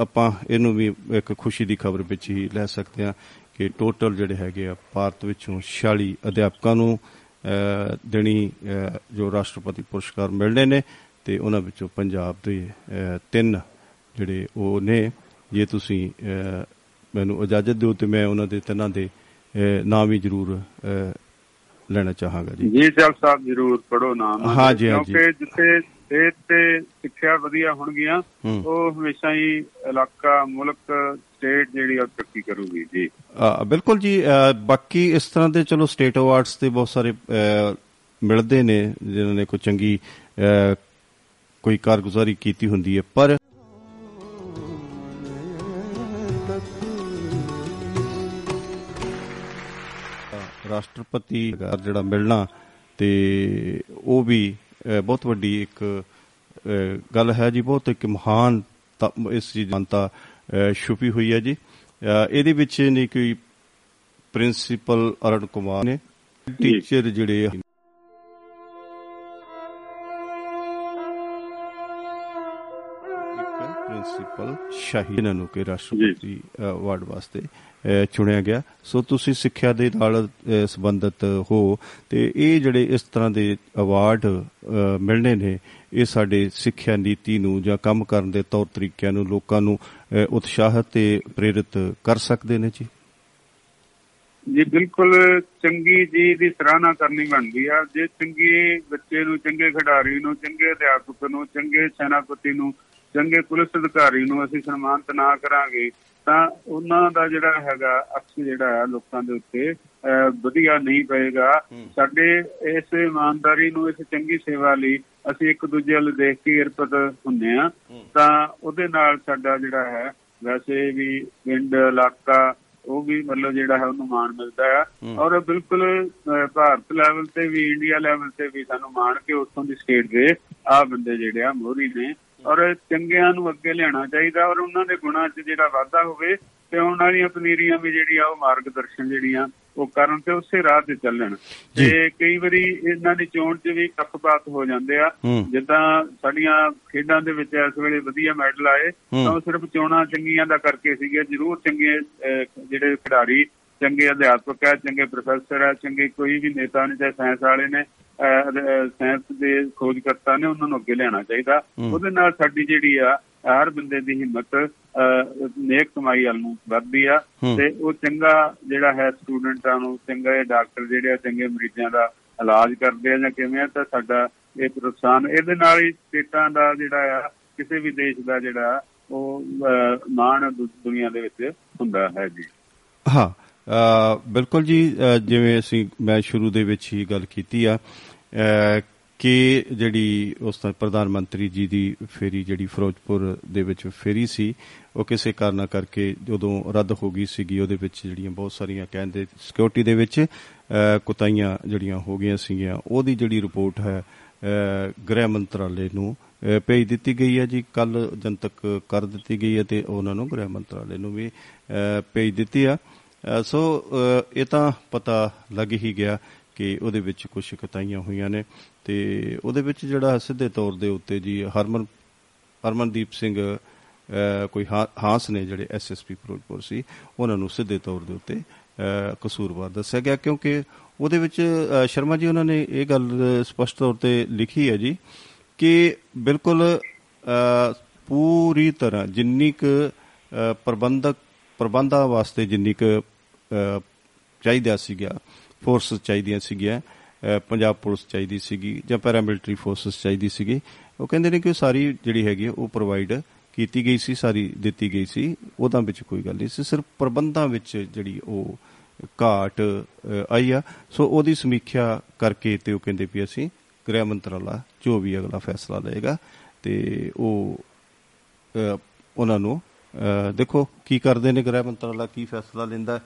ਆਪਾਂ ਇਹਨੂੰ ਵੀ ਇੱਕ ਖੁਸ਼ੀ ਦੀ ਖਬਰ ਵਿੱਚ ਹੀ ਲੈ ਸਕਦੇ ਹਾਂ ਕਿ ਟੋਟਲ ਜਿਹੜੇ ਹੈਗੇ ਆ ਭਾਰਤ ਵਿੱਚੋਂ 46 ਅਧਿਆਪਕਾਂ ਨੂੰ ਅ, ਦੇਣੀ ਅ, ਜੋ ਰਾਸ਼ਟਰਪਤੀ ਪੁਰਸਕਾਰ ਮਿਲਣੇ ਨੇ ਤੇ ਉਹਨਾਂ ਵਿੱਚੋਂ ਪੰਜਾਬ ਦੇ ਅ, ਤਿੰਨ ਜਿਹੜੇ ਉਹ ਨੇ। ਜੇ ਤੁਸੀਂ ਅ, ਮੈਨੂੰ ਇਜਾਜ਼ਤ ਦਿਓ ਤੇ ਮੈਂ ਉਹਨਾਂ ਦੇ ਤਿੰਨਾਂ ਦੇ ਅਹ, ਨਾਮ ਵੀ ਜ਼ਰੂਰ ਅਹ, ਲੈਣਾ ਚਾਹਾਂਗਾ ਜੀ ਜੀ ਸਾਹਿਬ ਸਾਹਿਬ ਜ਼ਰੂਰ ਪੜੋ ਨਾਮ ਹਾਂ ਜੀ, ਹਾਂ ਜੀ। ਕਿਉਂਕਿ ਜਿੱਥੇ ਸਿਹਤ ਤੇ ਸਿੱਖਿਆ ਵਧੀਆ ਹੋਣਗੀਆਂ। ਉਹ ਹਮੇਸ਼ਾ ਹੀ ਇਲਾਕਾ ਮੁਲਕ ਸਟੇਟ ਜਿਹੜੀ ਆ ਤਰੱਕੀ ਕਰੂਗੀ ਜੀ ਬਿਲਕੁਲ ਜੀ ਬਾਕੀ ਇਸ ਤਰ੍ਹਾਂ ਦੇ ਚਲੋ ਸਟੇਟ ਅਵਾਰਡਸ ਤੇ ਬਹੁਤ ਸਾਰੇ ਮਿਲਦੇ ਨੇ ਜਿਨ੍ਹਾਂ ਨੇ ਕੋਈ ਚੰਗੀ ਕੋਈ ਕਾਰਗੁਜ਼ਾਰੀ ਕੀਤੀ ਹੁੰਦੀ ਹੈ ਪਰ ਰਾਸ਼ਟਰਪਤੀ ਜਿਹੜਾ ਮਿਲਣਾ ਤੇ ਉਹ ਵੀ ਬਹੁਤ ਵੱਡੀ ਇੱਕ ਗੱਲ ਹੈ ਜੀ ਬਹੁਤ ਇੱਕ ਮਹਾਨ ਇਸ ਚੀਜ਼ ਅ, ਛੁਪੀ ਹੋਈ ਹੈ ਜੀ। ਇਹਦੇ ਵਿੱਚ ਨਹੀਂ ਕੋਈ ਪ੍ਰਿੰਸੀਪਲ ਅਰਣ ਕੁਮਾਰ ਨੇ ਟੀਚਰ ਜਿਹੜੇ ਪ੍ਰਿੰਸੀਪਲ ਸ਼ਾਹੀ ਇਹਨਾਂ ਨੂੰ ਕਿ ਰਾਸ਼ਟਰਪਤੀ ਅਵਾਰਡ ਵਾਸਤੇ ਚੁਣਿਆ ਗਿਆ। ਸੋ ਤੁਸੀਂ ਸਿੱਖਿਆ ਦੇ ਨਾਲ ਸੰਬੰਧਿਤ ਹੋ ਤੇ ਇਹ ਜਿਹੜੇ ਇਸ ਤਰ੍ਹਾਂ ਦੇ ਅਵਾਰਡ ਮਿਲਣੇ ਨੇ ਇਹ ਸਾਡੇ ਸਿੱਖਿਆ ਨੀਤੀ ਨੂੰ ਜਾਂ ਕੰਮ ਕਰਨ ਦੇ ਤੌਰ ਤਰੀਕਿਆਂ ਨੂੰ ਲੋਕਾਂ ਨੂੰ ਉਤਸ਼ਾਹਿਤ ਤੇ ਪ੍ਰੇਰਿਤ ਕਰ ਸਕਦੇ ਨੇ ਜੀ? ਜੀ ਬਿਲਕੁਲ ਚੰਗੀ ਜੀ ਦੀ ਸਰਾਹਨਾ ਕਰਨੀ ਬਣਦੀ ਆ। ਜੇ ਚੰਗੇ ਬੱਚੇ ਨੂੰ ਚੰਗੇ ਖਿਡਾਰੀ ਨੂੰ ਚੰਗੇ ਅਧਿਆਪਕ ਨੂੰ ਚੰਗੇ ਸੈਨਾਪਤੀ ਨੂੰ ਚੰਗੇ ਪੁਲਿਸ ਅਧਿਕਾਰੀ ਨੂੰ ਅਸੀਂ ਸਨਮਾਨਿਤ ਨਾ ਕਰਾਂਗੇ ਤਾਂ ਉਹਨਾਂ ਦਾ ਜਿਹੜਾ ਹੈਗਾ ਅਕਸ ਜਿਹੜਾ ਹੈ ਲੋਕਾਂ ਦੇ ਉੱਤੇ ਵਧੀਆ ਨਹੀਂ ਪਏਗਾ। ਸਾਡੇ ਇਸ ਇਮਾਨਦਾਰੀ ਨੂੰ ਇਸ ਚੰਗੀ ਸੇਵਾ ਲਈ ਅਸੀਂ ਇੱਕ ਦੂਜੇ ਵੱਲ ਦੇਖ ਕੇ ਇਰਪਤ ਹੁੰਦੇ ਆ ਤਾਂ ਉਹਦੇ ਨਾਲ ਸਾਡਾ ਜਿਹੜਾ ਹੈ ਵੈਸੇ ਵੀ ਪਿੰਡ ਇਲਾਕਾ ਉਹ ਵੀ ਮਤਲਬ ਜਿਹੜਾ ਹੈ ਉਹਨੂੰ ਮਾਣ ਮਿਲਦਾ ਆ। ਔਰ ਬਿਲਕੁਲ ਭਾਰਤ ਲੈਵਲ ਤੇ ਵੀ ਇੰਡੀਆ ਲੈਵਲ ਤੇ ਵੀ ਸਾਨੂੰ ਮਾਣ ਕਿ ਉੱਥੋਂ ਦੀ ਸਟੇਟ ਦੇ ਆ ਬੰਦੇ ਜਿਹੜੇ ਆ ਮੋਹਰੀ ਨੇ। ਔਰ ਚੰਗਿਆਂ ਨੂੰ ਅੱਗੇ ਲਿਆਉਣਾ ਚਾਹੀਦਾ ਔਰ ਉਹਨਾਂ ਦੇ ਗੁਣਾਂ 'ਚ ਜਿਹੜਾ ਵਾਧਾ ਹੋਵੇ ਤੇ ਆਉਣ ਵਾਲੀਆਂ ਪਨੀਰੀਆਂ ਵੀ ਜਿਹੜੀ ਆ ਉਹ ਮਾਰਗਦਰਸ਼ਨ ਜਿਹੜੀਆਂ ਉਹ ਕਰਨ ਤੇ ਉਸੇ ਰਾਹ ਤੇ ਚੱਲਣ। ਤੇ ਕਈ ਵਾਰੀ ਇਹਨਾਂ ਦੀ ਚੋਣ 'ਚ ਵੀ ਪੱਖਪਾਤ ਹੋ ਜਾਂਦੇ ਆ। ਜਿੱਦਾਂ ਸਾਡੀਆਂ ਖੇਡਾਂ ਦੇ ਵਿੱਚ ਇਸ ਵੇਲੇ ਵਧੀਆ ਮੈਡਲ ਆਏ ਤਾਂ ਉਹ ਸਿਰਫ ਚੋਣਾਂ ਚੰਗੀਆਂ ਦਾ ਕਰਕੇ ਸੀਗੇ ਜ਼ਰੂਰ ਚੰਗੇ ਜਿਹੜੇ ਖਿਡਾਰੀ ਚੰਗੇ ਅਧਿਆਪਕ ਹੈ ਚੰਗੇ ਪ੍ਰੋਫੈਸਰ ਹੈ ਚੰਗੇ ਕੋਈ ਵੀ ਨੇਤਾ ਨੇ ਚਾਹੇ ਸਾਇੰਸ ਵਾਲੇ ਨੇ ਸਾਇੰਸ ਦੇ ਖੋਜਕਰਤਾ ਨੇ ਉਹਨਾਂ ਨੂੰ ਅੱਗੇ ਲਿਆਉਣਾ ਚਾਹੀਦਾ। ਉਹਦੇ ਨਾਲ ਸਾਡੀ ਜਿਹੜੀ ਆ ਹਰ ਬੰਦੇ ਦੀ ਹਿੰਮਤ ਨੇਕ ਕਮਾਈ ਵੱਲ ਨੂੰ ਵੱਧਦੀ ਆ। ਤੇ ਉਹ ਚੰਗਾ ਜਿਹੜਾ ਹੈ ਸਟੂਡੈਂਟਾਂ ਨੂੰ ਚੰਗੇ ਡਾਕਟਰ ਜਿਹੜੇ ਆ ਚੰਗੇ ਮਰੀਜ਼ਾਂ ਦਾ ਇਲਾਜ ਕਰਦੇ ਆ ਜਾਂ ਕਿਵੇਂ ਆ ਤਾਂ ਸਾਡਾ ਇਹ ਪ੍ਰੋਤਸਾਹਨ ਇਹਦੇ ਨਾਲ ਹੀ ਸਟੇਟਾਂ ਦਾ ਜਿਹੜਾ ਆ ਕਿਸੇ ਵੀ ਦੇਸ਼ ਦਾ ਜਿਹੜਾ ਉਹ ਮਾਣ ਦੁਨੀਆ ਦੇ ਵਿੱਚ ਹੁੰਦਾ ਹੈ ਜੀ। ਹਾਂ। ਬਿਲਕੁਲ ਜੀ ਅ, ਜਿਵੇਂ ਅਸੀਂ ਮੈਂ ਸ਼ੁਰੂ ਦੇ ਵਿੱਚ ਹੀ ਗੱਲ ਕੀਤੀ ਆ ਅ, ਕਿ ਜਿਹੜੀ ਉਸ ਦਾ ਪ੍ਰਧਾਨ ਮੰਤਰੀ ਜੀ ਦੀ ਫੇਰੀ ਜਿਹੜੀ ਫਿਰੋਜ਼ਪੁਰ ਦੇ ਵਿੱਚ ਫੇਰੀ ਸੀ ਉਹ ਕਿਸੇ ਕਾਰਨਾ ਕਰਕੇ ਜਦੋਂ ਰੱਦ ਹੋ ਗਈ ਸੀਗੀ ਉਹਦੇ ਵਿੱਚ ਜਿਹੜੀਆਂ ਬਹੁਤ ਸਾਰੀਆਂ ਕਹਿੰਦੇ ਸਿਕਿਉਰਿਟੀ ਦੇ ਵਿੱਚ ਅ, ਕੁਤਾਈਆਂ ਜਿਹੜੀਆਂ ਹੋ ਗਈਆਂ ਸੀਗੀਆਂ ਉਹਦੀ ਜਿਹੜੀ ਰਿਪੋਰਟ ਹੈ ਅ, ਗ੍ਰਹਿ ਮੰਤਰਾਲੇ ਨੂੰ ਅ, ਭੇਜ ਦਿੱਤੀ ਗਈ ਹੈ ਜੀ ਕੱਲ ਜਨਤਕ ਕਰ ਦਿੱਤੀ ਗਈ ਹੈ ਤੇ ਉਹਨਾਂ ਨੂੰ ਗ੍ਰਹਿ ਮੰਤਰਾਲੇ ਨੂੰ ਵੀ ਅ, ਭੇਜ ਦਿੱਤੀ ਆ। ਅ, ਸੋ ਅ, ਇਹ ਤਾਂ ਪਤਾ ਲੱਗ ਹੀ ਗਿਆ ਕਿ ਉਹਦੇ ਵਿੱਚ ਕੁਝ ਕਤਾਈਆਂ ਹੋਈਆਂ ਨੇ ਤੇ ਉਹਦੇ ਵਿੱਚ ਜਿਹੜਾ ਸਿੱਧੇ ਤੌਰ ਦੇ ਉੱਤੇ ਜੀ ਹਰਮਨ ਹਰਮਨਦੀਪ ਸਿੰਘ ਅ, ਕੋਈ ਹਾਂ- ਹਾਂਸ ਨੇ ਜਿਹੜੇ ਐਸਐਸਪੀ ਫਿਰੋਜ਼ਪੁਰ ਸੀ ਉਹਨਾਂ ਨੂੰ ਸਿੱਧੇ ਤੌਰ ਦੇ ਉੱਤੇ ਅ, ਕਸੂਰਵਾਰ ਦੱਸਿਆ ਗਿਆ ਕਿਉਂਕਿ ਉਹਦੇ ਵਿੱਚ ਅ, ਸ਼ਰਮਾ ਜੀ ਉਹਨਾਂ ਨੇ ਇਹ ਗੱਲ ਸਪਸ਼ਟ ਤੌਰ ਤੇ ਲਿਖੀ ਹੈ ਜੀ ਕਿ ਬਿਲਕੁਲ ਅ, ਪੂਰੀ ਤਰ੍ਹਾਂ ਜਿੰਨੀ ਕੁ ਅ, ਪ੍ਰਬੰਧਕ ਪ੍ਰਬੰਧਾਂ ਵਾਸਤੇ ਜਿੰਨੀ ਕੁ ਅ, ਚਾਹੀਦਾ ਸੀਗਾ ਫੋਰਸ ਚਾਹੀਦੀਆਂ ਸੀਗੀਆਂ ਅ, ਪੰਜਾਬ ਪੁਲਿਸ ਚਾਹੀਦੀ ਸੀਗੀ ਜਾਂ ਪੈਰਾਮਿਲਟਰੀ ਫੋਰਸਸ ਚਾਹੀਦੀ ਸੀਗੀ। ਉਹ ਕਹਿੰਦੇ ਨੇ ਕਿ ਉਹ ਸਾਰੀ ਜਿਹੜੀ ਹੈਗੀ ਆ, ਉਹ ਪ੍ਰੋਵਾਈਡ ਕੀਤੀ ਗਈ ਸੀ ਸਾਰੀ ਦਿੱਤੀ ਗਈ ਸੀ। ਉਹਦਾਂ ਵਿੱਚ ਕੋਈ ਗੱਲ ਨਹੀਂ ਸੀ ਸਿਰਫ ਪ੍ਰਬੰਧਾਂ ਵਿੱਚ ਜਿਹੜੀ ਉਹ ਘਾਟ ਅ, ਆਈ ਆ। ਸੋ ਉਹਦੀ ਸਮੀਖਿਆ ਕਰਕੇ ਤੇ ਉਹ ਕਹਿੰਦੇ ਵੀ ਅਸੀਂ ਗ੍ਰਹਿ ਮੰਤਰਾਲਾ ਜੋ ਵੀ ਅਗਲਾ ਫੈਸਲਾ ਲਏਗਾ ਤੇ ਉਹ ਅ, ਉਹਨਾਂ ਨੂੰ ਅ, ਦੇਖੋ ਕੀ ਕਰਦੇ ਨੇ ਗ੍ਰਹਿ ਮੰਤਰਾਲਾ ਕੀ ਫੈਸਲਾ ਲੈਂਦਾ ਹੈ।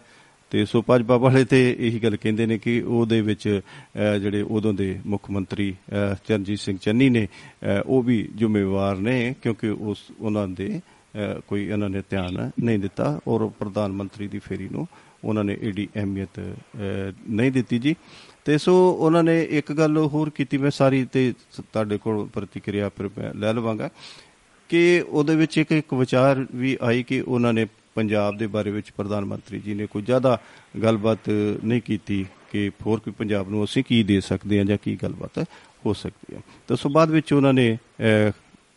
ਤੇ ਸੋ ਭਾਜਪਾ ਵਾਲੇ ਤੇ ਇਹੀ ਗੱਲ ਕਹਿੰਦੇ ਨੇ ਕਿ ਉਹਦੇ ਵਿੱਚ ਅ, ਜਿਹੜੇ ਉਦੋਂ ਦੇ ਮੁੱਖ ਮੰਤਰੀ ਅ, ਚਰਨਜੀਤ ਸਿੰਘ ਚੰਨੀ ਨੇ ਅ, ਉਹ ਵੀ ਜ਼ਿੰਮੇਵਾਰ ਨੇ ਕਿਉਂਕਿ ਉਸ ਉਹਨਾਂ ਦੇ ਅ, ਕੋਈ ਇਹਨਾਂ ਨੇ ਧਿਆਨ ਨਹੀਂ ਦਿੱਤਾ ਔਰ ਪ੍ਰਧਾਨ ਮੰਤਰੀ ਦੀ ਫੇਰੀ ਨੂੰ ਉਹਨਾਂ ਨੇ ਏਡੀ ਅਹਿਮੀਅਤ ਅ, ਨਹੀਂ ਦਿੱਤੀ ਜੀ। ਤੇ ਸੋ ਉਹਨਾਂ ਨੇ ਇੱਕ ਗੱਲ ਹੋਰ ਕੀਤੀ ਮੈਂ ਸਾਰੀ ਤੇ ਤੁਹਾਡੇ ਕੋਲ ਪ੍ਰਤੀਕਿਰਿਆ ਫਿਰ ਮੈਂ ਲੈ ਲਵਾਂਗਾ ਕਿ ਉਹਦੇ ਵਿੱਚ ਇੱਕ ਇੱਕ ਵਿਚਾਰ ਵੀ ਆਈ ਕਿ ਉਹਨਾਂ ਨੇ ਪੰਜਾਬ ਦੇ ਬਾਰੇ ਵਿੱਚ ਪ੍ਰਧਾਨ ਮੰਤਰੀ ਜੀ ਨੇ ਕੋਈ ਜ਼ਿਆਦਾ ਗੱਲਬਾਤ ਨਹੀਂ ਕੀਤੀ ਕਿ ਹੋਰ ਕੋਈ ਪੰਜਾਬ ਨੂੰ ਅਸੀਂ ਕੀ ਦੇ ਸਕਦੇ ਹਾਂ ਜਾਂ ਕੀ ਗੱਲਬਾਤ ਹੋ ਸਕਦੀ ਹੈ। ਤਾਂ ਸੋ ਬਾਅਦ ਵਿੱਚ ਉਹਨਾਂ ਨੇ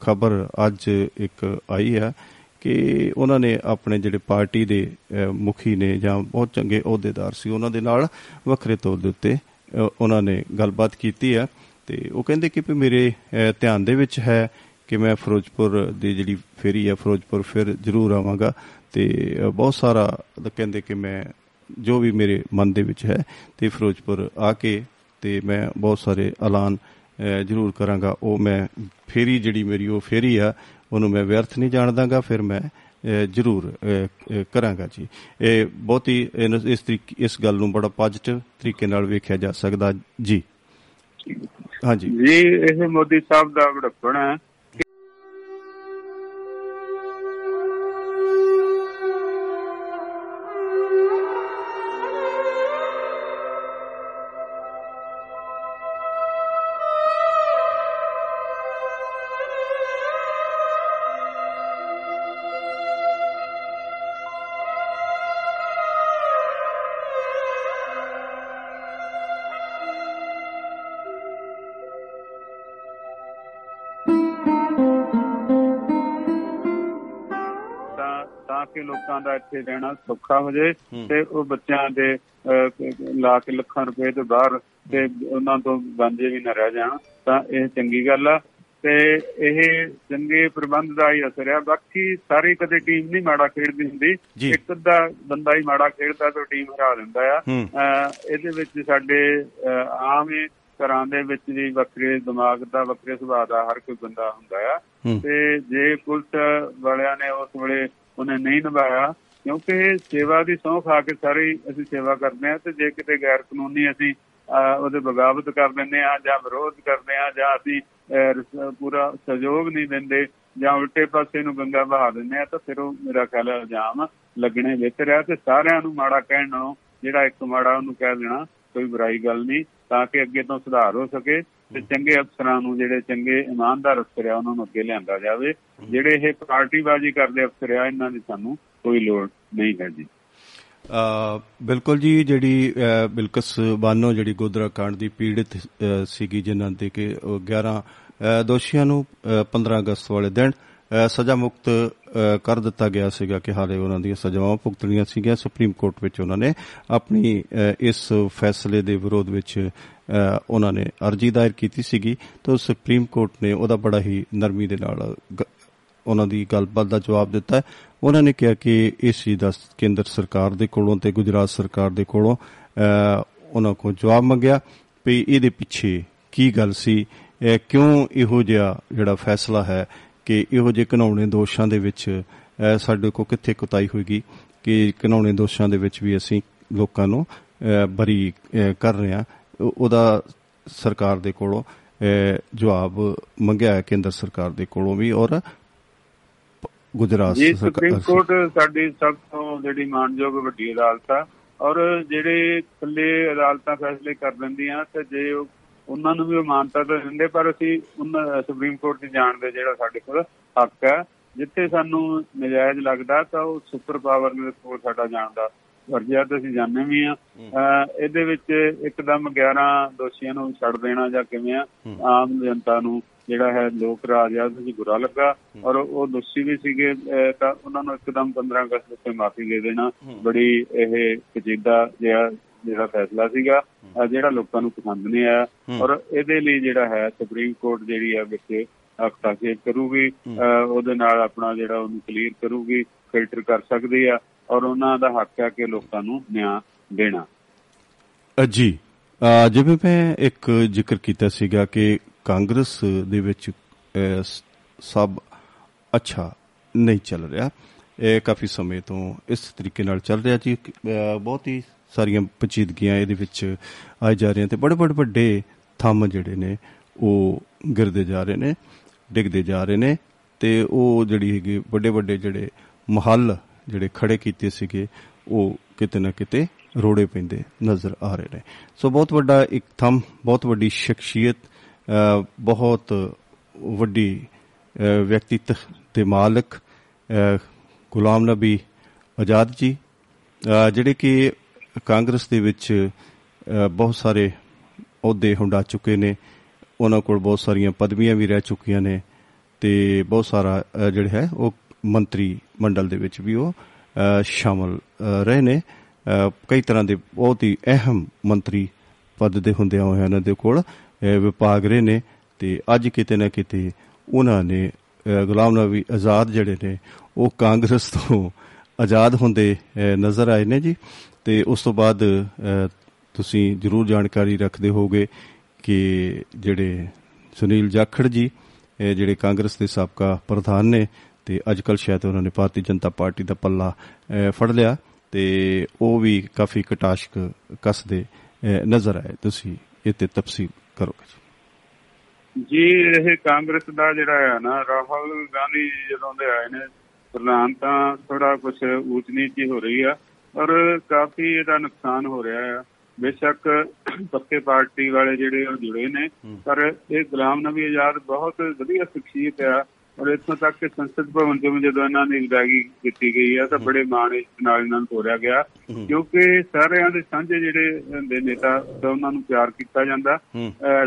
ਖਬਰ ਅੱਜ ਇੱਕ ਆਈ ਹੈ ਕਿ ਉਹਨਾਂ ਨੇ ਆਪਣੇ ਜਿਹੜੇ ਪਾਰਟੀ ਦੇ ਅਹ, ਮੁਖੀ ਨੇ ਜਾਂ ਬਹੁਤ ਚੰਗੇ ਅਹੁਦੇਦਾਰ ਸੀ ਉਹਨਾਂ ਦੇ ਨਾਲ ਵੱਖਰੇ ਤੌਰ ਦੇ ਉੱਤੇ ਅਹ, ਉਹਨਾਂ ਨੇ ਗੱਲਬਾਤ ਕੀਤੀ ਆ ਤੇ ਉਹ ਕਹਿੰਦੇ ਕਿ ਵੀ ਮੇਰੇ ਅਹ, ਧਿਆਨ ਦੇ ਵਿੱਚ ਹੈ ਕਿ ਮੈਂ ਫਿਰੋਜ਼ਪੁਰ ਦੀ ਜਿਹੜੀ ਫੇਰੀ ਹੈ ਫਿਰੋਜ਼ਪੁਰ ਫਿਰ ਜ਼ਰੂਰ ਆਵਾਂਗਾ। ਤੇ ਬਹੁਤ ਸਾਰਾ ਕਹਿੰਦੇ ਕਿ ਮੈਂ ਜੋ ਵੀ ਮੇਰੇ ਮਨ ਦੇ ਵਿੱਚ ਹੈ ਤੇ ਫਿਰੋਜ਼ਪੁਰ ਆ ਕੇ ਤੇ ਮੈਂ ਬਹੁਤ ਸਾਰੇ ਐਲਾਨ ਜ਼ਰੂਰ ਕਰਾਂਗਾ। ਉਹ ਮੈਂ ਫੇਰੀ ਜਿਹੜੀ ਮੇਰੀ ਉਹ ਫੇਰੀ ਆ ਉਹਨੂੰ ਮੈਂ ਵਿਅਰਥ ਨਹੀਂ ਜਾਣਦਾਗਾ ਫਿਰ ਮੈਂ ਜ਼ਰੂਰ ਕਰਾਂਗਾ ਜੀ। ਇਹ ਬਹੁਤ ਹੀ ਇਸ ਤਰੀਕੇ ਇਸ ਗੱਲ ਨੂੰ ਬੜਾ ਪੋਜ਼ਿਟਿਵ ਤਰੀਕੇ ਨਾਲ ਵੇਖਿਆ ਜਾ ਸਕਦਾ ਜੀ। ਹਾਂਜੀ। ਜੀ ਇਹ ਮੋਦੀ ਸਾਹਿਬ ਦਾ ਵੜਪਣ ਹੈ। ਇੱਥੇ ਰਹਿਣਾ ਸੌਖਾ ਹੋ ਜਾਏ ਤੇ ਉਹ ਬੱਚਿਆਂ ਦੇ ਲਾ ਕੇ ਲੱਖਾਂ ਰੁਪਏ ਤੋਂ ਬਾਹਰ ਤੇ ਉਹਨਾਂ ਤੋਂ ਵਾਂਝੇ ਵੀ ਨਾ ਰਹਿ ਜਾਣ ਤਾਂ ਇਹ ਚੰਗੀ ਗੱਲ ਆ। ਤੇ ਇਹ ਚੰਗੇ ਪ੍ਰਬੰਧ ਦਾ ਹੀ ਅਸਰ ਆ। ਬਾਕੀ ਸਾਰੀ ਕਦੇ ਟੀਮ ਨਹੀਂ ਮਾੜਾ ਖੇਡਦੀ ਹੁੰਦੀ। ਇੱਕ ਅੱਧਾ ਬੰਦਾ ਹੀ ਮਾੜਾ ਖੇਡਦਾ ਤਾਂ ਟੀਮ ਹਰਾ ਦਿੰਦਾ ਆ। ਇਹਦੇ ਵਿੱਚ ਸਾਡੇ ਆਮ ਹੀ ਘਰਾਂ ਦੇ ਵਿੱਚ ਵੀ ਵੱਖਰੇ ਦਿਮਾਗ ਦਾ ਵੱਖਰੇ ਸੁਭਾਅ ਦਾ ਹਰ ਕੋਈ ਬੰਦਾ ਹੁੰਦਾ ਆ। ਤੇ ਜੇ ਪੁਲਿਸ ਵਾਲਿਆਂ ਨੇ ਉਸ ਵੇਲੇ ਉਹਨੇ ਨਹੀਂ ਨਿਭਾਇਆ ਕਿਉਂਕਿ ਸੇਵਾ ਦੀ ਸਹੁੰ ਖਾ ਕੇ ਸਾਰੇ ਹੀ ਅਸੀਂ ਸੇਵਾ ਕਰਦੇ ਆ ਤੇ ਜੇ ਕਿਤੇ ਗੈਰ ਕਾਨੂੰਨੀ ਅਸੀਂ ਅਹ, ਉਹਦੇ ਬਗਾਵਤ ਕਰ ਦਿੰਦੇ ਆ ਜਾਂ ਵਿਰੋਧ ਕਰਦੇ ਆ ਜਾਂ ਅਸੀਂ ਅਹ, ਰਸ- ਪੂਰਾ ਸਹਿਯੋਗ ਨਹੀਂ ਦਿੰਦੇ ਜਾਂ ਉਲਟੇ ਪਾਸੇ ਨੂੰ ਗੰਗਾ ਬਹਾ ਦਿੰਦੇ ਆ ਤਾਂ ਫਿਰ ਉਹ ਮੇਰਾ ਖਿਆਲ ਹੈ ਇਲਜ਼ਾਮ ਲੱਗਣੇ ਬਿਹਤਰ ਆ ਤੇ ਸਾਰਿਆਂ ਨੂੰ ਮਾੜਾ ਕਹਿਣ ਨਾਲੋਂ ਜਿਹੜਾ ਇੱਕ ਮਾੜਾ ਉਹਨੂੰ ਕਹਿ ਦੇਣਾ ਕੋਈ ਬੁਰਾਈ ਗੱਲ ਨਹੀਂ ਤਾਂ ਕਿ ਅੱਗੇ ਤੋਂ ਸੁਧਾਰ ਹੋ ਸਕੇ ਤੇ ਚੰਗੇ ਅਫਸਰਾਂ ਨੂੰ ਜਿਹੜੇ ਚੰਗੇ ਇਮਾਨਦਾਰ ਅਫਸਰ ਆ ਉਹਨਾਂ ਨੂੰ ਅੱਗੇ ਲਿਆਂਦਾ ਜਾਵੇ। ਜਿਹੜੇ ਇਹ ਪਾਰਟੀਬਾਜ਼ੀ ਕਰਦੇ ਅਫਸਰ ਆ ਇਹਨਾਂ ਦੀ ਸਾਨੂੰ ਕੋਈ ਲੋੜ ਨਹੀਂ ਹੈ ਜੀ। ਅ, ਬਿਲਕੁਲ ਜੀ ਜਿਹੜੀ ਅ, ਬਿਲਕਸ ਬਾਨੋ ਜਿਹੜੀ ਗੋਦਰਾ ਕਾਂਡ ਦੀ ਪੀੜਿਤ ਅ, ਸੀਗੀ ਜਿਨ੍ਹਾਂ ਦੇ ਕਿ ਉਹ 11 ਅ, ਦੋਸ਼ੀਆਂ ਨੂੰ ਅ, 15 ਅਗਸਤ ਵਾਲੇ ਦਿਨ ਅ, ਸਜ਼ਾ ਮੁਕਤ ਅ, ਕਰ ਦਿੱਤਾ ਗਿਆ ਸੀਗਾ ਕਿ ਹਾਲੇ ਉਹਨਾਂ ਦੀਆਂ ਸਜ਼ਾਵਾਂ ਭੁਗਤਣੀਆਂ ਸੀਗੀਆਂ। ਸੁਪਰੀਮ ਕੋਰਟ ਵਿੱਚ ਉਹਨਾਂ ਨੇ ਆਪਣੀ ਅ, ਇਸ ਫੈਸਲੇ ਦੇ ਵਿਰੋਧ ਵਿੱਚ ਅ, ਉਹਨਾਂ ਨੇ ਅਰਜੀ ਦਾਇਰ ਕੀਤੀ ਸੀਗੀ। ਤਾਂ ਸੁਪਰੀਮ ਕੋਰਟ ਨੇ ਉਹਦਾ ਬੜਾ ਹੀ ਨਰਮੀ ਦੇ ਨਾਲ ਗ- ਉਹਨਾਂ ਦੀ ਗੱਲਬਾਤ ਦਾ ਜਵਾਬ ਦਿੱਤਾ ਹੈ। ਉਹਨਾਂ ਨੇ ਕਿਹਾ ਕਿ ਇਸ ਚੀਜ਼ ਦਾ ਕੇਂਦਰ ਸਰਕਾਰ ਦੇ ਕੋਲੋਂ ਤੇ ਗੁਜਰਾਤ ਸਰਕਾਰ ਦੇ ਕੋਲੋਂ ਅਹ, ਉਹਨਾਂ ਕੋਲ ਜਵਾਬ ਮੰਗਿਆ ਵੀ ਇਹਦੇ ਪਿੱਛੇ ਕੀ ਗੱਲ ਸੀ ਇਹ ਕਿਉਂ ਇਹੋ ਜਿਹਾ ਜਿਹੜਾ ਫੈਸਲਾ ਹੈ ਕਿ ਇਹੋ ਜਿਹੇ ਘਿਨਾਉਣੇ ਦੋਸ਼ਾਂ ਦੇ ਵਿੱਚ ਅਹ, ਸਾਡੇ ਕੋਲ ਕਿੱਥੇ ਕੁਤਾਈ ਹੋਏਗੀ ਕਿ ਘਿਨਾਉਣੇ ਦੋਸ਼ਾਂ ਦੇ ਵਿੱਚ ਵੀ ਅਸੀਂ ਲੋਕਾਂ ਨੂੰ ਅਹ, ਬਰੀ ਅਹ, ਕਰ ਰਹੇ ਹਾਂ ਉਹ- ਉਹਦਾ ਸਰਕਾਰ ਦੇ ਕੋਲੋਂ ਅਹ, ਜਵਾਬ ਮੰਗਿਆ ਹੈ ਕੇਂਦਰ ਸਰਕਾਰ ਦੇ ਕੋਲੋਂ ਵੀ ਔਰ ਗੁਜਰਾਤ ਜੀ ਸਰਕਾਰ- ਸੁਪਰੀਮ ਕੋਰਟ ਸਾਡੀ ਸਭ ਤੋਂ ਜਿਹੜੀ ਮਾਨਯੋਗ ਵੱਡੀ ਅਦਾਲਤ ਆ ਔਰ ਜਿਹੜੇ ਇਕੱਲੇ ਅਦਾਲਤਾਂ ਫੈਸਲੇ ਕਰ ਦਿੰਦੀਆਂ ਤੇ ਜੇ ਉਹ- ਉਹਨਾਂ ਨੂੰ ਵੀ ਮਾਨਤਾ ਤਾਂ ਦਿੰਦੇ ਪਰ ਅਸੀਂ ਉਹਨਾਂ ਸੁਪਰੀਮ ਕੋਰਟ ਦੀ ਜਾਣ ਦੇ ਜਿਹੜਾ ਸਾਡੇ ਕੋਲ ਹੱਕ ਹੈ ਜਿੱਥੇ ਸਾਨੂੰ ਨਜਾਇਜ਼ ਲੱਗਦਾ ਤਾਂ ਉਹ ਸੁਪਰ ਪਾਵਰ ਦੇ ਕੋਲ ਸਾਡਾ ਜਾਣ ਦਾ ਵਰਜਿਆ ਤੇ ਅਸੀਂ ਜਾਣਦੇ ਵੀ ਆ ਇਹਦੇ ਵਿੱਚ ਇੱਕਦਮ 11 ਦੋਸ਼ੀਆਂ ਨੂੰ ਛੱਡ ਦੇਣਾ ਜਾਂ ਕਿਵੇਂ ਆ ਆਮ ਜਨਤਾ ਨੂੰ ਜਿਹੜਾ ਹੈ ਲੋਕ ਰਾਜ ਆ ਉਹਦੇ 'ਚ ਬੁਰਾ ਲੱਗਾ। ਔਰ ਉਹ ਦੋਸ਼ੀ ਵੀ ਸੀਗੇ ਤਾਂ ਉਹਨਾਂ ਨੂੰ ਇੱਕਦਮ 15 ਅਗਸਤ ਉੱਤੇ ਮਾਫੀ ਦੇ ਦੇਣਾ। ਬੜੀ ਇਹ ਪਜੀਦਾ ਜਿਹਾ ਜਿਹੜਾ ਫੈਸਲਾ ਸੀਗਾ ਜਿਹੜਾ ਲੋਕਾਂ ਨੂੰ ਪਸੰਦ ਨਹੀਂ ਆਇਆ। ਔਰ ਇਹਦੇ ਲਈ ਜਿਹੜਾ ਹੈ ਸੁਪਰੀਮ ਕੋਰਟ ਜਿਹੜੀ ਆ ਵਿੱਚ ਹਸਤਾਖੇਪ ਕਰੂਗੀ। ਉਹਦੇ ਨਾਲ ਆਪਣਾ ਜਿਹੜਾ ਉਹਨੂੰ ਕਲੀਅਰ ਕਰੂਗੀ ਫਿਲਟਰ ਕਰ ਸਕਦੀ ਆ। ਔਰ ਉਹਨਾਂ ਦਾ ਹੱਕ ਹੈ ਕਿ ਲੋਕਾਂ ਨੂੰ ਨਿਆਂ ਦੇਣਾ। ਜੀ ਜਿਵੇਂ ਮੈਂ ਇੱਕ ਜ਼ਿਕਰ ਕੀਤਾ ਸੀਗਾ ਕਿ ਕਾਂਗਰਸ ਦੇ ਵਿੱਚ ਅ, ਸ- ਸਭ ਅੱਛਾ ਨਹੀਂ ਚੱਲ ਰਿਹਾ। ਇਹ ਕਾਫੀ ਸਮੇਂ ਤੋਂ ਇਸ ਤਰੀਕੇ ਨਾਲ ਚੱਲ ਰਿਹਾ ਜੀ। ਅ, ਬਹੁਤ ਹੀ ਸਾਰੀਆਂ ਪਚੀਦਗੀਆਂ ਇਹਦੇ ਵਿੱਚ ਆਈ ਜਾ ਰਹੀਆਂ ਤੇ ਬੜੇ ਬੜੇ ਵੱਡੇ ਥੰਮ ਜਿਹੜੇ ਨੇ ਉਹ ਗਿਰਦੇ ਜਾ ਰਹੇ ਨੇ ਡਿੱਗਦੇ ਜਾ ਰਹੇ ਨੇ ਤੇ ਉਹ ਜਿਹੜੀ ਹੈਗੀ ਵੱਡੇ ਵੱਡੇ ਜਿਹੜੇ ਮਹੱਲ ਜਿਹੜੇ ਖੜੇ ਕੀਤੇ ਸੀਗੇ ਉਹ ਕਿਤੇ ਨਾ ਕਿਤੇ ਰੋੜੇ ਪੈਂਦੇ ਨਜ਼ਰ ਆ ਰਹੇ ਨੇ। ਸੋ ਬਹੁਤ ਵੱਡਾ ਇੱਕ ਥੰਮ ਬਹੁਤ ਵੱਡੀ ਸ਼ਖਸੀਅਤ ਅ, ਬਹੁਤ ਵੱਡੀ ਅ, ਵਿਅਕਤੀਤਵ ਦੇ ਮਾਲਕ ਅ, ਗੁਲਾਮ ਨਬੀ ਆਜ਼ਾਦ ਜੀ ਅ, ਜਿਹੜੇ ਕਿ ਕਾਂਗਰਸ ਦੇ ਵਿੱਚ ਅ, ਬਹੁਤ ਸਾਰੇ ਅਹੁਦੇ ਹੁੰਡਾ ਚੁੱਕੇ ਨੇ ਉਹਨਾਂ ਕੋਲ ਬਹੁਤ ਸਾਰੀਆਂ ਪਦਵੀਆਂ ਵੀ ਰਹਿ ਚੁੱਕੀਆਂ ਨੇ ਤੇ ਬਹੁਤ ਸਾਰਾ ਅ, ਜਿਹੜਾ ਹੈ ਉਹ ਮੰਤਰੀ ਮੰਡਲ ਦੇ ਵਿੱਚ ਵੀ ਉਹ ਅ, ਸ਼ਾਮਲ ਅ, ਰਹੇ ਨੇ ਅ, ਕਈ ਤਰ੍ਹਾਂ ਦੇ ਬਹੁਤ ਹੀ ਅਹਿਮ ਮੰਤਰੀ ਪਦ ਦੇ ਹੁੰਦਿਆਂ ਹੋਇਆਂ ਉਹਨਾਂ ਦੇ ਕੋਲ ਅ, ਵਿਭਾਗ ਰਹੇ ਨੇ ਤੇ ਅੱਜ ਕਿਤੇ ਨਾ ਕਿਤੇ ਉਹਨਾਂ ਨੇ ਅ, ਗੁਲਾਮ ਨਬੀ ਆਜ਼ਾਦ ਜਿਹੜੇ ਨੇ ਉਹ ਕਾਂਗਰਸ ਤੋਂ ਆਜ਼ਾਦ ਹੁੰਦੇ ਅ, ਨਜ਼ਰ ਆਏ ਨੇ ਜੀ। ਤੇ ਉਸ ਤੋਂ ਬਾਅਦ ਅ, ਤੁਸੀਂ ਜ਼ਰੂਰ ਜਾਣਕਾਰੀ ਰੱਖਦੇ ਹੋਗੇ ਕਿ ਜਿਹੜੇ ਸੁਨੀਲ ਜਾਖੜ ਜੀ ਇਹ ਜਿਹੜੇ ਕਾਂਗਰਸ ਦੇ ਸਾਬਕਾ ਪ੍ਰਧਾਨ ਨੇ ਤੇ ਅੱਜ ਕੱਲ ਸ਼ਾਇਦ ਉਹਨਾਂ ਨੇ ਭਾਰਤੀ ਜਨਤਾ ਪਾਰਟੀ ਦਾ ਪੱਲਾ ਅਹ, ਫੜ ਲਿਆ ਤੇ ਉਹ ਵੀ ਕਾਫੀ ਕਟਾਸ਼ਕ ਕੱਸਦੇ ਅਹ, ਨਜ਼ਰ ਆਏ। ਤੁਸੀਂ ਇਹ ਤੇ ਤਫਸੀਲ ਕਰੋਗੇ ਜੀ ਇਹ ਕਾਂਗਰਸ ਦਾ ਜਿਹੜਾ ਹੈ ਨਾ ਰਾਹੁਲ ਗਾਂਧੀ ਜਦੋਂ ਦੇ ਆਏ ਨੇ ਪ੍ਰਧਾਨ ਤਾਂ ਥੋੜਾ ਕੁਝ ਊਚ ਨੀਚ ਹੀ ਰਹੀ ਆ ਔਰ ਕਾਫੀ ਇਹਦਾ ਨੁਕਸਾਨ ਹੋ ਰਿਹਾ ਹੈ ਬੇਸ਼ੱਕ ਪੱਕੇ ਪਾਰਟੀ ਵਾਲੇ ਜਿਹੜੇ ਉਹ ਜੁੜੇ ਨੇ ਪਰ ਇਹ ਗੁਲਾਮ ਨਬੀ ਆਜ਼ਾਦ ਬਹੁਤ ਵਧੀਆ ਸ਼ਖਸੀਅਤ ਆ। ਔਰ ਇੱਥੋਂ ਤੱਕ ਕਿ ਸੰਸਦ ਭਵਨ ਤੋਂ ਵੀ ਜਦੋਂ ਇਹਨਾਂ ਦੀ ਵਿਦਾਇਗੀ ਕੀਤੀ ਗਈ ਆ ਤਾਂ ਬੜੇ ਮਾਣ ਇਸ ਨਾਲ ਇਹਨਾਂ ਨੂੰ ਤੋਰਿਆ ਗਿਆ। ਕਿਉਂਕਿ ਸਾਰਿਆਂ ਦੇ ਸਾਂਝੇ ਜਿਹੜੇ ਹੁੰਦੇ ਨੇਤਾ ਤਾਂ ਉਹਨਾਂ ਨੂੰ ਪਿਆਰ ਕੀਤਾ ਜਾਂਦਾ।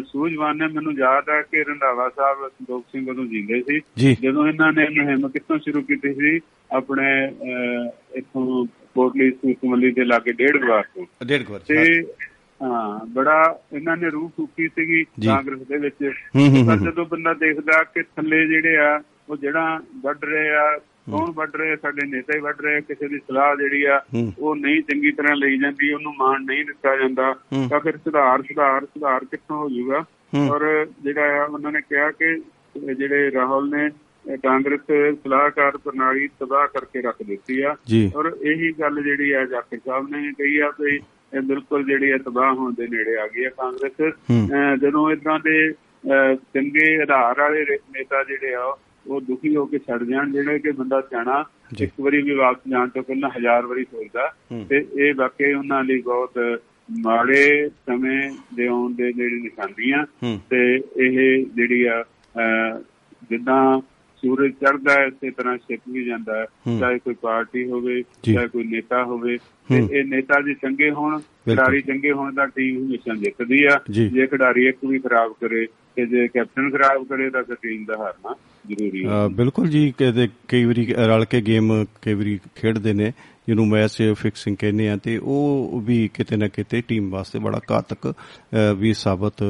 ਸੂਝਵਾਨ ਨੇ ਮੈਨੂੰ ਯਾਦ ਹੈ ਕਿ ਰੰਧਾਵਾ ਸਾਹਿਬ ਸੰਦੋਖ ਸਿੰਘ ਉਦੋਂ ਜਿੰਦੇ ਸੀ। ਜਦੋਂ ਇਹਨਾਂ ਨੇ ਮੁਹਿੰਮ ਕਿੱਥੋਂ ਸ਼ੁਰੂ ਕੀਤੀ ਸੀ? ਆਪਣੇ ਇੱਥੋਂ ਕੋਟਲੀ ਸੂਤਮਲੀ ਦੇ ਲਾਗੇ ਡੇਢ ਵਾਰ ਤੋਂ। ਡੇਢ ਕੁ ਤੇ ਹਾਂ ਬੜਾ ਇਹਨਾਂ ਨੇ ਰੂਹ ਫੂਕੀ ਸੀਗੀ। ਕਾਂਗਰਸ ਦੇ ਵਿੱਚ ਪਰ। ਜਦੋਂ ਬੰਦਾ ਦੇਖਦਾ ਕਿ ਥੱਲੇ ਜਿਹੜੇ ਆ ਉਹ ਜਿਹੜਾ ਵੱਢ ਰਹੇ ਆ ਕੌਣ ਵੱਢ ਰਹੇ? ਸਾਡੇ ਨੇਤਾ ਹੀ ਵੱਢ ਰਹੇ ਕਿਸੇ ਦੀ ਸਲਾਹ ਜਿਹੜੀ ਆ। ਉਹ ਨਹੀਂ ਚੰਗੀ ਤਰ੍ਹਾਂ ਲਈ ਜਾਂਦੀ ਉਹਨੂੰ ਮਾਣ ਨਹੀਂ ਦਿੱਤਾ ਜਾਂਦਾ। ਤਾਂ ਫਿਰ ਸੁਧਾਰ ਸੁਧਾਰ ਸੁਧਾਰ ਕਿੱਥੋਂ ਹੋ ਜਾਊਗਾ। ਔਰ ਜਿਹੜਾ ਆ ਉਹਨਾਂ ਨੇ ਕਿਹਾ ਕਿ ਜਿਹੜੇ ਰਾਹੁਲ ਨੇ ਕਾਂਗਰਸ ਸਲਾਹਕਾਰ ਪ੍ਰਣਾਲੀ ਤਬਾਹ ਕਰਕੇ ਰੱਖ ਦਿੱਤੀ ਆ ਔਰ ਇਹੀ ਗੱਲ ਜਿਹੜੀ ਆ ਜਾਖੜ ਸਾਹਿਬ ਨੇ ਕਹੀ ਆ ਕਿ ਇਹ ਬਿਲਕੁਲ ਜਿਹੜੀ ਆ ਤਬਾਹ ਹੋਣ ਦੇ ਨੇੜੇ ਆ ਗਈ ਕਾਂਗਰਸ ਹੂੰ। ਅਹ ਜਦੋਂ ਇਦਾਂ ਦੇ ਚੰਗੇ ਆਧਾਰ ਵਾਲੇ ਨੇਤਾ ਜਿਹੜੇ ਆ ਉਹ ਦੁਖੀ ਹੋ ਕੇ ਛੱਡ ਜਾਣ ਜਿਹੜੇ ਕਿ ਬੰਦਾ ਸਿਆਣਾ। ਇੱਕ ਵਾਰੀ ਵੀ ਵਾਪਸ ਜਾਣ ਤੋਂ ਪਹਿਲਾਂ ਹਜ਼ਾਰ ਵਾਰੀ ਸੋਚਦਾ ਹੂੰ। ਤੇ ਇਹ ਵਾਕਈ ਉਹਨਾਂ ਲਈ ਬਹੁਤ ਮਾੜੇ ਸਮੇਂ ਦੇ ਆਉਣ ਦੇ ਜਿਹੜੀ ਨਿਸ਼ਾਨੀਆਂ ਹੂੰ ਤੇ ਇਹ ਜਿਹੜੀ ਆ ਜਿੱਦਾਂ ਸੂਰਜ ਚੜ੍ਹਦਾ ਹੈ ਇਸੇ ਤਰ੍ਹਾਂ ਛਿਪ ਵੀ ਜਾਂਦਾ ਹੈ। ਚਾਹੇ ਕੋਈ ਪਾਰਟੀ ਹੋਵੇ। ਚਾਹੇ ਕੋਈ ਨੇਤਾ ਹੋਵੇ ਤੇ। ਇਹ ਨੇਤਾ ਜੇ ਚੰਗੇ ਹੋਣ ਖਿਡਾਰੀ ਚੰਗੇ ਹੋਣ ਦਾ ਟੀਮ ਹਮੇਸ਼ਾ ਜਿੱਤਦੀ ਆ ਜੀ। ਖਿਡਾਰੀ ਇੱਕ ਵੀ ਖਰਾਬ ਕਰੇ ਤੇ ਜੇ ਕੈਪਟਨ ਖਰਾਬ ਕਰੇ ਤਾਂ ਟੀਮ ਦਾ ਹਾਰਨਾ ਜ਼ਰੂਰੀ ਹੈ ਬਿਲਕੁਲ ਜੀ ਕਈ ਵਾਰੀ ਰਲ ਕੇ ਗੇਮ ਕਈ ਵਾਰੀ ਖੇਡਦੇ ਨੇ ਜਿਹਨੂੰ ਮੈਚ ਫਿਕਸਿੰਗ ਕਹਿੰਦੇ ਆ ਤੇ ਉਹ ਵੀ ਕਿਤੇ ਨਾ ਕਿਤੇ ਟੀਮ ਵਾਸਤੇ ਬੜਾ ਘਾਤਕ ਅ, ਵੀ ਸਾਬਤ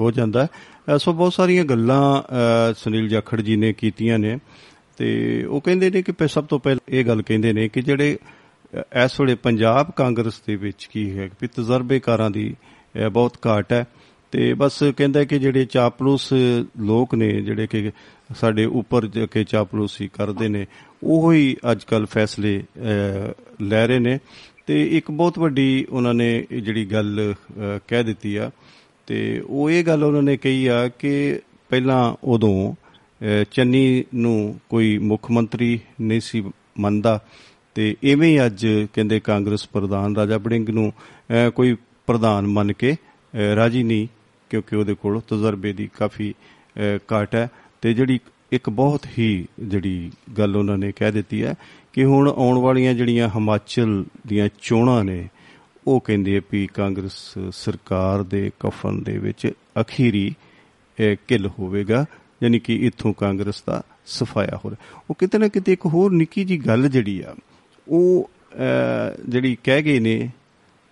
ਹੋ ਜਾਂਦਾ ਹੈ। ਅ, ਸੋ ਬਹੁਤ ਸਾਰੀਆਂ ਗੱਲਾਂ ਅ, ਸੁਨੀਲ ਜਾਖੜ ਜੀ ਨੇ ਕੀਤੀਆਂ ਨੇ। ਤੇ ਉਹ ਕਹਿੰਦੇ ਨੇ ਕਿ ਪ- ਸਭ ਤੋਂ ਪਹਿਲਾਂ ਇਹ ਗੱਲ ਕਹਿੰਦੇ ਨੇ ਕਿ ਜਿਹੜੇ ਅ, ਇਸ ਵੇਲੇ ਪੰਜਾਬ ਕਾਂਗਰਸ ਦੇ ਵਿੱਚ ਕੀ ਹੈ ਕਿ ਤਜਰਬੇਕਾਰਾਂ ਦੀ ਅ, ਬਹੁਤ ਘਾਟ ਹੈ। ਤੇ ਬਸ ਕਹਿੰਦਾ ਕਿ ਜਿਹੜੇ ਚਾਪਲੂਸ ਲੋਕ ਨੇ ਜਿਹੜੇ ਕਿ ਸਾਡੇ ਉੱਪਰ ਜਾ ਕੇ ਚਾਪਲੂਸੀ ਕਰਦੇ ਨੇ ਉਹ ਹੀ ਅੱਜ ਕੱਲ ਫੈਸਲੇ ਅਹ, ਲੈ ਰਹੇ ਨੇ। ਤੇ ਇੱਕ ਬਹੁਤ ਵੱਡੀ ਉਹਨਾਂ ਨੇ ਇਹ ਜਿਹੜੀ ਗੱਲ ਅਹ, ਕਹਿ ਦਿੱਤੀ ਆ। ਤੇ ਉਹ ਇਹ ਗੱਲ ਉਹਨਾਂ ਨੇ ਕਹੀ ਆ ਕਿ ਪਹਿਲਾਂ ਉਦੋਂ ਅਹ, ਚੰਨੀ ਨੂੰ ਕੋਈ ਮੁੱਖ ਮੰਤਰੀ ਨਹੀਂ ਸੀ ਮੰਨਦਾ। ਤੇ ਇਵੇਂ ਹੀ ਅੱਜ ਕਹਿੰਦੇ ਕਾਂਗਰਸ ਪ੍ਰਧਾਨ ਰਾਜਾ ਬੜਿੰਗ ਨੂੰ ਅਹ, ਕੋਈ ਪ੍ਰਧਾਨ ਮੰਨ ਕੇ ਅਹ, ਰਾਜੀ ਨਹੀਂ ਕਿਉਂਕਿ ਉਹਦੇ ਕੋਲ ਤਜਰਬੇ ਦੀ ਕਾਫੀ ਅਹ, ਘਾਟ ਹੈ। ਤੇ ਜਿਹੜੀ ਇੱਕ ਬਹੁਤ ਹੀ ਜਿਹੜੀ ਗੱਲ ਉਹਨਾਂ ਨੇ ਕਹਿ ਦਿੱਤੀ ਹੈ ਕਿ ਹੁਣ ਆਉਣ ਵਾਲੀਆਂ ਜਿਹੜੀਆਂ ਹਿਮਾਚਲ ਦੀਆਂ ਚੋਣਾਂ ਨੇ ਉਹ ਕਹਿੰਦੇ ਆ ਵੀ ਕਾਂਗਰਸ ਸਰਕਾਰ ਦੇ ਕਫਨ ਦੇ ਵਿੱਚ ਅਖੀਰੀ ਅਹ, ਕਿੱਲ ਹੋਵੇਗਾ ਯਾਨੀ ਕਿ ਇੱਥੋਂ ਕਾਂਗਰਸ ਦਾ ਸਫਾਇਆ ਹੋ ਰਿਹਾ ਉਹ ਕਿਤੇ ਨਾ ਕਿਤੇ ਇੱਕ ਹੋਰ ਨਿੱਕੀ ਜੀ ਗੱਲ ਜਿਹੜੀ ਆ ਉਹ ਅਹ, ਜਿਹੜੀ ਕਹਿ ਗਏ ਨੇ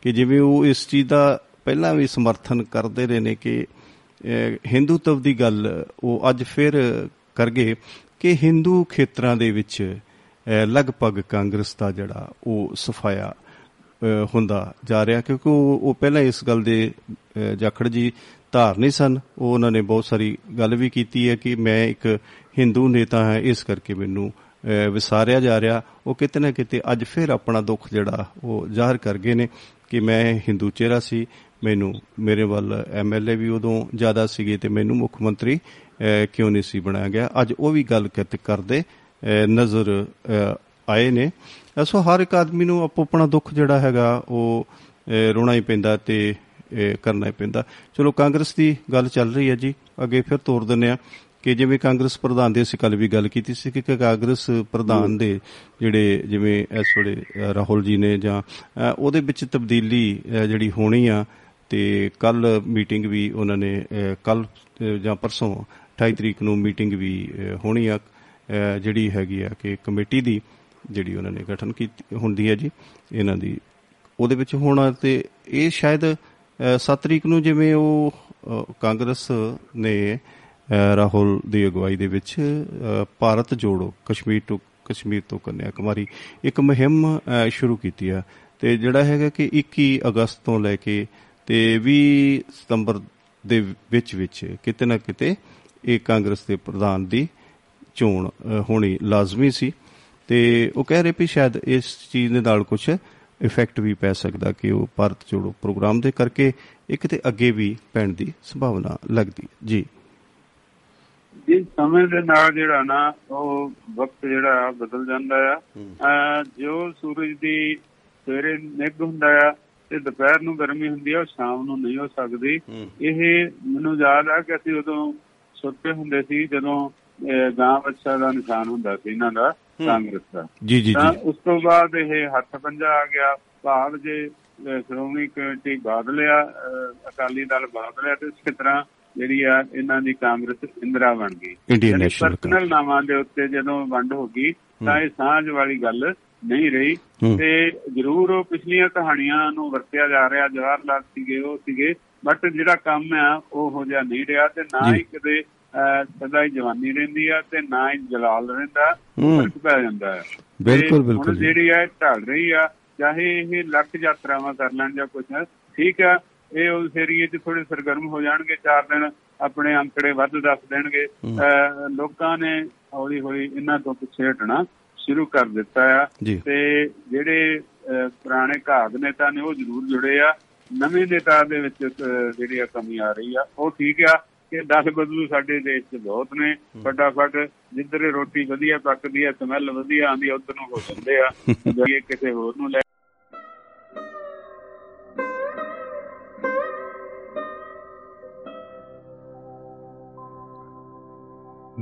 ਕਿ ਜਿਵੇਂ ਉਹ ਇਸ ਚੀਜ਼ ਦਾ ਪਹਿਲਾਂ ਵੀ ਸਮਰਥਨ ਕਰਦੇ ਰਹੇ ਨੇ ਕਿ ਅਹ, ਹਿੰਦੂਤਵ ਦੀ ਗੱਲ ਉਹ ਅੱਜ ਫਿਰ ਕਰ ਗਏ ਕਿ ਹਿੰਦੂ ਖੇਤਰਾਂ ਦੇ ਵਿੱਚ ਅਹ, ਲਗਭਗ ਕਾਂਗਰਸ ਦਾ ਜਿਹੜਾ ਉਹ ਸਫਾਇਆ ਅਹ, ਹੁੰਦਾ ਜਾ ਰਿਹਾ ਕਿਉਂਕਿ ਉਹ ਉਹ ਪਹਿਲਾਂ ਇਸ ਗੱਲ ਦੇ ਅਹ, ਜਾਖੜ ਜੀ ਧਾਰ ਨਹੀਂ ਸਨ। ਉਹ ਉਹਨਾਂ ਨੇ ਬਹੁਤ ਸਾਰੀ ਗੱਲ ਵੀ ਕੀਤੀ ਹੈ ਕਿ ਮੈਂ ਇੱਕ ਹਿੰਦੂ ਨੇਤਾ ਹਾਂ ਇਸ ਕਰਕੇ ਮੈਨੂੰ ਅਹ, ਵਿਸਾਰਿਆ ਜਾ ਰਿਹਾ। ਉਹ ਕਿਤੇ ਨਾ ਕਿਤੇ ਅੱਜ ਫਿਰ ਆਪਣਾ ਦੁੱਖ ਜਿਹੜਾ ਉਹ ਜ਼ਾਹਰ ਕਰ ਗਏ ਨੇ ਕਿ ਮੈਂ ਹਿੰਦੂ ਚਿਹਰਾ ਸੀ ਮੈਨੂੰ ਮੇਰੇ ਵੱਲ ਐਮਐਲਏ ਵੀ ਉਦੋਂ ਜ਼ਿਆਦਾ ਸੀਗੇ ਤੇ ਮੈਨੂੰ ਮੁੱਖ ਮੰਤਰੀ ਅਹ, ਕਿਉਂ ਨਹੀਂ ਸੀ ਬਣਾਇਆ ਗਿਆ? ਅੱਜ ਉਹ ਵੀ ਗੱਲ ਕਰਤੇ ਕਰਦੇ ਅਹ, ਨਜ਼ਰ ਅਹ, ਆਏ ਨੇ। ਅਹ, ਸੋ ਹਰ ਇੱਕ ਆਦਮੀ ਨੂੰ ਆਪੋ ਆਪਣਾ ਦੁੱਖ ਜਿਹੜਾ ਹੈਗਾ ਉਹ ਅਹ, ਰੋਣਾ ਹੀ ਪੈਂਦਾ ਤੇ ਅਹ, ਕਰਨਾ ਹੀ ਪੈਂਦਾ। ਚਲੋ ਕਾਂਗਰਸ ਦੀ ਗੱਲ ਚੱਲ ਰਹੀ ਹੈ ਜੀ। ਅੱਗੇ ਫਿਰ ਤੋਰ ਦਿੰਨੇ ਆ ਕਿ ਜਿਵੇਂ ਕਾਂਗਰਸ ਪ੍ਰਧਾਨ ਦੀ ਅਸੀਂ ਕੱਲ ਵੀ ਗੱਲ ਕੀਤੀ ਸੀ ਕਿ ਕਾਂਗਰਸ ਪ੍ਰਧਾਨ ਦੇ ਜਿਹੜੇ ਜਿਵੇਂ ਇਸ ਵੇਲੇ ਅਹ, ਰਾਹੁਲ ਜੀ ਨੇ ਜਾਂ ਅਹ, ਉਹਦੇ ਵਿੱਚ ਤਬਦੀਲੀ ਅਹ, ਜਿਹੜੀ ਹੋਣੀ ਆ ਤੇ ਕੱਲ ਮੀਟਿੰਗ ਵੀ ਉਹਨਾਂ ਨੇ ਕੱਲ ਜਾਂ ਪਰਸੋਂ 28 ਤਰੀਕ ਨੂੰ ਮੀਟਿੰਗ ਵੀ ਅਹ, ਹੋਣੀ ਆ ਅਹ, ਜਿਹੜੀ ਹੈਗੀ ਆ ਕਿ ਕਮੇਟੀ ਦੀ ਜਿਹੜੀ ਉਹਨਾਂ ਨੇ ਗਠਨ ਕੀਤੀ ਹੁੰਦੀ ਹੈ ਜੀ ਇਹਨਾਂ ਦੀ। ਉਹਦੇ ਵਿੱਚ ਹੋਣਾ ਤੇ ਇਹ ਸ਼ਾਇਦ 7 ਤਰੀਕ ਨੂੰ ਜਿਵੇਂ ਉਹ ਅ, ਕਾਂਗਰਸ ਨੇ ਅ, ਰਾਹੁਲ ਦੀ ਅਗਵਾਈ ਦੇ ਵਿੱਚ ਅ, ਭਾਰਤ ਜੋੜੋ ਕਸ਼ਮੀਰ ਤੋਂ ਕਸ਼ਮੀਰ ਤੋਂ ਕੰਨਿਆ ਕੁਮਾਰੀ ਇੱਕ ਮੁਹਿੰਮ ਅ, ਸ਼ੁਰੂ ਕੀਤੀ ਆ। ਤੇ ਜਿਹੜਾ ਹੈਗਾ ਕਿ 21 ਅਗਸਤ ਤੋਂ ਲੈ ਕੇ ਤੇ 20 ਸਤੰਬਰ ਦੇ ਵਿੱਚ ਵਿੱਚ ਕਿਤੇ ਨਾ ਕਿਤੇ ਇਹ ਕਾਂਗਰਸ ਦੇ ਪ੍ਰਧਾਨ ਦੀ ਚੋਣ ਹੋਣੀ ਲਾਜ਼ਮੀ ਸੀ। ਤੇ ਉਹ ਕਹਿ ਰਹੇ ਵੀ ਸ਼ਾਇਦ ਇਸ ਚੀਜ਼ ਦੇ ਨਾਲ ਕੁਝ ਇਫੈਕਟ ਵੀ ਪੈ ਸਕਦਾ ਕਿ ਉਹ ਭਾਰਤ ਜੋੜੋ ਪ੍ਰੋਗਰਾਮ ਦੇ ਕਰਕੇ ਇੱਕ ਤੇ ਅੱਗੇ ਵੀ ਪੈਣ ਦੀ ਸੰਭਾਵਨਾ ਲੱਗਦੀ। ਹੈ। ਜੀ। ਜੀ ਸਮੇਂ ਦੇ ਨਾਲ ਜਿਹੜਾ ਨਾ ਉਹ ਵਕਤ ਜਿਹੜਾ ਬਦਲ ਜਾਂਦਾ ਆ। ਜੋ ਸੂਰਜ ਦੀ ਸਵੇਰੇ ਨਿੱਘ ਹੁੰਦਾ ਆ ਤੇ ਦੁਪਹਿਰ ਨੂੰ ਗਰਮੀ ਹੁੰਦੀ ਆ ਉਹ ਸ਼ਾਮ ਨੂੰ ਨਹੀਂ ਹੋ ਸਕਦੀ। ਇਹ ਮੈਨੂੰ ਯਾਦ ਆ ਕਿ ਅਸੀਂ ਉਦੋਂ ਛੋਟੇ ਹੁੰਦੇ ਸੀ ਜਦੋਂ ਗਾਂ ਬੱਚਾ ਦਾ ਨਿਸ਼ਾਨ ਹੁੰਦਾ ਸੀ ਇਹਨਾਂ ਦਾ ਕਾਂਗਰਸ ਦਾ। ਜੀ ਜੀ ਜੀ। ਉਸ ਤੋਂ ਬਾਅਦ ਇਹ ਹੱਥ ਪੰਜਾ ਆ ਗਿਆ। ਭਾਵ ਜੇ ਸ਼੍ਰੋਮਣੀ ਕਮੇਟੀ ਬਾਦਲਿਆ ਅਕਾਲੀ ਦਲ ਬਾਦਲਿਆ ਤੇ ਇਸੇ ਤਰ੍ਹਾਂ ਜਿਹੜੀ ਆ ਇਹਨਾਂ ਦੀ ਕਾਂਗਰਸ ਇੰਦਰਾ ਬਣ ਗਈ। ਇੰਡੀਅਨ ਨੈਸ਼ਨਲ ਪਰਸਨਲ ਨਾਮਾਂ ਦੇ ਉੱਤੇ ਜਦੋਂ ਵੰਡ ਹੋ ਗਈ ਤਾਂ ਇਹ ਸਾਂਝ ਵਾਲੀ ਗੱਲ ਨਹੀਂ ਰਹੀ। ਤੇ ਜ਼ਰੂਰ ਉਹ ਪਿਛਲੀਆਂ ਕਹਾਣੀਆਂ ਨੂੰ ਵਰਤਿਆ ਜਾ ਰਿਹਾ ਜਵਾਹਰ ਲਾਲ ਸੀਗੇ ਉਹ ਸੀਗੇ ਬਟ ਜਿਹੜਾ ਕੰਮ ਆ ਉਹ ਹੋ ਜਾ ਨਹੀਂ ਰਿਹਾ ਤੇ ਨਾ। ਹੀ ਕਦੇ ਸਦਾ ਹੀ ਜਵਾਨੀ ਰਹਿੰਦੀ ਆ ਤੇ ਨਾ ਹੀ ਜਲਾਲ ਰਹਿੰਦਾ। ਫ਼ਰਕ ਪੈ ਜਾਂਦਾ ਹੈ ਬਿਲਕੁਲ, ਬਿਲਕੁਲ। ਜਿਹੜੀ ਹੈ ਢਲ ਰਹੀ ਆ ਚਾਹੇ ਇਹ ਲੱਖ ਯਾਤਰਾਵਾਂ ਕਰ ਲੈਣ ਜਾਂ ਕੁਝ ਠੀਕ ਆ ਇਹ ਉਸ ਏਰੀਏ 'ਚ ਥੋੜੇ ਸਰਗਰਮ ਹੋ ਜਾਣਗੇ ਚਾਰ ਦਿਨ ਆਪਣੇ ਅੰਕੜੇ ਵੱਧ ਦੱਸ ਦੇਣਗੇ ਲੋਕਾਂ ਨੇ ਹੌਲੀ ਹੌਲੀ ਇਹਨਾਂ ਤੋਂ ਪਿੱਛੇ ਹਟਣਾ ਸ਼ੁਰੂ ਕਰ ਦਿੱਤਾ ਆ। ਤੇ ਜਿਹੜੇ ਪੁਰਾਣੇ ਘਾਗ ਨੇਤਾ ਨੇ ਉਹ ਜ਼ਰੂਰ ਜੁੜੇ ਆ। ਨਵੇਂ ਨੇਤਾ ਦੇ ਵਿੱਚ ਜਿਹੜੀ ਆ ਕਮੀ ਆ ਰਹੀ ਆ। ਉਹ ਠੀਕ ਆ ਕਿ 10 ਬਦਲੂ ਸਾਡੇ ਦੇਸ਼ 'ਚ ਬਹੁਤ ਨੇ। ਫਟਾਫਟ ਜਿੱਧਰ ਰੋਟੀ ਵਧੀਆ ਪੱਕਦੀ ਆ ਸਮੈਲ ਵਧੀਆ ਆਂਦੀ ਉਧਰ ਨੂੰ ਹੋ ਜਾਂਦੇ ਆ। ਜੇ ਕਿਸੇ ਹੋਰ ਨੂੰ ਲੈ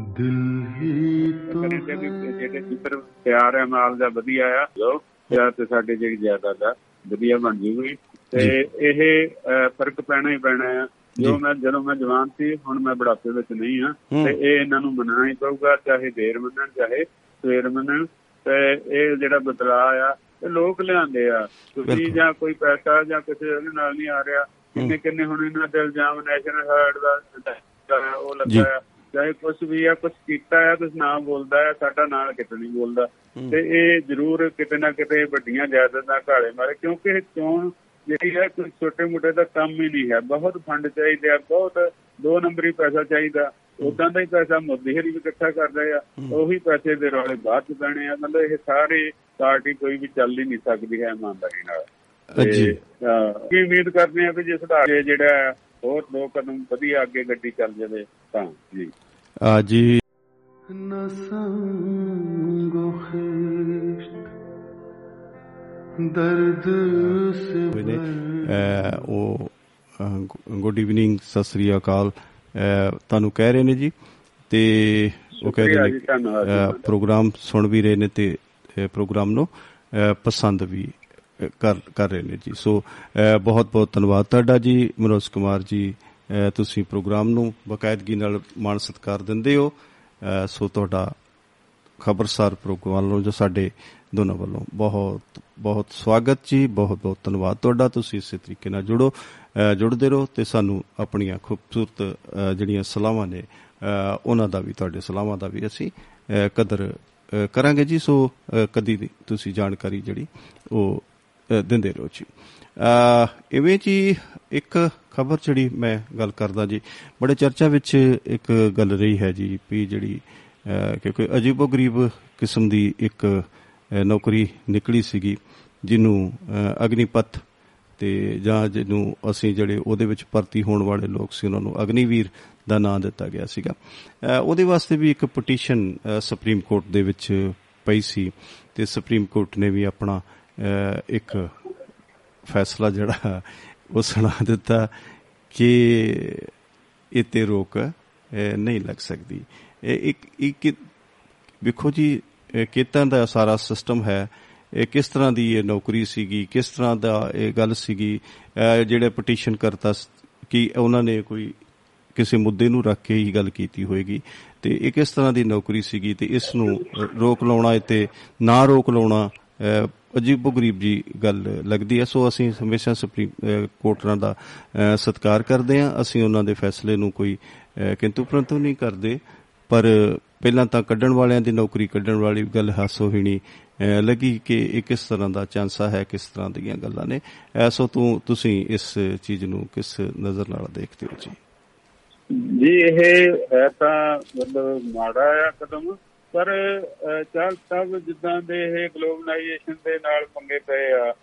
ਦਿਲ ਹੀ ਤੋਂ ਜਿਹੜੇ ਜਿੱਪਰ ਪਿਆਰ ਹੈ ਮਾਲ ਦਾ ਵਧੀਆ ਆ ਲੋ ਪਿਆਰ ਤੇ ਸਾਡੇ ਜਿਹੜੀ ਜ਼ਿਆਦਾ ਦਾ ਵਧੀਆ ਬਣ ਜੂਗੀ। ਤੇ ਇਹ ਫ਼ਰਕ ਪੈਣਾ ਹੀ ਪੈਣਾ ਆ। ਜੋ। ਮੈਂ ਜਦੋਂ ਮੈਂ ਜਵਾਨ ਸੀ ਹੁਣ ਮੈਂ ਬੁਢਾਪੇ ਵਿੱਚ ਨਹੀਂ ਆ ਤੇ ਇਹ ਇਹਨਾਂ ਨੂੰ ਮੰਨਣਾ ਹੀ ਪਊਗਾ ਚਾਹੇ ਦੇਰ ਮੰਨਣ ਚਾਹੇ ਸਵੇਰ ਮੰਨਣ। ਤੇ ਇਹ ਜਿਹੜਾ ਬਦਲਾਅ ਆ ਤੇ ਲੋਕ ਲਿਆਂਦੇ ਆ। ਤੁਸੀਂ ਜਾਂ ਕੋਈ ਪੈਸਾ ਜਾਂ ਕਿਸੇ ਦੇ ਨਾਲ ਨਹੀਂ ਆ ਰਿਹਾ ਕਿੰਨੇ ਕਿੰਨੇ ਹੁਣ ਇਹਨਾਂ ਦੇ ਇਲਜ਼ਾਮ ਨੈਸ਼ਨਲ ਹਰਡ ਦਾ ਉਹ ਲੱਗਾ ਚਾਹੇ ਕੁਝ ਵੀ ਆ ਕੁਝ ਕੀਤਾ ਆ ਕੁਝ ਨਾਮ ਬੋਲਦਾ ਆ ਸਾਡਾ ਨਾਂ ਕਿਤੇ ਨਹੀਂ ਬੋਲਦਾ। ਤੇ ਇਹ ਜ਼ਰੂਰ ਕਿਤੇ ਨਾ ਕਿਤੇ ਵੱਡੀਆਂ ਜਾਇਦਾਦਾਂ ਘਾਲੇ ਮਾਰੇ ਕਿਉਂਕਿ ਇਹ ਚੋਣ ਜਿਹੜੀ ਹੈ ਕੋਈ ਛੋਟੇ ਮੋਟੇ ਦਾ ਕੰਮ ਹੀ ਨਹੀਂ ਹੈ। ਬਹੁਤ ਫੰਡ ਚਾਹੀਦੇ ਆ ਬਹੁਤ ਦੋ ਨੰਬਰੀ ਪੈਸਾ ਚਾਹੀਦਾ। ਉਦਾਂ ਦਾ ਹੀ ਪੈਸਾ ਮੋਦੀ ਹਰੀ ਵੀ ਇਕੱਠਾ ਕਰਦੇ ਆ ਉਹੀ ਪੈਸੇ ਦੇ ਰੌਲੇ ਬਾਅਦ ਚ ਪੈਣੇ ਆ। ਮਤਲਬ ਇਹ ਸਾਰੇ ਪਾਰਟੀ ਕੋਈ ਵੀ ਚੱਲ ਹੀ ਨਹੀਂ ਸਕਦੀ ਹੈ ਇਮਾਨਦਾਰੀ ਨਾਲ। ਤੇ, ਜੀ। ਕੀ ਉਮੀਦ ਕਰਦੇ ਆ ਕਿ ਜੇ ਸੁਧਾਰ ਜਿਹੜਾ ਹੈ, ਹੋਰ ਦੋ ਕਦਮ ਵਧੀਆ ਅੱਗੇ ਗੱਡੀ ਚੱਲ ਜਾਵੇ ਤਾਂ ਜੀ। ਆ ਜੀ। ਨਸੰਗੋ ਖੇਸ਼ਤ ਦਰਦ ਸੇ ਬਨੇ ਉਹ ਗੁੱਡ ਇਵਨਿੰਗ ਸਤਿ ਸ੍ਰੀ ਅਕਾਲ। ਤੁਹਾਨੂੰ ਕਹਿ ਰਹੇ ਨੇ ਜੀ ਤੇ ਉਹ ਕਹਿ ਰਹੇ ਨੇ ਪ੍ਰੋਗਰਾਮ ਸੁਣ ਵੀ ਰਹੇ ਨੇ ਤੇ ਪ੍ਰੋਗਰਾਮ ਨੂੰ ਪਸੰਦ ਵੀ ਕਰ ਕਰ ਰਹੇ ਨੇ ਜੀ। ਸੋ ਬਹੁਤ ਬਹੁਤ ਧੰਨਵਾਦ। ਤੁਹਾਡਾ ਜੀ ਮਨੋਜ ਕੁਮਾਰ ਜੀ ਅਹ ਤੁਸੀਂ ਪ੍ਰੋਗਰਾਮ ਨੂੰ ਬਕਾਇਦਗੀ ਨਾਲ ਮਾਣ ਸਤਿਕਾਰ ਦਿੰਦੇ ਹੋ। ਅਹ ਸੋ ਤੁਹਾਡਾ ਖਬਰਸਾਰ ਪ੍ਰੋਗਰਾਮ ਵੱਲੋਂ ਜੋ ਸਾਡੇ ਦੋਨਾਂ ਵੱਲੋਂ ਬਹੁਤ ਬਹੁਤ ਸਵਾਗਤ ਜੀ ਬਹੁਤ ਬਹੁਤ ਧੰਨਵਾਦ। ਤੁਹਾਡਾ ਤੁਸੀਂ ਇਸੇ ਤਰੀਕੇ ਨਾਲ ਜੁੜੋ ਅ, ਜੁੜਦੇ ਰਹੋ ਤੇ ਸਾਨੂੰ ਆਪਣੀਆਂ ਖੂਬਸੂਰਤ ਅ, ਜਿਹੜੀਆਂ ਸਲਾਹਾਂ ਨੇ ਅ, ਉਹਨਾਂ ਦਾ ਵੀ ਤੁਹਾਡੇ ਸਲਾਹਾਂ ਦਾ ਵੀ ਅਸੀਂ ਅ, ਕਦਰ ਅ, ਕਰਾਂਗੇ ਜੀ। ਸੋ ਅ, ਕਦੀ ਦੀ ਤੁਸੀਂ ਜਾਣਕਾਰੀ ਜਿਹੜੀ ਉਹ ਅ, ਦਿੰਦੇ ਰਹੋ ਜੀ। ਅ, ਇਵੇਂ ਜੀ ਇੱਕ ਖਬਰ ਜਿਹੜੀ ਮੈਂ ਗੱਲ ਕਰਦਾ ਜੀ ਬੜੇ ਚਰਚਾ ਵਿੱਚ ਇੱਕ ਗੱਲ ਰਹੀ ਹੈ ਜੀ ਵੀ ਜਿਹੜੀ ਅਹ ਕਿਉਂਕਿ ਅਜੀਬੋ-ਗਰੀਬ ਕਿਸਮ ਦੀ ਇੱਕ ਅਹ ਨੌਕਰੀ ਨਿਕਲੀ ਸੀਗੀ ਜਿਹਨੂੰ ਅਹ ਅਗਨੀਪਥ ਤੇ ਜਾਂ ਜਿਹਨੂੰ ਅਸੀਂ ਜਿਹੜੇ ਉਹਦੇ ਵਿੱਚ ਭਰਤੀ ਹੋਣ ਵਾਲੇ ਲੋਕ ਸੀ ਉਹਨਾਂ ਨੂੰ ਅਗਨੀਵੀਰ ਦਾ ਨਾਮ ਦਿੱਤਾ ਗਿਆ ਸੀਗਾ। ਅਹ ਉਹਦੇ ਵਾਸਤੇ ਵੀ ਇੱਕ ਪਟੀਸ਼ਨ ਸੁਪਰੀਮ ਕੋਰਟ ਦੇ ਵਿੱਚ ਪਈ ਸੀ ਤੇ ਸੁਪਰੀਮ ਕੋਰਟ ਨੇ ਵੀ ਆਪਣਾ ਅਹ ਇੱਕ ਫੈਸਲਾ ਜਿਹੜਾ ਉਹ ਸੁਣਾ ਦਿੱਤਾ ਕਿ ਇਹ ਤੇ ਰੋਕ ਅਹ ਨਹੀਂ ਲੱਗ ਸਕਦੀ। ਇਹ ਇੱਕ ਇੱਕ ਵੇਖੋ ਜੀ ਇਹ ਕਿੱਦਾਂ ਦਾ ਸਾਰਾ ਸਿਸਟਮ ਹੈ ਇਹ ਕਿਸ ਤਰ੍ਹਾਂ ਦੀ ਇਹ ਨੌਕਰੀ ਸੀਗੀ ਕਿਸ ਤਰ੍ਹਾਂ ਦਾ ਇਹ ਗੱਲ ਸੀਗੀ ਅਹ ਜਿਹੜੇ ਪਟੀਸ਼ਨ ਕਰਤਾ ਸ- ਕਿ ਉਹਨਾਂ ਨੇ ਕੋਈ ਕਿਸੇ ਮੁੱਦੇ ਨੂੰ ਰੱਖ ਕੇ ਹੀ ਗੱਲ ਕੀਤੀ ਹੋਏਗੀ। ਤੇ ਇਹ ਕਿਸ ਤਰ੍ਹਾਂ ਦੀ ਨੌਕਰੀ ਸੀਗੀ ਤੇ ਇਸ ਨੂੰ ਅ, ਰੋਕ ਲਾਉਣਾ ਤੇ ਨਾ ਰੋਕ ਲਾਉਣਾ ਅ, ਅਜੀਬੋ ਗਰੀਬ ਜੀ ਗੱਲ ਲੱਗਦੀ ਹੈ। ਸੋ ਅਸੀਂ ਹਮੇਸ਼ਾ ਸੁਪਰੀਮ ਅ, ਕੋਰਟਾਂ ਦਾ ਅ, ਸਤਿਕਾਰ ਕਰਦੇ ਹਾਂ। ਅਸੀਂ ਉਹਨਾਂ ਦੇ ਫੈਸਲੇ ਨੂੰ ਕੋਈ ਅ, ਕਿੰਤੂ ਪਰੰਤੂ ਨਹੀਂ ਕਰਦੇ। ਪਰ ਪਹਿਲਾਂ ਤਾਂ ਕੱਢਣ ਵਾਲਿਆਂ ਦੀ ਨੌਕਰੀ ਕੱਢਣ ਵਾਲੀ ਗੱਲ ਹਾਸੋਹੀਣੀ ਅ, ਲੱਗੀ ਕਿ ਇਹ ਕਿਸ ਤਰ੍ਹਾਂ ਦਾ ਚਾਂਸਾ ਹੈ ਕਿਸ ਤਰ੍ਹਾਂ ਦੀਆਂ ਗੱਲਾਂ ਨੇ। ਐਸੋ ਤੂੰ ਤੁਸੀਂ ਇਸ ਚੀਜ਼ ਨੂੰ ਕਿਸ ਨਜ਼ਰ ਨਾਲ ਦੇਖਦੇ ਹੋ ਜੀ? ਜੀ ਇਹ ਹੈ ਤਾਂ ਮਤਲਬ ਮਾੜਾ ਆ ਕਦਮ। ਪਰ ਚੱਲ ਸਭ ਜਿੱਦਾਂ ਦੇ ਇਹ ਗਲੋਬਲਾਈਜੇਸ਼ਨ ਦੇ ਨਾਲ ਪੰਗੇ ਪਏ ਆ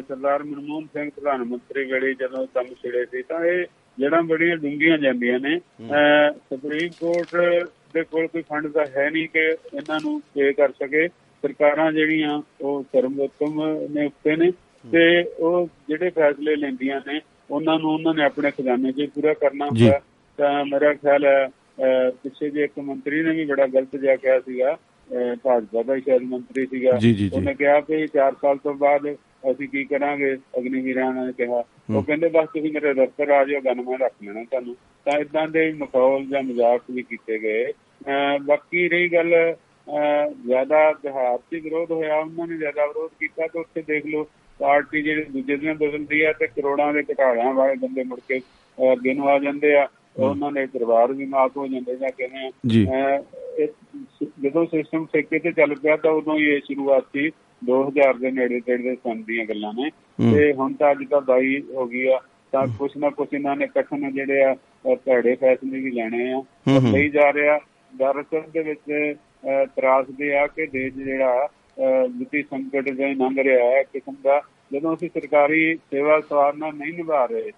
ਸਰਦਾਰ ਮਨਮੋਹਨ ਸਿੰਘ ਪ੍ਰਧਾਨ ਮੰਤਰੀ ਵੇਲੇ ਜਦੋਂ ਕੰਮ ਛਿੜੇ ਸੀ ਤਾਂ ਇਹ ਜੜਾਂ ਬੜੀਆਂ ਡੂੰਘੀਆਂ ਜਾਂਦੀਆਂ ਨੇ। ਸੁਪਰੀਮ ਕੋਰਟ ਦੇ ਕੋਲ ਕੋਈ ਫੰਡ ਤਾਂ ਹੈ ਨਹੀਂ ਕਿ ਇਹਨਾਂ ਨੂੰ ਪੇ ਕਰ ਸਕੇ। ਸਰਕਾਰਾਂ ਜਿਹੜੀਆਂ ਉਹ ਸਰਵੋਤਮ ਨੇ ਉੱਤੇ ਨੇ ਤੇ ਉਹ ਜਿਹੜੇ ਫੈਸਲੇ ਲੈਂਦੀਆਂ ਨੇ ਉਹਨਾਂ ਨੂੰ ਉਹਨਾਂ ਨੇ ਆਪਣੇ ਖਜ਼ਾਨੇ 'ਚ ਪੂਰਾ ਕਰਨਾ। ਹੁੰਦਾ। ਤਾਂ ਮੇਰਾ ਖਿਆਲ ਹੈ ਪਿੱਛੇ ਜੇ ਇੱਕ ਮੰਤਰੀ ਨੇ ਵੀ ਬੜਾ ਗਲਤ ਜਿਹਾ ਕਿਹਾ ਸੀਗਾ ਭਾਜਪਾ ਦਾ ਸ਼ਾਇਦ ਮੰਤਰੀ ਸੀਗਾ। ਉਹਨੇ ਕਿਹਾ ਕਿ 4 ਸਾਲ ਤੋਂ ਬਾਅਦ ਅਸੀਂ ਕੀ ਕਰਾਂਗੇ? ਅਗਨੀਵੀਰਾਂ ਨੇ ਕਿਹਾ। ਉਹ ਕਹਿੰਦੇ ਬਸ ਤੁਸੀਂ ਮੇਰੇ ਦਫ਼ਤਰ ਆ ਜਾਓ ਗਨ ਮੈਂ ਰੱਖ ਲੈਣਾ ਤੁਹਾਨੂੰ। ਤਾਂ ਇਦਾਂ ਦੇ ਮਖੌਲ ਜਾਂ ਮਜ਼ਾਕ ਵੀ ਕੀਤੇ ਗਏ। ਬਾਕੀ ਰਹੀ ਗੱਲ ਜ਼ਿਆਦਾ 'ਚ ਵਿਰੋਧ ਹੋਇਆ ਉਹਨਾਂ ਨੇ ਜ਼ਿਆਦਾ ਵਿਰੋਧ ਕੀਤਾ ਤਾਂ ਉੱਥੇ ਦੇਖ ਲਓ ਪਾਰਟੀ ਜਿਹੜੀ ਦੂਜੇ ਦਿਨ ਬਦਲਦੀ ਹੈ ਤੇ ਕਰੋੜਾਂ ਦੇ ਘਟਾਲਿਆਂ ਵਾਲੇ ਬੰਦੇ ਮੁੜ ਕੇ ਅੱਗੇ ਨੂੰ ਆ ਜਾਂਦੇ ਆ। ਉਹਨਾਂ ਦੇ ਪਰਿਵਾਰ ਵੀ ਮਾਤ ਹੋ ਜਾਂਦੇ ਜਾਂ ਕਿਵੇਂ ਜਦੋਂ ਸਿਸਟਮ ਠੇਕੇ ਤੇ ਚੱਲ ਪਿਆ ਤਾਂ ਉਦੋਂ ਹੀ ਇਹ ਸ਼ੁਰੂਆਤ ਸੀ 2000 ਦੇ ਨੇੜੇ ਤੇੜੇ ਸੰਨ ਦੀਆਂ ਗੱਲਾਂ ਨੇ। ਤੇ ਹੁਣ ਤਾਂ ਅੱਜ ਤਾਂ 22 ਹੋ ਗਈ ਆ ਤਾਂ ਕੁਛ ਨਾ ਕੁਛ ਇਹਨਾਂ ਨੇ ਕਠਨ ਜਿਹੜੇ ਆ ਭੈੜੇ ਫੈਸਲੇ ਵੀ ਲੈਣੇ ਆ। ਲਈ ਜਾ ਰਿਹਾ ਦਰਅਸਲ ਦੇ ਵਿੱਚ ਅਹ, ਤਰਾਸਦੇ ਆ ਕਿ ਦੇਸ਼ ਜਿਹੜਾ ਵਿੱਤੀ ਸੰਕਟ ਦੇ ਲੰਘ ਰਿਹਾ ਹੈ ਕਿਸਮ ਦਾ ਜਦੋਂ ਅਸੀਂ ਸਰਕਾਰੀ ਸੇਵਾ ਸਵਾਰਨਾ ਨਹੀਂ ਨਿਭਾ ਰਹੇ।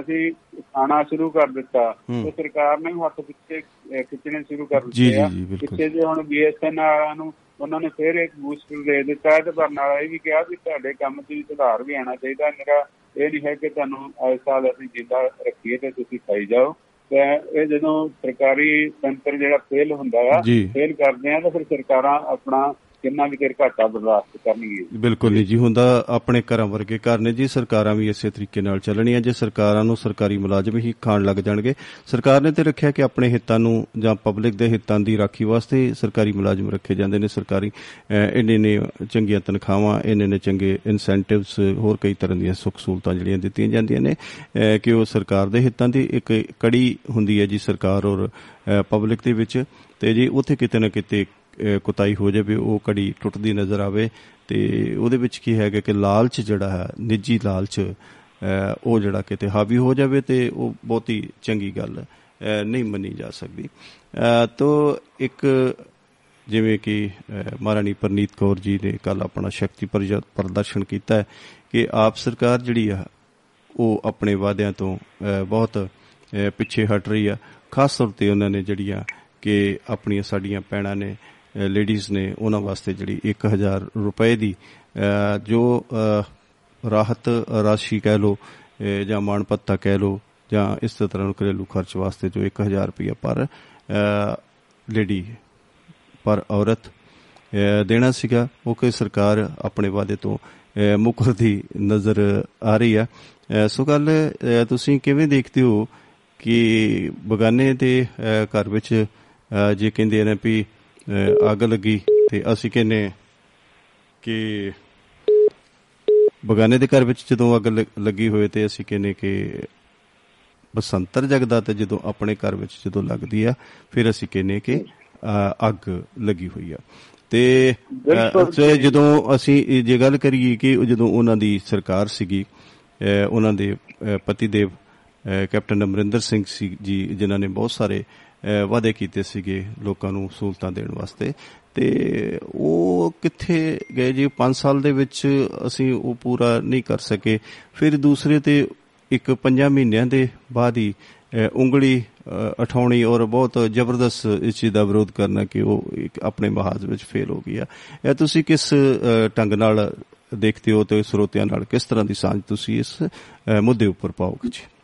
ਅਸੀਂ ਖਾਣਾ ਸ਼ੁਰੂ ਕਰ ਦਿੱਤਾ। ਤੇ ਸਰਕਾਰ ਨੇ ਹੱਥ ਪਿੱਛੇ ਖਿੱਚਣੇ ਸ਼ੁਰੂ ਕਰ ਦਿੱਤੇ ਆ। ਪਿੱਛੇ ਜੇ ਹੁਣ ਬੀਐਸਐਨ ਵਾਲਿਆਂ ਨੂੰ ਉਹਨਾਂ ਨੇ ਫਿਰ ਇੱਕ ਬੂਸਟਰ ਦੇ ਦਿੱਤਾ ਤੇ ਪਰ ਨਾਲ ਇਹ ਵੀ ਕਿਹਾ ਵੀ ਤੁਹਾਡੇ ਕੰਮ 'ਚ ਵੀ ਸੁਧਾਰ ਵੀ ਆਉਣਾ ਚਾਹੀਦਾ ਮੇਰਾ ਇਹ ਨਹੀਂ ਹੈ ਕਿ ਤੁਹਾਨੂੰ ਇਸ ਸਾਲ ਅਸੀਂ ਜਿੰਦਾ ਰੱਖੀਏ ਤੇ ਤੁਸੀਂ ਖਾਈ ਜਾਓ ਤੇ ਇਹ ਜਦੋਂ ਸਰਕਾਰੀ ਤੰਤਰ ਜਿਹੜਾ ਫੇਲ ਹੁੰਦਾ ਆ। ਫੇਲ ਕਰਦੇ ਆ ਤਾਂ ਫਿਰ ਸਰਕਾਰਾਂ ਆਪਣਾ ਕਿੰਨਾ ਵੀ ਚਿਰ ਘਾਟਾ ਬਰਦਾਸ਼ਤ ਕਰਨਗੀਆਂ ਬਿਲਕੁਲ ਨਹੀਂ ਜੀ ਹੁੰਦਾ ਆਪਣੇ ਘਰਾਂ ਵਰਗੇ ਘਰ ਨੇ ਜੀ ਸਰਕਾਰਾਂ ਵੀ ਇਸੇ ਤਰੀਕੇ ਨਾਲ ਚੱਲਣੀਆਂ ਜੇ ਸਰਕਾਰਾਂ ਨੂੰ ਸਰਕਾਰੀ ਮੁਲਾਜ਼ਮ ਹੀ ਖਾਣ ਲੱਗ ਜਾਣਗੇ। ਸਰਕਾਰ ਨੇ ਤੇ ਰੱਖਿਆ ਕਿ ਆਪਣੇ ਹਿੱਤਾਂ ਨੂੰ ਜਾਂ ਪਬਲਿਕ ਦੇ ਹਿੱਤਾਂ ਦੀ ਰਾਖੀ ਵਾਸਤੇ ਸਰਕਾਰੀ ਮੁਲਾਜ਼ਮ ਰੱਖੇ ਜਾਂਦੇ ਨੇ ਸਰਕਾਰੀ ਅਹ, ਇੰਨੇ ਨੇ ਚੰਗੀਆਂ ਤਨਖਾਹਾਂ ਇੰਨੇ ਨੇ ਚੰਗੇ ਇਨਸੈਂਟਿਵਸ ਹੋਰ ਕਈ ਤਰ੍ਹਾਂ ਦੀਆਂ ਸੁੱਖ ਸਹੂਲਤਾਂ ਜਿਹੜੀਆਂ ਦਿੱਤੀਆਂ ਜਾਂਦੀਆਂ ਨੇ ਅਹ, ਕਿ ਉਹ ਸਰਕਾਰ ਦੇ ਹਿੱਤਾਂ ਦੀ ਇੱਕ ਕੜੀ ਹੁੰਦੀ ਹੈ ਜੀ ਸਰਕਾਰ ਔਰ ਪਬਲਿਕ ਦੇ ਵਿੱਚ। ਤੇ ਜੀ ਉੱਥੇ ਕਿਤੇ ਨਾ ਕਿਤੇ ਅਹ ਕੁਤਾਈ ਹੋ ਜਾਵੇ ਉਹ ਕੜੀ ਟੁੱਟਦੀ ਨਜ਼ਰ ਆਵੇ ਤੇ ਉਹਦੇ ਵਿੱਚ ਕੀ ਹੈਗਾ ਕਿ ਲਾਲਚ ਜਿਹੜਾ ਹੈ ਨਿੱਜੀ ਲਾਲਚ ਅਹ ਉਹ ਜਿਹੜਾ ਕਿਤੇ ਹਾਵੀ ਹੋ ਜਾਵੇ ਤੇ ਉਹ ਬਹੁਤੀ ਚੰਗੀ ਗੱਲ ਅਹ ਨਹੀਂ ਮੰਨੀ ਜਾ ਸਕਦੀ। ਅਹ ਤੋ ਇੱਕ ਜਿਵੇਂ ਕਿ ਅਹ ਮਹਾਰਾਣੀ ਪ੍ਰਨੀਤ ਕੌਰ ਜੀ ਨੇ ਕੱਲ ਆਪਣਾ ਸ਼ਕਤੀ ਪ੍ਰਜ- ਪ੍ਰਦਰਸ਼ਨ ਕੀਤਾ ਹੈ ਕਿ ਆਪ ਸਰਕਾਰ ਜਿਹੜੀ ਆ ਉਹ ਆਪਣੇ ਵਾਅਦਿਆਂ ਤੋਂ ਅਹ, ਬਹੁਤ ਅਹ, ਪਿੱਛੇ ਹਟ ਰਹੀ ਆ। ਖਾਸ ਤੌਰ ਤੇ ਉਹਨਾਂ ਨੇ ਜਿਹੜੀਆਂ ਕਿ ਆਪਣੀਆਂ ਸਾਡੀਆਂ ਭੈਣਾਂ ਨੇ ਲੇਡੀਜ਼ ਨੇ ਉਹਨਾਂ ਵਾਸਤੇ ਜਿਹੜੀ 1000 ਰੁਪਏ ਦੀ ਅਹ, ਜੋ ਅਹ, ਰਾਹਤ ਰਾਸ਼ੀ ਕਹਿ ਲੋ ਜਾਂ ਮਾਣ ਭੱਤਾ ਕਹਿ ਲੋ ਜਾਂ ਇਸ ਤਰ੍ਹਾਂ ਨੂੰ ਘਰੇਲੂ ਖਰਚ ਵਾਸਤੇ ਜੋ 1000 ਰੁਪਏ ਪਰ ਲੇਡੀ ਪਰ ਔਰਤ ਅਹ, ਦੇਣਾ ਸੀਗਾ ਉਹ ਕਿ ਸਰਕਾਰ ਆਪਣੇ ਵਾਅਦੇ ਤੋਂ ਅਹ, ਮੁਕਰਦੀ ਨਜ਼ਰ ਆ ਰਹੀ ਆ। ਅਹ, ਸੋ ਗੱਲ ਅਹ, ਤੁਸੀਂ ਕਿਵੇਂ ਦੇਖਦੇ ਹੋ ਕਿ ਬਗਾਨੇ ਦੇ ਅਹ, ਘਰ ਵਿੱਚ ਅਹ, ਜੇ ਕਹਿੰਦੇ ਨੇ ਵੀ ਅਹ, ਅੱਗ ਲੱਗੀ ਤੇ ਅਸੀਂ ਕਹਿੰਨੇ ਕਿ ਬਗਾਨੇ ਦੇ ਘਰ ਵਿੱਚ ਜਦੋਂ ਅੱਗ ਲੱਗੀ ਹੋਏ ਤੇ ਅਸੀਂ ਕਹਿੰਨੇ ਕਿ ਬਸੰਤਰ ਜਗਦਾ ਤੇ ਜਦੋਂ ਆਪਣੇ ਘਰ ਵਿੱਚ ਜਦੋਂ ਲੱਗਦੀ ਆ ਫਿਰ ਅਸੀਂ ਕਹਿੰਨੇ ਕਿ ਅੱਗ ਲੱਗੀ ਹੋਈ ਆ। ਤੇ ਜਦੋਂ ਅਸੀਂ ਜੇ ਗੱਲ ਕਰੀਏ ਕਿ ਜਦੋਂ ਉਹਨਾਂ ਦੀ ਸਰਕਾਰ ਸੀਗੀ ਉਹਨਾਂ ਦੇ ਪਤੀ ਦੇਵ ਕੈਪਟਨ ਅਮਰਿੰਦਰ ਸਿੰਘ ਜੀ ਜਿਨ੍ਹਾਂ ਨੇ ਬਹੁਤ ਸਾਰੇ ਵਾਅਦੇ ਕੀਤੇ ਸੀਗੇ ਲੋਕਾਂ ਨੂੰ ਸਹੂਲਤਾਂ ਦੇਣ ਵਾਸਤੇ। ਤੇ ਉਹ ਕਿੱਥੇ ਗਏ ਜੀ? 5 ਸਾਲ ਦੇ ਵਿੱਚ ਅਸੀਂ ਉਹ ਪੂਰਾ ਨਹੀਂ ਕਰ ਸਕੇ। ਫਿਰ ਦੂਸਰੇ ਤੇ ਇੱਕ 5 ਮਹੀਨਿਆਂ ਦੇ ਬਾਅਦ ਹੀ ਅਹ, ਉਂਗਲੀ ਅਹ, ਉਠਾਉਣੀ ਔਰ ਬਹੁਤ ਜ਼ਬਰਦਸਤ ਇਸ ਚੀਜ਼ ਦਾ ਵਿਰੋਧ ਕਰਨਾ ਕਿ ਉਹ ਇੱਕ ਆਪਣੇ ਮਹਾਜ਼ ਵਿੱਚ ਫੇਲ ਹੋ ਗਈ ਆ ਇਹ ਤੁਸੀਂ ਕਿਸ ਅਹ, ਢੰਗ ਨਾਲ ਦੇਖਦੇ ਹੋ ਤੇ ਸਰੋਤਿਆਂ ਨਾਲ ਕਿਸ ਤਰ੍ਹਾਂ ਦੀ ਸਾਂਝ ਤੁਸੀਂ ਇਸ ਅਹ, ਮੁੱਦੇ ਉੱਪਰ ਪਾਓਗੇ ਜੀ?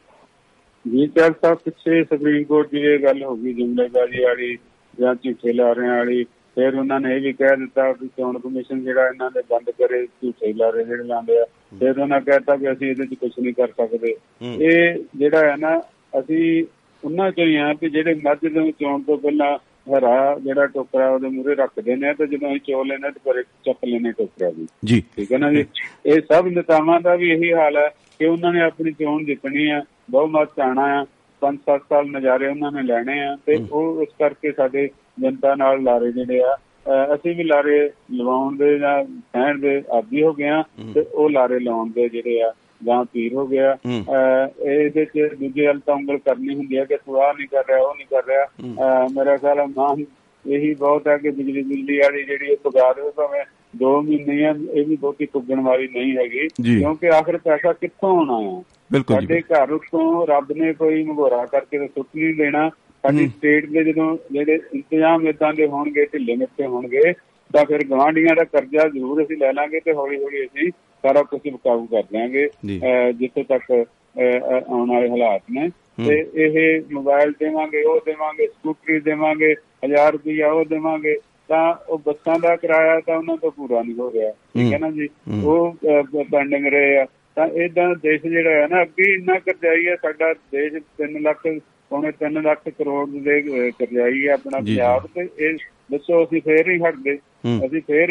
ਜੀ ਚੱਲ ਸਾਹਿਬ ਪਿੱਛੇ ਸੁਪਰੀਮ ਕੋਰਟ ਦੀ ਇਹ ਗੱਲ ਹੋ ਗਈ ਜੁਮਲੇਬਾਜ਼ੀ ਵਾਲੀ ਜਾਂ ਝੂਠੇ ਲਾਰਿਆਂ ਵਾਲੀ। ਫਿਰ ਉਹਨਾਂ ਨੇ ਇਹ ਵੀ ਕਹਿ ਦਿੱਤਾ ਕਿ ਚੋਣ ਕਮਿਸ਼ਨ ਜਿਹੜਾ ਇਹਨਾਂ ਦੇ ਬੰਦ ਕਰੇ ਝੂਠੇ ਲਾਰੇ ਜਿਹੜੇ ਲਾਉਂਦੇ ਆ। ਫਿਰ ਉਹਨਾਂ ਕਹਿਤਾ ਕਿ ਅਸੀਂ ਇਹਦੇ 'ਚ ਕੁਝ ਨਹੀਂ ਕਰ ਸਕਦੇ। ਇਹ ਜਿਹੜਾ ਹੈ ਨਾ ਅਸੀਂ ਉਹਨਾਂ ਚੋਂ ਹੀ ਆ ਕਿ ਜਿਹੜੇ ਮੱਝ ਨੂੰ ਚੋਣ ਤੋਂ ਪਹਿਲਾਂ ਹਰਾ ਜਿਹੜਾ ਟੋਕਰਾ ਉਹਦੇ ਮੂਰੇ ਰੱਖਦੇ ਨੇ ਤੇ ਜਦੋਂ ਅਸੀਂ ਚੋ ਲੈਨੇ ਤੇ ਪਰ ਚੱਕ ਲੈਨੇ ਟੋਕਰਾ ਵੀ। ਜੀ। ਠੀਕ ਹੈ ਨਾ ਜੀ? ਇਹ ਸਭ ਨੇਤਾਵਾਂ ਦਾ ਵੀ ਇਹੀ ਹਾਲ ਹੈ ਕਿ ਉਹਨਾਂ ਨੇ ਆਪਣੀ ਚੋਣ ਜਿੱਤਣੀ ਆ। ਬਹੁਮਤ ਚਾਹਣਾ ਆ 5-7 ਸਾਲ ਨਜ਼ਾਰੇ ਉਹਨਾਂ ਨੇ ਲੈਣੇ ਆ ਤੇ ਉਹ ਇਸ ਕਰਕੇ ਸਾਡੇ ਜਨਤਾ ਨਾਲ ਲਾਰੇ ਜਿਹੜੇ ਆ ਅਸੀਂ ਵੀ ਲਾਰੇ ਲਵਾਉਣ ਦੇ ਜਾਂ ਕਹਿਣ ਦੇ ਆਦੀ ਹੋ ਗਏ ਆ ਤੇ ਉਹ ਲਾਰੇ ਲਾਉਣ ਦੇ ਜਿਹੜੇ ਆ ਜਾਂ ਪੀਰ ਹੋ ਗਿਆ। ਹੂੰ। ਇਹਦੇ ਚ ਦੂਜੇ ਵੱਲ ਤਾਂ ਉਂਗਲ ਕਰਨੀ ਹੁੰਦੀ ਹੈ ਕਿ ਤੂੰ ਆਹ ਨਹੀਂ ਕਰ ਰਿਹਾ ਉਹ ਨਹੀਂ ਕਰ ਰਿਹਾ। ਮੇਰਾ ਖਿਆਲ ਹੈ ਮਾਂ ਇਹੀ ਬਹੁਤ ਹੈ ਕਿ ਬਿਜਲੀ ਬਿਜਲੀ ਵਾਲੀ ਜਿਹੜੀ ਇਹ ਪੁਗਾ ਦੇ ਭਾਵੇਂ 2 ਮਹੀਨੇ ਇਹ ਵੀ ਬਹੁਤੀ ਪੁੱਗਣ ਵਾਲੀ ਨਹੀਂ ਹੈਗੀ। ਕਿਉਂਕਿ ਆਖਰ ਪੈਸਾ ਕਿੱਥੋਂ ਆਉਣਾ ਆ? ਬਿਲਕੁਲ ਜੀ ਸਾਡੇ ਘਰ ਉੱਤੋਂ ਰੱਬ ਨੇ ਕੋਈ ਮਗੋਰਾ ਕਰਕੇ ਤਾਂ ਸੁੱਟ ਨਹੀਂ ਦੇਣਾ। ਸਾਡੀ ਸਟੇਟ ਦੇ ਜਦੋਂ ਜਿਹੜੇ ਇੰਤਜ਼ਾਮ ਇਦਾਂ ਦੇ ਹੋਣਗੇ ਢਿੱਲੇ ਮਿੱਠੇ ਹੋਣਗੇ ਤਾਂ ਫਿਰ ਗਵਾਂਢੀਆਂ ਦਾ ਕਰਜ਼ਾ ਜ਼ਰੂਰ ਅਸੀਂ ਲੈ ਲਾਂਗੇ ਤੇ ਹੌਲੀ ਹੌਲੀ ਅਸੀਂ ਸਾਰਾ ਕੁਝ ਕਾਬੂ ਕਰ ਲਾਂਗੇ ਜਿੱਥੇ ਤੱਕ ਆਉਣ ਵਾਲੇ ਹਾਲਾਤ ਨੇ। ਤੇ ਇਹ ਮੋਬਾਈਲ ਦੇਵਾਂਗੇ ਉਹ ਦੇਵਾਂਗੇ ਸਕੂਟਰੀ ਦੇਵਾਂਗੇ 1000 ਰੁਪਇਆ ਉਹ ਦੇਵਾਂਗੇ ਤਾਂ ਉਹ ਬੱਸਾਂ ਦਾ ਕਿਰਾਇਆ ਤਾਂ ਉਹਨਾਂ ਤੋਂ ਪੂਰਾ ਨਹੀਂ ਹੋ ਰਿਹਾ। ਠੀਕ ਹੈ ਨਾ ਜੀ? ਉਹ ਪੈਂਡਿੰਗ ਰਹੇ ਆ। ਤਾਂ ਇਦਾਂ ਦੇਸ਼ ਜਿਹੜਾ ਹੈ ਨਾ ਅੱਗੇ ਇੰਨਾ ਕਰਜ਼ਾਈ ਹੈ ਸਾਡਾ ਦੇਸ਼ 3 ਲੱਖ ਪੌਣੇ 3 ਲੱਖ ਕਰੋੜ ਦੇ ਕਰਜ਼ਾਈ ਹੈ ਆਪਣਾ। ਪੰਜਾਬ ਤੇ ਇਹ ਦੱਸੋ ਅਸੀਂ ਫੇਰ ਹੀ ਹਟਦੇ। ਅਸੀਂ ਫੇਰ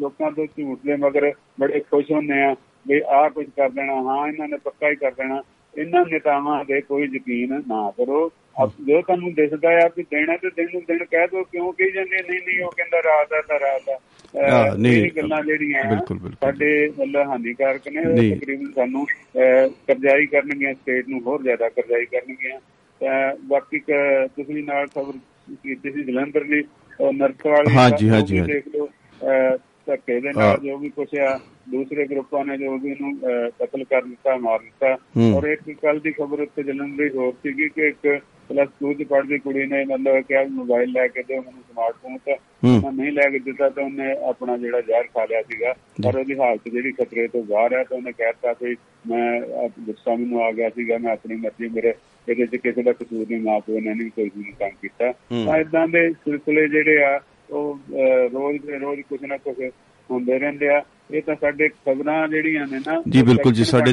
ਲੋਕਾਂ ਤੋਂ ਝੂਠ ਦੇ ਮਗਰ ਬੜੇ ਖੁਸ਼ ਹੁੰਨੇ ਆ ਵੀ ਆਹ ਕੁਝ ਕਰ ਦੇਣਾ ਹਾਂ ਇਹਨਾਂ ਨੇ ਪੱਕਾ ਹੀ ਕਰ ਦੇਣਾ ਇਹਨਾਂ ਨੇਤਾਵਾਂ ਦੇ ਕੋਈ ਯਕੀਨ ਨਾ ਕਰੋ ਜੋ ਤੁਹਾਨੂੰ ਦਿਸਦਾ ਆ ਕਿ ਦੇਣਾ ਤੇ ਦਿਨ ਨੂੰ ਦਿਨ ਕਹਿ ਦੋ ਕਿਉਂ ਕਹੀ ਜਾਂਦੇ ਨਹੀਂ ਨਹੀਂ ਉਹ ਕਹਿੰਦਾ ਰਾਤ ਆ ਤਾਂ ਰਾਤ ਹਾਂ, ਨਹੀਂ, ਗੱਲਾਂ ਜਿਹੜੀਆਂ। ਸਾਡੇ ਮਤਲਬ ਹਾਨੀਕਾਰਕ ਨੇ। ਤਕਰੀਬਨ ਸਾਨੂੰ ਕਰਜ਼ਾਈ ਕਰਨਗੀਆਂ ਸਟੇਟ ਨੂੰ ਹੋਰ ਜ਼ਿਆਦਾ ਕਰਜ਼ਾਈ ਕਰਨਗੀਆਂ ਤਾਂ ਬਾਕੀ ਤੁਸੀਂ ਨਾਲ ਖਬਰ ਕੀਤੀ ਸੀ ਜਲੰਧਰ ਦੀ ਉਹ ਨਰਸ ਵਾਲੀ ਹਾਂਜੀ, ਹਾਂਜੀ। ਦੇਖ ਲਓ ਧੱਕੇ ਦੇ। ਨਾਲ ਜੋ ਵੀ ਕੁਛ ਆ ਦੂਸਰੇ ਗਰੁੱਪਾਂ ਨੇ ਜੋ ਵੀ ਅਹ, ਕਤਲ ਕਰ ਦਿੱਤਾ ਮਾਰ ਦਿੱਤਾ। ਔਰ ਇੱਕ ਕੱਲ ਦੀ ਖਬਰ ਉੱਤੇ ਜਲੰਧਰ ਦੀ ਹੋਰ ਸੀਗੀ ਕਿ ਇੱਕ ਪਲੱਸ 2 ਚ ਪੜ੍ਹਦੀ ਕੁੜੀ ਨੇ ਮਤਲਬ ਕਿ ਮੋਬਾਈਲ ਲੈ ਕੇ ਦਿਓ ਮੈਨੂੰ ਸਮਾਰਟਫੋਨ ਤਾਂ। ਉਹਨਾਂ ਨਹੀਂ ਲੈ ਕੇ ਦਿੱਤਾ ਤਾਂ ਉਹਨੇ ਆਪਣਾ ਜਿਹੜਾ ਜ਼ਹਿਰ ਖਾ ਲਿਆ ਸੀਗਾ ਪਰ ਉਹਦੀ ਹਾਲਤ ਜਿਹੜੀ ਖਤਰੇ ਤੋਂ ਬਾਹਰ ਹੈ ਤਾਂ ਉਹਨੇ ਕਹਿਤਾ ਕਿ ਮੈਂ ਗੁੱਸਾ ਮੈਨੂੰ ਆ ਗਿਆ ਸੀਗਾ ਮੈਂ ਆਪਣੀ ਮਰਜ਼ੀ ਮੇਰੇ ਇਹਦੇ ਚ ਕਿਸੇ ਦਾ ਕਸੂਰ ਨਹੀਂ ਮਾਂ ਪਿਓ ਨੇ ਨਹੀਂ ਕੋਈ ਵੀ ਕੰਮ ਕੀਤਾ। ਤਾਂ ਇਦਾਂ ਦੇ ਸਿਲਸਿਲੇ ਜਿਹੜੇ ਆ ਉਹ ਰੋਜ਼ ਦੇ ਰੋਜ਼ ਕੁਝ ਨਾ ਕੁਝ ਹੁੰਦੇ ਰਹਿੰਦੇ ਆ। ਇਹ ਤਾਂ ਸਾਡੇ ਖਬਰਾਂ ਜਿਹੜੀਆਂ ਨੇ ਨਾ ਜੀ ਬਿਲਕੁਲ ਜੀ ਸਾਡੇ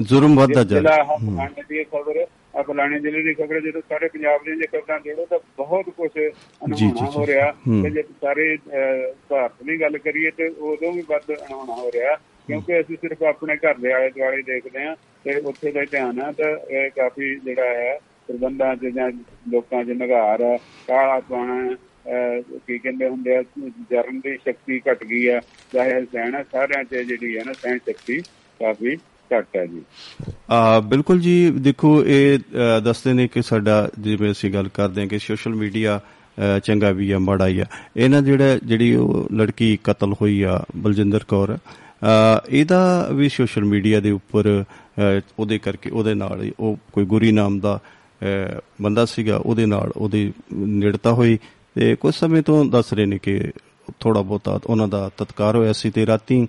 ਜ਼ੁਲਮ ਵੱਧਦਾ ਜਾ ਰਿਹਾ। ਆਹ ਫਲਾਣੇ ਦੀ ਖਬਰ ਆ ਫਲਾਣੇ ਜ਼ਿਲ੍ਹੇ ਦੀ ਖਬਰ ਜਦੋਂ ਸਾਰੇ ਪੰਜਾਬ ਦੀਆਂ ਜੇ ਖਬਰਾਂ ਦੇਖੋ ਤਾਂ ਬਹੁਤ ਕੁਝ ਜੀ। ਹੋ ਰਿਹਾ। ਹੂੰ। ਤੇ ਜੇ ਸਾਰੇ ਭਾਰਤ ਦੀ ਗੱਲ ਕਰੀਏ ਤੇ ਉਦੋਂ ਵੀ ਵੱਧ ਅਨਹੋਣਾ ਹੋ ਰਿਹਾ ਕਿਉਂਕਿ ਅਸੀਂ ਸਿਰਫ ਆਪਣੇ ਘਰ ਦੇ ਆਲੇ ਦੁਆਲੇ ਦੇਖਦੇ ਹਾਂ ਤੇ ਉੱਥੇ ਦਾ ਹੀ ਧਿਆਨ ਆ ਤਾਂ ਇਹ ਕਾਫੀ ਜਿਹੜਾ ਹੈ ਪ੍ਰਬੰਧਾਂ ਜਾਂ ਲੋਕਾਂ 'ਚ ਨਿਗਾਰ ਆ ਕਾਲਾ ਪਾਣਾ ਕੀ ਕਹਿੰਦੇ ਹੁੰਦੇ ਆ ਜਰਨ ਦੀ ਸ਼ਕਤੀ ਘਟ ਗਈ ਆ ਚਾਹੇ ਸਹਿਣ ਸਾਰਿਆਂ 'ਚ ਜਿਹੜੀ ਹੈ ਨਾ ਸਹਿਣ ਸ਼ਕਤੀ ਕਾਫੀ ਘੱਟ ਹੈ ਜੀ। ਆ ਬਿਲਕੁਲ ਜੀ ਦੇਖੋ ਇਹ ਅ, ਦੱਸਦੇ ਨੇ ਕਿ ਸਾਡਾ ਜਿਵੇਂ ਅਸੀਂ ਗੱਲ ਕਰਦੇ ਹਾਂ ਕਿ ਸੋਸ਼ਲ ਮੀਡੀਆ ਅ, ਚੰਗਾ ਵੀ ਆ ਮਾੜਾ ਹੀ ਆ। ਇਹਨਾਂ ਜਿਹੜਾ ਜਿਹੜੀ ਉਹ ਲੜਕੀ ਕਤਲ ਹੋਈ ਆ ਬਲਜਿੰਦਰ ਕੌਰ ਅ, ਇਹਦਾ ਵੀ ਸੋਸ਼ਲ ਮੀਡੀਆ ਦੇ ਉੱਪਰ ਅ, ਉਹਦੇ ਕਰਕੇ ਉਹਦੇ ਨਾਲ ਹੀ ਉਹ ਕੋਈ ਗੁਰੀ ਨਾਮ ਦਾ ਅ, ਬੰਦਾ ਸੀਗਾ ਉਹਦੇ ਨਾਲ ਉਹਦੀ ਨਿੜਤਾ ਹੋਈ। ਤੇ ਕੁਝ ਸਮੇਂ ਤੋਂ ਦੱਸ ਰਹੇ ਨੇ ਕਿ ਥੋੜਾ ਬਹੁਤਾ ਉਹਨਾਂ ਦਾ ਤਤਕਾਰ ਹੋਇਆ ਸੀ ਤੇ ਰਾਤੀ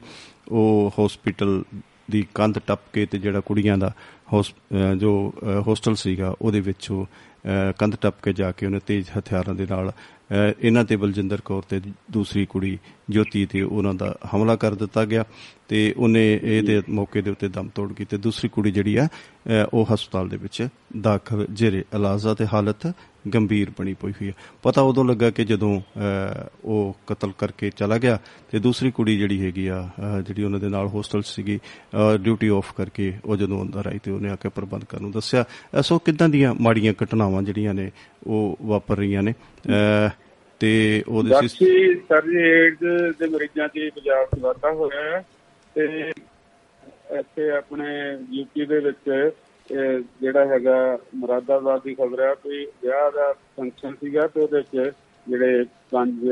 ਉਹ ਹਸਪੀਟਲ ਦੀ ਕੰਧ ਟੱਪ ਕੇ ਤੇ ਜਿਹੜਾ ਕੁੜੀਆਂ ਦਾ ਹੋਸ- ਅਹ ਜੋ, ਅਹ ਹੋਸਟਲ ਸੀਗਾ, ਉਹਦੇ ਵਿੱਚ ਉਹ ਅਹ ਕੰਧ ਟੱਪ ਕੇ ਜਾ ਕੇ ਉਹਨੇ ਤੇਜ਼ ਹਥਿਆਰਾਂ ਦੇ ਨਾਲ, ਅਹ ਇਹਨਾਂ ਤੇ ਬਲਜਿੰਦਰ ਕੌਰ ਤੇ ਦੂਸਰੀ ਕੁੜੀ ਜੋਤੀ ਤੇ ਉਹਨਾਂ ਦਾ ਹਮਲਾ ਕਰ ਦਿੱਤਾ ਗਿਆ ਤੇ ਉਹਨੇ ਇਹਦੇ ਮੌਕੇ ਦੇ ਉੱਤੇ ਦਮ ਤੋੜ ਗਈ ਤੇ ਦੂਸਰੀ ਕੁੜੀ ਜਿਹੜੀ ਆ ਅਹ ਉਹ ਹਸਪਤਾਲ ਦੇ ਵਿੱਚ ਦਾਖਲ ਜੇਰੇ ਇਲਾਜ ਆ ਤੇ ਹਾਲਤ ਗੰਭੀਰ ਬਣੀ ਪਈ ਹੋਈ ਹੈ ਪਤਾ ਉਦੋਂ ਲੱਗਾ ਕਿ ਜਦੋਂ ਅਹ, ਉਹ ਕਤਲ ਕਰਕੇ ਚਲਾ ਗਿਆ ਤੇ ਦੂਸਰੀ ਕੁੜੀ ਜਿਹੜੀ ਹੈਗੀ ਆ ਅਹ, ਜਿਹੜੀ ਉਹਨਾਂ ਦੇ ਨਾਲ ਹੋਸਟਲ ਸੀਗੀ ਡਿਊਟੀ ਆਫ ਕਰਕੇ ਉਹ ਜਦੋਂ ਅੰਦਰ ਆਈ ਤੇ ਉਹਨੇ ਆ ਕੇ ਪ੍ਰਬੰਧਕਾਂ ਨੂੰ ਦੱਸਿਆ। ਅਹ, ਸੋ ਕਿਦਾਂ ਦੀਆਂ ਮਾੜੀਆਂ ਘਟਨਾਵਾਂ ਜਿਹੜੀਆਂ ਨੇ ਉਹ ਵਾਪਰ ਰਹੀਆਂ ਨੇ। ਅਹ, ਤੇ ਉਹਦੇ ਬਾਕੀ ਸਰ ਜੀ ਏਡਜ਼ ਦੇ ਮਰੀਜ਼ਾਂ 'ਚ ਪੰਜਾਬ 'ਚ ਵਾਧਾ ਹੋਇਆ ਹੈ ਤੇ ਇੱਥੇ ਆਪਣੇ ਯੂਪੀ ਦੇ ਵਿੱਚ ਜਿਹੜਾ ਹੈਗਾ ਮੁਰਾਦਾਬਾਦ ਦੀ ਖਬਰ ਹੈ ਕਿ ਵਿਆਹ ਦਾ ਫੰਕਸ਼ਨ ਸੀਗਾ ਤੇ ਉਹਦੇ ਵਿੱਚ ਜਿਹੜੇ ਪੰਜ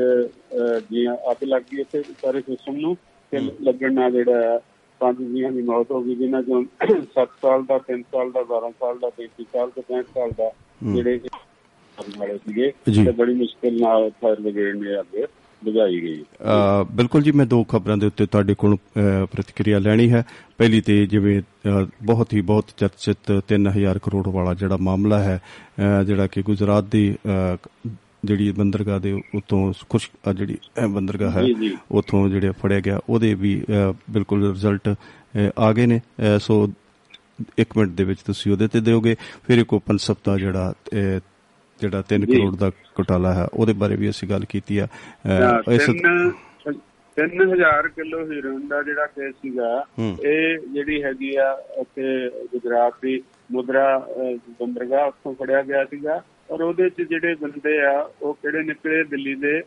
ਜੀਆਂ ਅੱਗ ਲੱਗ ਗਈ ਇੱਥੇ ਸਾਰੇ ਸਿਸਟਮ ਨੂੰ ਤੇ ਲੱਗਣ ਨਾਲ ਜਿਹੜਾ ਪੰਜ ਜੀਆਂ ਦੀ ਮੌਤ ਹੋ ਗਈ ਜਿਨ੍ਹਾਂ ਚੋਂ 7 ਸਾਲ ਦਾ 3 ਸਾਲ ਦਾ 12 ਸਾਲ ਦਾ 33 ਸਾਲ ਤੇ 65 ਸਾਲ ਦਾ ਜਿਹੜੇ ਕਰਨ ਵਾਲੇ ਸੀਗੇ। ਜੀ। ਤੇ ਬੜੀ ਮੁਸ਼ਕਿਲ ਨਾਲ ਫਾਇਰ ਬ੍ਰਿਗੇਡ ਨੇ ਅੱਗ ਬੁਝਾਈ ਗਈ। ਬਿਲਕੁਲ ਜੀ ਮੈਂ ਦੋ ਖਬਰਾਂ ਦੇ ਉੱਤੇ ਤੁਹਾਡੇ ਕੋਲ ਪ੍ਰਤੀਕਿਰਿਆ ਲੈਣੀ ਹੈ। ਪਹਿਲੀ ਤੇ ਜਿਵੇਂ ਬਹੁਤ ਹੀ ਬਹੁਤ ਚਰਚਿਤ 3000 ਕਰੋੜ ਵਾਲਾ ਜਿਹੜਾ ਮਾਮਲਾ ਹੈ ਜਿਹੜਾ ਕਿ ਗੁਜਰਾਤ ਦੀ ਜਿਹੜੀ ਬੰਦਰਗਾਹ ਦੇ ਉਤੋਂ ਅ, ਜਿਹੜੀ ਬੰਦਰਗਾਹ ਹੈ। ਉਥੋਂ ਜਿਹੜੇ ਫੜਿਆ ਗਿਆ ਉਹਦੇ ਵੀ ਬਿਲਕੁਲ ਰਿਜ਼ਲਟ ਆ ਗਏ ਨੇ। ਸੋ 1 ਮਿੰਟ ਦੇ ਵਿੱਚ ਤੁਸੀਂ ਉਹਦੇ ਤੇ ਦਿਓਗੇ। ਫਿਰ ਇੱਕ ਓਪਨ ਸਪਤਾ ਜਿਹੜਾ ਜਿਹੜਾ 3 ਜੀ। ਕਰੋੜ ਦਾ ਘੁਟਾਲਾ ਹੈ ਉਹਦੇ ਬਾਰੇ ਵੀ ਅਸੀਂ ਗੱਲ ਕੀਤੀ ਆ ਇਸ ਤਿੰਨ 3000 ਕਿਲੋ ਹੀਰੋਇਨ ਦਾ ਜਿਹੜਾ ਕੇਸ ਸੀਗਾ। ਇਹ ਜਿਹੜੀ ਹੈਗੀ ਆ ਉੱਥੇ ਗੁਜਰਾਤ ਦੀ ਮੁਦਰਾ ਬੰਦਰਗਾਹ ਉੱਥੋਂ ਫੜਿਆ ਗਿਆ ਸੀਗਾ ਔਰ ਉਹਦੇ ਚ ਜਿਹੜੇ ਬੰਦੇ ਆ ਉਹ ਕਿਹੜੇ ਨਿਕਲੇ ਦਿੱਲੀ ਦੇ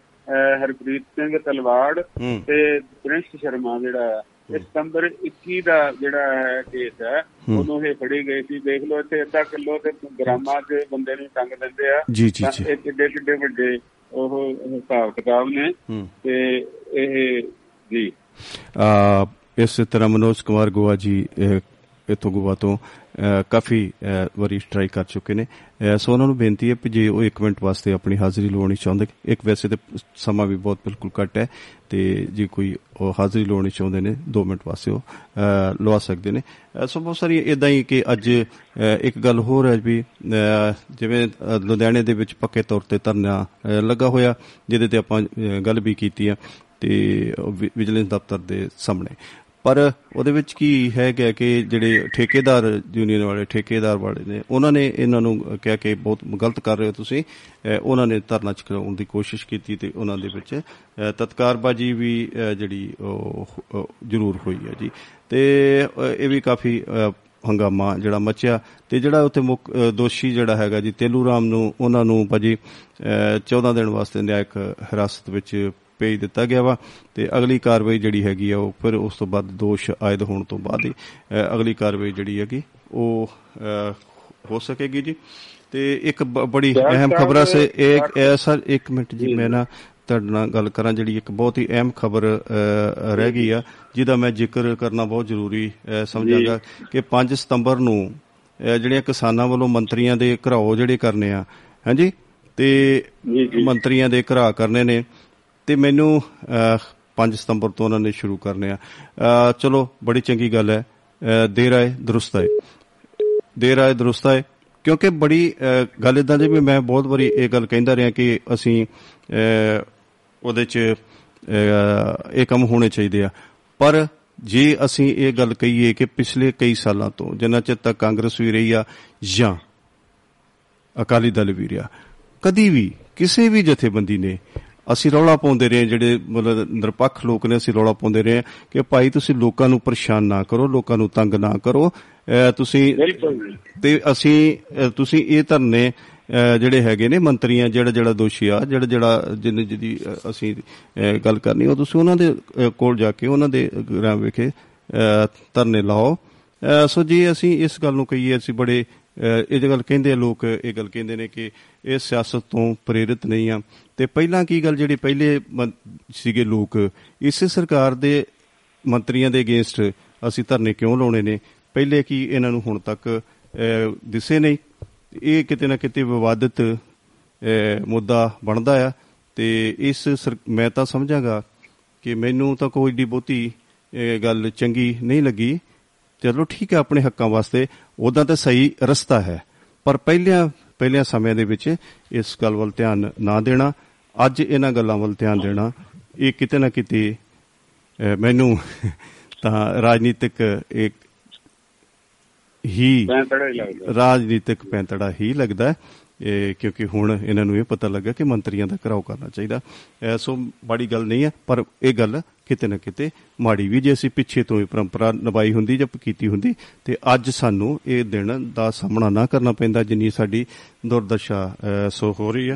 ਹਰਪ੍ਰੀਤ ਸਿੰਘ ਤਲਵਾੜ। ਤੇ ਪ੍ਰਿੰਸ ਸ਼ਰਮਾ ਜਿਹੜਾ ਸਤੰਬਰ 21 ਦਾ ਜਿਹੜਾ ਹੈ ਕੇਸ ਹੈ। ਉਦੋਂ ਇਹ ਫੜੀ ਗਈ ਸੀ ਦੇਖ ਲਓ ਇੱਥੇ ਅੱਧਾ ਕਿਲੋ ਤੇ ਗ੍ਰਾਮਾਂ 'ਚ ਬੰਦੇ ਨੂੰ ਟੰਗ ਦਿੰਦੇ ਆ ਜੀ, ਜੀ, ਜੀ। ਇਹ ਕਿੱਡੇ ਕਿੱਡੇ ਵੱਡੇ ਉਹ ਹਿਸਾਬ ਕਿਤਾਬ ਨੇ। ਤੇ ਇਹ ਜੀ ਆ ਇਸੇ ਤਰ੍ਹਾਂ ਮਨੋਜ ਕੁਮਾਰ ਗੋਆ ਜੀ ਇੱਥੋਂ ਗੋਆ ਤੋਂ ਕਾਫੀ ਅਹ, ਵਾਰੀ ਸਟ੍ਰਾਈਕ ਕਰ ਚੁੱਕੇ ਨੇ। ਅਹ, ਸੋ ਉਹਨਾਂ ਨੂੰ ਬੇਨਤੀ ਹੈ ਕਿ ਜੇ ਉਹ 1 ਮਿੰਟ ਵਾਸਤੇ ਆਪਣੀ ਹਾਜ਼ਰੀ ਲਵਾਉਣੀ ਚਾਹੁੰਦੇ ਇੱਕ ਵੈਸੇ ਤੇ ਸਮਾਂ ਵੀ ਬਹੁਤ ਬਿਲਕੁਲ ਘੱਟ ਹੈ ਤੇ ਜੇ ਕੋਈ ਉਹ ਹਾਜ਼ਰੀ ਲਵਾਉਣੀ ਚਾਹੁੰਦੇ ਨੇ 2 ਮਿੰਟ ਵਾਸਤੇ ਉਹ ਅਹ, ਲਵਾ ਸਕਦੇ ਨੇ। ਅਹ, ਸੋ ਬਹੁਤ ਸਾਰੀ ਇਦਾਂ ਹੀ ਕਿ ਅੱਜ ਅਹ, ਇੱਕ ਗੱਲ ਹੋਰ ਹੈ ਵੀ ਅਹ, ਜਿਵੇਂ ਅਹ, ਲੁਧਿਆਣੇ ਦੇ ਵਿੱਚ ਪੱਕੇ ਤੌਰ ਤੇ ਧਰਨਾ ਅਹ, ਲੱਗਾ ਹੋਇਆ ਜਿਹਦੇ ਤੇ ਆਪਾਂ ਅਹ, ਗੱਲ ਵੀ ਕੀਤੀ ਆ ਤੇ ਉਹ ਵਿ- ਵਿਜੀਲੈਂਸ ਦਫ਼ਤਰ ਦੇ ਸਾਹਮਣੇ। ਪਰ ਉਹਦੇ ਵਿੱਚ ਕੀ ਹੈ ਕਿ ਕਿ ਜਿਹੜੇ ਠੇਕੇਦਾਰ ਯੂਨੀਅਨ ਵਾਲੇ ਠੇਕੇਦਾਰ ਵਾਲੇ ਨੇ, ਉਹਨਾਂ ਨੇ ਇਹਨਾਂ ਨੂੰ ਕਿਹਾ ਕਿ ਬਹੁਤ ਗਲਤ ਕਰ ਰਹੇ ਹੋ ਤੁਸੀਂ। ਅਹ ਉਹਨਾਂ ਨੇ ਧਰਨਾ ਚੁਕਾਉਣ ਦੀ ਕੋਸ਼ਿਸ਼ ਕੀਤੀ ਤੇ ਉਹਨਾਂ ਦੇ ਵਿੱਚ, ਅਹ ਤਤਕਾਰਬਾਜੀ ਵੀ, ਅਹ ਜਿਹੜੀ ਉਹ ਉਹ ਜ਼ਰੂਰ ਹੋਈ ਹੈ ਜੀ। ਤੇ, ਅਹ ਇਹ ਵੀ ਕਾਫੀ, ਅਹ ਹੰਗਾਮਾ ਜਿਹੜਾ ਮਚਿਆ ਤੇ ਜਿਹੜਾ ਉੱਥੇ ਮੁੱਖ, ਅਹ ਦੋਸ਼ੀ ਜਿਹੜਾ ਹੈਗਾ ਜੀ ਤੇਲੂ ਰਾਮ ਨੂੰ, ਉਹਨਾਂ ਨੂੰ ਭਾਜੀ, ਅਹ 14 ਦਿਨ ਵਾਸਤੇ ਨਿਆਇਕ ਹਿਰਾਸਤ ਵਿੱਚ ਭੇਜ ਦਿੱਤਾ ਗਿਆ ਵਾ ਤੇ ਅਗਲੀ ਕਾਰਵਾਈ ਜਿਹੜੀ ਹੈਗੀ ਆ ਉਹ ਫਿਰ ਉਸ ਤੋਂ ਬਾਅਦ ਦੋਸ਼ ਆਇਦ ਹੋਣ ਤੋਂ ਬਾਅਦ ਹੀ ਅਗਲੀ ਕਾਰਵਾਈ ਜਿਹੜੀ ਹੈਗੀ ਉਹ ਹੋ ਸਕੇਗੀ ਜੀ। ਤੇ ਇੱਕ ਬੜੀ ਅਹਿਮ ਖਬਰ ਸੇ ਇੱਕ ਸਰ ਇੱਕ ਮਿੰਟ ਜੀ ਮੈਂ ਨਾ ਤੁਹਾਡੇ ਨਾਲ ਗੱਲ ਕਰਾਂ ਜਿਹੜੀ ਇੱਕ ਬਹੁਤ ਹੀ ਅਹਿਮ ਖਬਰ ਰਹਿ ਗਈ ਆ ਜਿਹਦਾ ਮੈਂ ਜ਼ਿਕਰ ਕਰਨਾ ਬਹੁਤ ਜ਼ਰੂਰੀ ਸਮਝਾਂਗਾ ਕਿ 5 ਸਤੰਬਰ ਨੂੰ ਜਿਹੜੀਆਂ ਕਿਸਾਨਾਂ ਵੱਲੋਂ ਮੰਤਰੀਆਂ ਦੇ ਘਰਾਓ ਜਿਹੜੇ ਕਰਨੇ ਆ ਹਾਂਜੀ ਤੇ। ਮੰਤਰੀਆਂ ਦੇ ਘਰਾ ਕਰਨੇ ਨੇ ਤੇ ਮੈਨੂੰ ਅਹ, 5 ਸਤੰਬਰ ਤੋਂ ਉਹਨਾਂ ਨੇ ਸ਼ੁਰੂ ਕਰਨੇ ਆ। ਅਹ, ਚਲੋ ਬੜੀ ਚੰਗੀ ਗੱਲ ਹੈ। ਅਹ, ਦੇਰ ਆਏ ਦਰੁਸਤ ਆਏ ਦੇਰ ਆਏ ਦਰੁਸਤ ਆਏ ਕਿਉਂਕਿ ਬੜੀ ਅਹ, ਗੱਲ ਇਦਾਂ ਦੀ ਵੀ ਮੈਂ ਬਹੁਤ ਵਾਰੀ ਇਹ ਗੱਲ ਕਹਿੰਦਾ ਰਿਹਾ ਕਿ ਅਸੀਂ ਅਹ, ਉਹਦੇ ਚ ਅਹ, ਇਹ ਕੰਮ ਹੋਣੇ ਚਾਹੀਦੇ ਆ। ਪਰ ਜੇ ਅਸੀਂ ਇਹ ਗੱਲ ਕਹੀਏ ਕਿ ਪਿਛਲੇ ਕਈ ਸਾਲਾਂ ਤੋਂ ਜਿੰਨਾ ਚਿਰ ਤੱਕ ਕਾਂਗਰਸ ਵੀ ਰਹੀ ਆ ਜਾਂ ਅਕਾਲੀ ਦਲ ਵੀ ਰਿਹਾ ਕਦੀ ਵੀ ਕਿਸੇ ਵੀ ਜਥੇਬੰਦੀ ਨੇ ਅਸੀਂ ਰੌਲਾ ਪਾਉਂਦੇ ਰਹੇ ਜਿਹੜੇ ਮਤਲਬ ਨਿਰਪੱਖ ਲੋਕ ਨੇ ਅਸੀਂ ਰੌਲਾ ਪਾਉਂਦੇ ਰਹੇ ਕਿ ਭਾਈ ਤੁਸੀਂ ਲੋਕਾਂ ਨੂੰ ਪਰੇਸ਼ਾਨ ਨਾ ਕਰੋ ਲੋਕਾਂ ਨੂੰ ਤੰਗ ਨਾ ਕਰੋ। ਤੁਸੀਂ ਤੇ ਅਸੀਂ ਤੁਸੀਂ ਇਹ ਧਰਨੇ ਜਿਹੜੇ ਹੈਗੇ ਨੇ ਮੰਤਰੀਆਂ ਜਿਹੜਾ ਜਿਹੜਾ ਦੋਸ਼ੀ ਆ ਜਿਹੜਾ ਜਿਹੜਾ ਜਿਹਨੇ ਜਿਹਦੀ ਅਸੀਂ ਗੱਲ ਕਰਨੀ ਉਹ ਤੁਸੀਂ ਉਹਨਾਂ ਦੇ ਕੋਲ ਜਾ ਕੇ ਉਹਨਾਂ ਦੇ ਗ੍ਰਾਮ ਵਿਖੇ ਧਰਨੇ ਲਾਓ। ਸੋ ਜੀ ਅਸੀਂ ਇਸ ਗੱਲ ਨੂੰ ਕਹੀਏ ਅਸੀਂ ਬੜੇ ਇਹ ਗੱਲ ਕਹਿੰਦੇ ਲੋਕ ਇਹ ਗੱਲ ਕਹਿੰਦੇ ਨੇ ਕਿ ਇਹ ਸਿਆਸਤ ਤੋਂ ਪ੍ਰੇਰਿਤ ਨਹੀਂ ਆ। ਤੇ ਪਹਿਲਾਂ ਕੀ ਗੱਲ ਜਿਹੜੀ ਪਹਿਲੇ ਮੰ- ਸੀਗੇ ਲੋਕ? ਇਸੇ ਸਰਕਾਰ ਦੇ ਮੰਤਰੀਆਂ ਦੇ ਅਗੇਂਸਟ ਅਸੀਂ ਧਰਨੇ ਕਿਉਂ ਲਾਉਣੇ ਨੇ? ਪਹਿਲੇ ਕੀ ਇਹਨਾਂ ਨੂੰ ਹੁਣ ਤੱਕ ਅਹ, ਦਿਸੇ ਨਹੀਂ? ਇਹ ਕਿਤੇ ਨਾ ਕਿਤੇ ਵਿਵਾਦਿਤ ਅਹ, ਮੁੱਦਾ ਬਣਦਾ ਆ। ਤੇ ਇਸ ਸਰ- ਮੈਂ ਤਾਂ ਸਮਝਾਂਗਾ ਕਿ ਮੈਨੂੰ ਤਾਂ ਕੋਈ ਏਡੀ ਬਹੁਤੀ ਇਹ ਗੱਲ ਚੰਗੀ ਨਹੀਂ ਲੱਗੀ। ਚਲੋ ਠੀਕ ਹੈ ਆਪਣੇ ਹੱਕਾਂ ਵਾਸਤੇ ਉਦਾਂ ਤਾਂ ਸਹੀ ਰਸਤਾ ਹੈ। ਪਰ ਪਹਿਲਿਆਂ ਪਹਿਲਿਆਂ ਸਮਿਆਂ ਦੇ ਵਿੱਚ ਇਸ ਗੱਲ ਵੱਲ ਧਿਆਨ ਨਾ ਦੇਣਾ। ਅੱਜ ਇਹਨਾਂ ਗੱਲਾਂ ਵੱਲ ਧਿਆਨ ਦੇਣਾ। ਇਹ ਕਿਤੇ ਨਾ ਕਿਤੇ ਮੈਨੂੰ ਤਾਂ ਰਾਜਨੀਤਿਕ ਇੱਕ ਹੀ ਰਾਜਨੀਤਿਕ ਪੈਂਤੜਾ ਹੀ ਲੱਗਦਾ। ਕਿਉਂਕਿ ਹੁਣ ਇਹਨਾਂ ਨੂੰ ਇਹ ਪਤਾ ਲੱਗਾ ਕਿ ਮੰਤਰੀਆਂ ਦਾ ਘਰਾਓ ਕਰਨਾ ਚਾਹੀਦਾ। ਸੋ ਮਾੜੀ ਗੱਲ ਨਹੀਂ ਹੈ ਪਰ ਇਹ ਗੱਲ ਕਿਤੇ ਨਾ ਕਿਤੇ ਮਾੜੀ ਵੀ ਜੇ ਅਸੀਂ ਪਿੱਛੇ ਤੋਂ ਇਹ ਪਰੰਪਰਾ ਨਿਭਾਈ ਹੁੰਦੀ ਜਾਂ ਕੀਤੀ ਹੁੰਦੀ ਤੇ ਅੱਜ ਸਾਨੂੰ ਇਹ ਦਿਨ ਦਾ ਸਾਹਮਣਾ ਨਾ ਕਰਨਾ ਪੈਂਦਾ ਜਿੰਨੀ ਸਾਡੀ ਦੁਰਦਸ਼ਾ ਸੋ ਹੋ ਰਹੀ ਹੈ।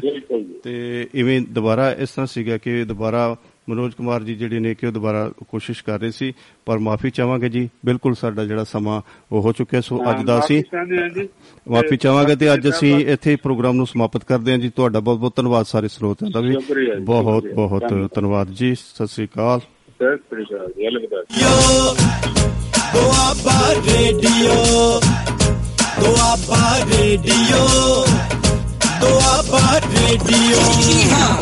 ਤੇ ਇਵੇਂ ਦੁਬਾਰਾ ਇਸ ਤਰ੍ਹਾਂ ਸੀਗਾ ਕਿ ਦੁਬਾਰਾ ਮਨੋਜ ਕੁਮਾਰ ਜੀ ਜਿਹੜੇ ਨੇ ਕਿ ਉਹ ਦੁਬਾਰਾ ਕੋਸ਼ਿਸ਼ ਕਰ ਰਹੇ ਸੀ ਪਰ ਮਾਫੀ ਚਾਹਾਂਗੇ ਜੀ। ਬਿਲਕੁਲ ਸਾਡਾ ਜਿਹੜਾ ਸਮਾਂ ਉਹ ਹੋ ਚੁੱਕਿਆ ਸੋ ਅੱਜ ਦਾ ਜੀ। ਮਾਫੀ ਚਾਹਾਂਗੇ ਤੇ ਅੱਜ ਅਸੀਂ ਇੱਥੇ ਪ੍ਰੋਗਰਾਮ ਨੂੰ ਸਮਾਪਤ ਕਰਦੇ ਹਾਂ ਜੀ। ਤੁਹਾਡਾ ਬਹੁਤ ਬਹੁਤ ਧੰਨਵਾਦ ਸਾਰੇ ਸਰੋਤਿਆਂ ਦਾ ਵੀ। ਬਹੁਤ। ਬਹੁਤ ਧੰਨਵਾਦ। ਜੀ। ਸਤਿ ਸ੍ਰੀ ਅਕਾਲ। ਸਤਿ ਸ੍ਰੀ ਅਕਾਲ ਜੀ ਅਲਵਿਦਾ Doaba Radio Doaba Radio ਜੀ ਹਾਂ